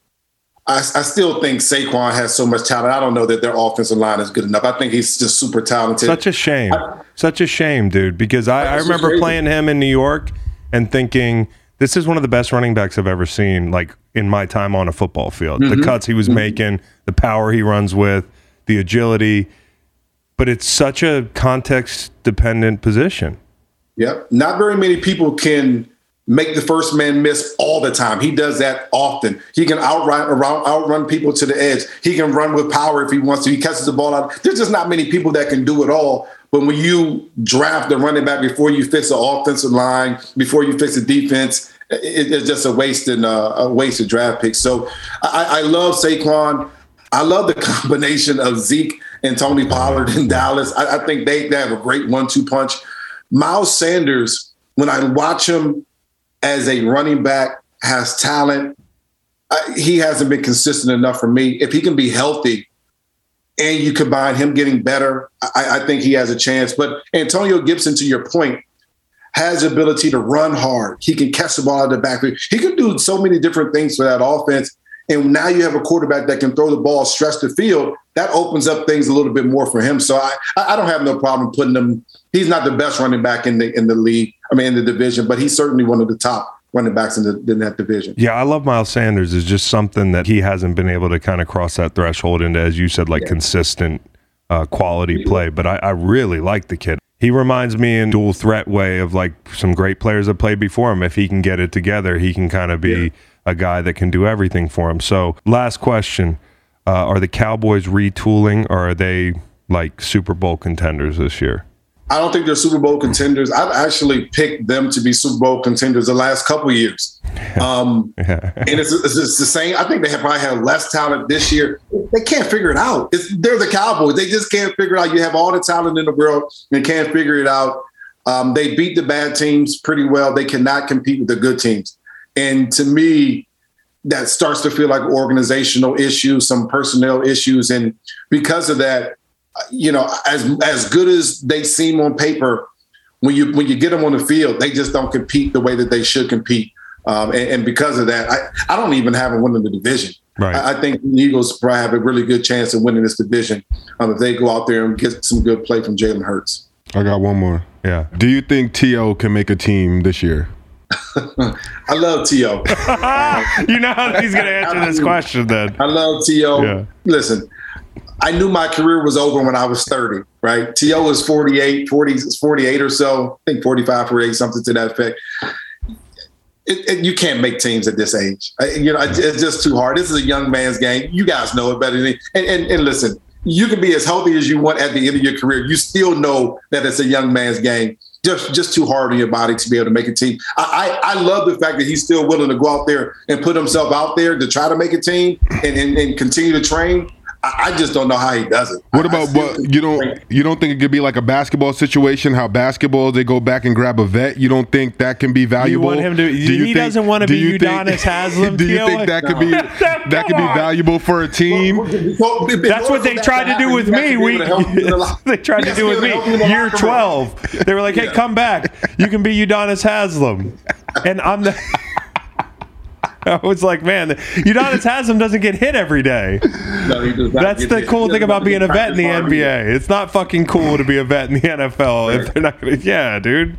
I, I still think Saquon has so much talent. I don't know that their offensive line is good enough. I think he's just super talented. Such a shame. Such a shame, dude. Because I, I remember playing him in New York and thinking this is one of the best running backs I've ever seen. Like in my time on a football field, the Mhm. cuts he was making, the power he runs with, the agility. But it's such a context dependent position. Yep. Not very many people can make the first man miss all the time. He does that often. He can outrun around outrun people to the edge. He can run with power if he wants to. He catches the ball out. There's just not many people that can do it all. But when you draft the running back before you fix the offensive line, before you fix the defense, it, it's just a wasted uh, a wasted draft pick. So I, I love Saquon. I love the <laughs> combination of Zeke and Tony Pollard in Dallas. I, I think they, they have a great one-two punch. Miles Sanders, when I watch him as a running back, has talent. I, he hasn't been consistent enough for me. If he can be healthy and you combine him getting better, I, I think he has a chance. But Antonio Gibson, to your point, has the ability to run hard. He can catch the ball out of the backfield. He can do so many different things for that offense. And now you have a quarterback that can throw the ball, stretch the field. That opens up things a little bit more for him. So I, I don't have no problem putting him. He's not the best running back in the in the league. I mean, in the division, but he's certainly one of the top running backs in, the, in that division. Yeah, I love Miles Sanders. Is just something that he hasn't been able to kind of cross that threshold into, as you said, like consistent uh, quality play. But I, I really like the kid. He reminds me in dual threat way of like some great players that played before him. If he can get it together, he can kind of be a guy that can do everything for him. So, last question: uh, Are the Cowboys retooling, or are they like Super Bowl contenders this year? I don't think they're Super Bowl contenders. I've actually picked them to be Super Bowl contenders the last couple of years. <laughs> Um, and it's, it's, it's the same. I think they have probably have less talent this year. They can't figure it out. It's, they're the Cowboys. They just can't figure it out. You have all the talent in the world and can't figure it out. Um, they beat the bad teams pretty well. They cannot compete with the good teams. And to me, that starts to feel like organizational issues, some personnel issues. And because of that, you know, as as good as they seem on paper, when you when you get them on the field, they just don't compete the way that they should compete. Um, and, and because of that, I, I don't even have them winning the division. Right. I, I think the Eagles probably have a really good chance of winning this division um, if they go out there and get some good play from Jalen Hurts. I got one more. Yeah. Do you think T.O. can make a team this year? <laughs> I love T.O. <laughs> you know how he's going <laughs> to answer this question then. I love T.O. Yeah. Listen, I knew my career was over when I was 30, right? T.O. was 48, 40, 48 or so, I think 45, 48, something to that effect. It, it, you can't make teams at this age. I, you know, it's just too hard. This is a young man's game. You guys know it better than me. And, and, and listen, you can be as healthy as you want at the end of your career. You still know that it's a young man's game. Just, just too hard on your body to be able to make a team. I, I, I love the fact that he's still willing to go out there and put himself out there to try to make a team and, and, and continue to train. I, I just don't know how he does it. What about what you don't you don't think it could be like a basketball situation? How basketball they go back and grab a vet. You don't think that can be valuable? want him to- Do you he think- doesn't wanna do be you think- Udonis <laughs> Haslem, Do you Theo? think that could be <laughs> that could be valuable for a team? That's what <laughs> they tried to do with me. We they tried to do with me. Year twelve, they were like, "Hey, come back. You can be Udonis Haslem," and I'm the. <laughs> I was like, man, Udonis Haslem doesn't get hit every day. No, he does not That's the hit. cool thing about being a vet in the. NBA. It's not fucking cool to be a vet in the NFL if they're not gonna. Yeah, dude.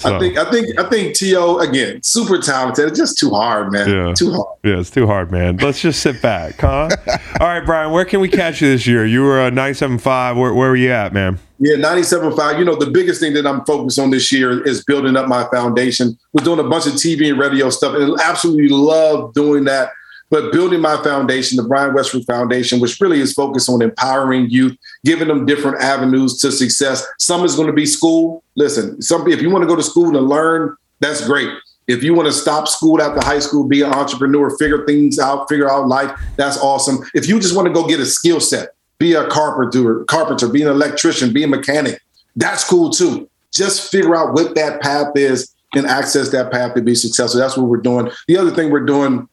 So, I think I think I think T.O. again super talented. It's just too hard, man. Yeah. Too hard. Yeah, it's too hard, man. Let's just sit back, huh? <laughs> All right, Brian, where can we catch you this year? You were uh, a 975. Where, where were you at, man? Yeah, 97.5. You know, the biggest thing that I'm focused on this year is building up my foundation. We're doing a bunch of TV and radio stuff, and I absolutely love doing that. But building my foundation, the Brian Westbrook Foundation, which really is focused on empowering youth, giving them different avenues to success. Some is going to be school. Listen, some if you want to go to school to learn, that's great. If you want to stop school after high school, be an entrepreneur, figure things out, figure out life, that's awesome. If you just want to go get a skill set, be a carpenter, carpenter, be an electrician, be a mechanic, that's cool too. Just figure out what that path is and access that path to be successful. That's what we're doing. The other thing we're doing,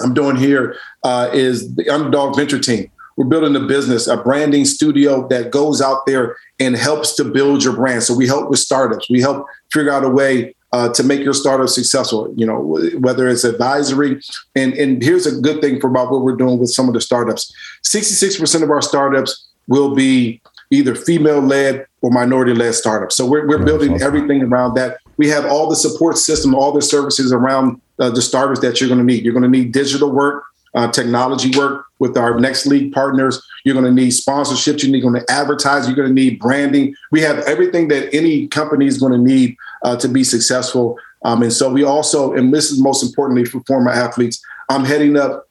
I'm doing here, uh, is the Underdog Venture Team. We're building a business, a branding studio that goes out there and helps to build your brand. So we help with startups. We help figure out a way uh, to make your startup successful. You know, whether it's advisory, and and here's a good thing for about what we're doing with some of the startups. Sixty-six percent of our startups will be either female-led or minority-led startups. So we're we're building everything around that. We have all the support system, all the services around uh, the starters that you're going to need. You're going to need digital work, uh, technology work with our next league partners. You're going to need sponsorships. You're going to advertise. You're going to need branding. We have everything that any company is going to need uh, to be successful. Um, and so we also, and this is most importantly for former athletes, I'm heading up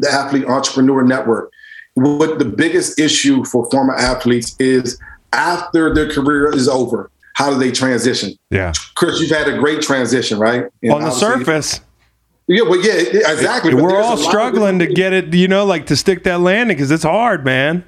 the Athlete Entrepreneur Network. What the biggest issue for former athletes is after their career is over, how do they transition? Yeah. Chris, you've had a great transition, right? And On the surface. Yeah, well, yeah, exactly. But We're all struggling to get it, you know, like to stick that landing because it's hard, man.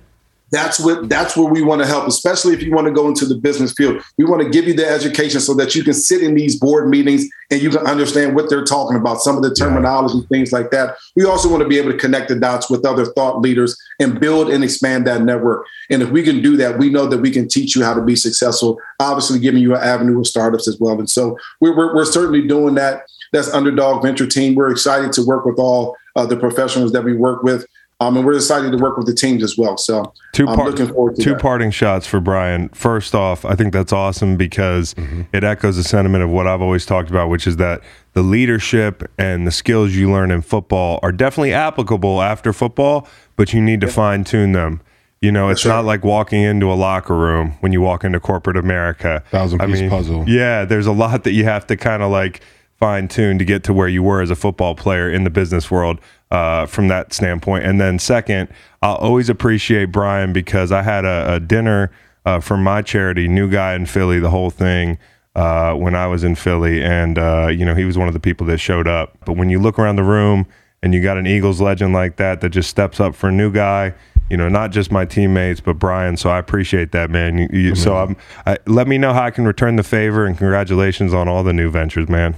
That's what that's where we want to help especially if you want to go into the business field. We want to give you the education so that you can sit in these board meetings and you can understand what they're talking about some of the terminology things like that. We also want to be able to connect the dots with other thought leaders and build and expand that network. And if we can do that we know that we can teach you how to be successful obviously giving you an avenue of startups as well. And so we're, we're, we're certainly doing that. That's underdog venture team. We're excited to work with all uh, the professionals that we work with um, and we're excited to work with the teams as well. So Two I'm part- looking forward to two that. parting shots for Brian. First off, I think that's awesome because Mm-hmm. it echoes the sentiment of what I've always talked about, which is that the leadership and the skills you learn in football are definitely applicable after football, but you need to fine tune them. You know, it's not like walking into a locker room when you walk into corporate America. Thousand piece puzzle. Yeah, there's a lot that you have to kind of like fine tune to get to where you were as a football player in the business world uh, from that standpoint. And then second, I'll always appreciate Brian because I had a, a dinner uh, from my charity, New Guy in Philly, the whole thing. Uh, when I was in Philly, and uh, you know he was one of the people that showed up. But when you look around the room and you got an Eagles legend like that that just steps up for a new guy, you know, not just my teammates, but Brian. So I appreciate that, man. You, you, so I'm, I, let me know how I can return the favor, and congratulations on all the new ventures, man.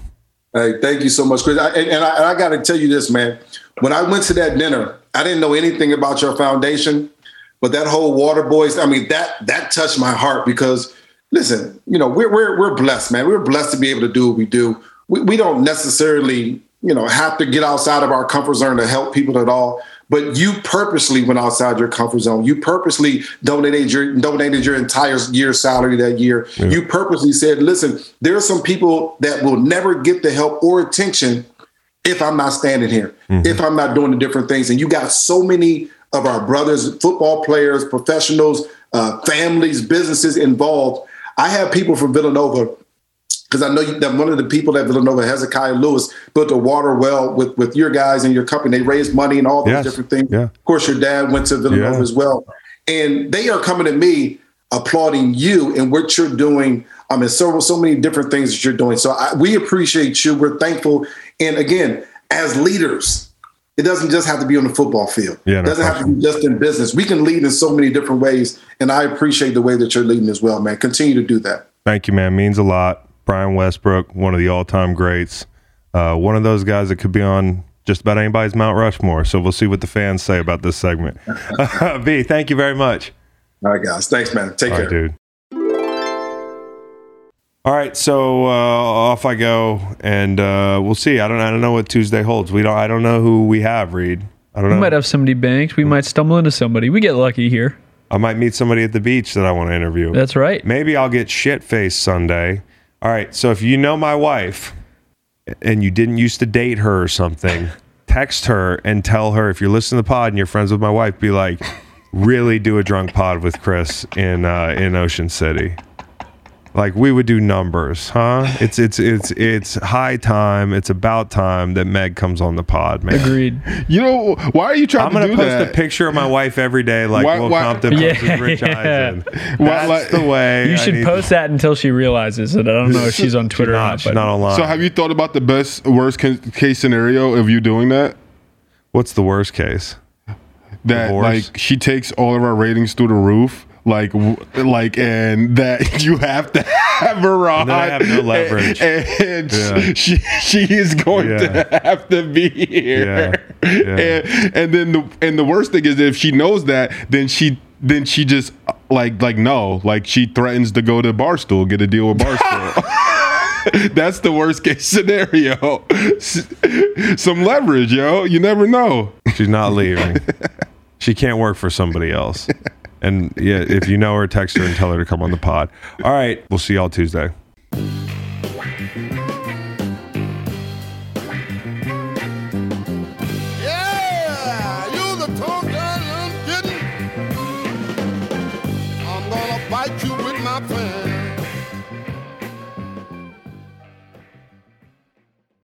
Hey, thank you so much, Chris. I, and and I, I got to tell you this, man. When I went to that dinner, I didn't know anything about your foundation, but that whole Water Boys, I mean, that that touched my heart because, listen, you know, we're we're we're blessed, man. We're blessed to be able to do what we do. We, we don't necessarily, you know, have to get outside of our comfort zone to help people at all. But you purposely went outside your comfort zone. You purposely donated your donated your entire year's salary that year. You purposely said, "Listen, there are some people that will never get the help or attention if I'm not standing here, if I'm not doing the different things." And you got so many of our brothers, football players, professionals, uh, families, businesses involved. I have people from Villanova because I know you, that one of the people that Villanova, Hezekiah Lewis, built a water well with with your guys and your company. They raised money and all those Yes. different things. Yeah. Of course, your dad went to Villanova Yeah. as well, and they are coming to me applauding you and what you're doing. I mean, so so many different things that you're doing. So I, we appreciate you. We're thankful, and again, as leaders, It doesn't just have to be on the football field. Yeah, it doesn't have to be just in business. We can lead in so many different ways, and I appreciate the way that you're leading as well, man. Continue to do that. Thank you, man. Means a lot. Brian Westbrook, one of the all-time greats. Uh, one of those guys that could be on just about anybody's Mount Rushmore. So we'll see what the fans say about this segment. <laughs> B, thank you very much. All right, guys. Thanks, man. Take All care. right, dude. All right, so uh, off I go, and uh, we'll see. I don't, I don't know what Tuesday holds. We don't, I don't know who we have. Reed, I don't We know. We might have somebody banked. We might stumble into somebody. We get lucky here. I might meet somebody at the beach that I want to interview. That's right. Maybe I'll get shit faced Sunday. All right. So if you know my wife and you didn't used to date her or something, <laughs> text her and tell her if you're listening to the pod and you're friends with my wife, be like, really do a drunk pod with Chris in uh, in Ocean City. Like we would do numbers, huh? It's it's it's it's high time. It's about time that Meg comes on the pod, man. Agreed. You know why are you trying to I'm gonna do post that? a picture of my wife every day, like Why- Will why- Compton posts Yeah, with Rich <laughs> yeah. Eisen. Why- That's like- the way. You should need- post that until she realizes it. I don't know if she's on Twitter She's or not, not. she's but not online. So have you thought about the best worst case scenario of you doing that? What's the worst case? That Divorce? like she takes all of our ratings through the roof, like like, and that <laughs> you have to have her on. And I have no leverage. <laughs> and, and Yeah. she she is going Yeah. to have to be here. <laughs> Yeah. And, and then the and the worst thing is if she knows that, then she then she just like like no, like she threatens to go to Barstool, get a deal with Barstool. That's the worst case scenario. Some leverage, yo. You never know. She's not leaving. she can't work for somebody else. And yeah, if you know her, text her and tell her to come on the pod. All right, we'll see y'all Tuesday.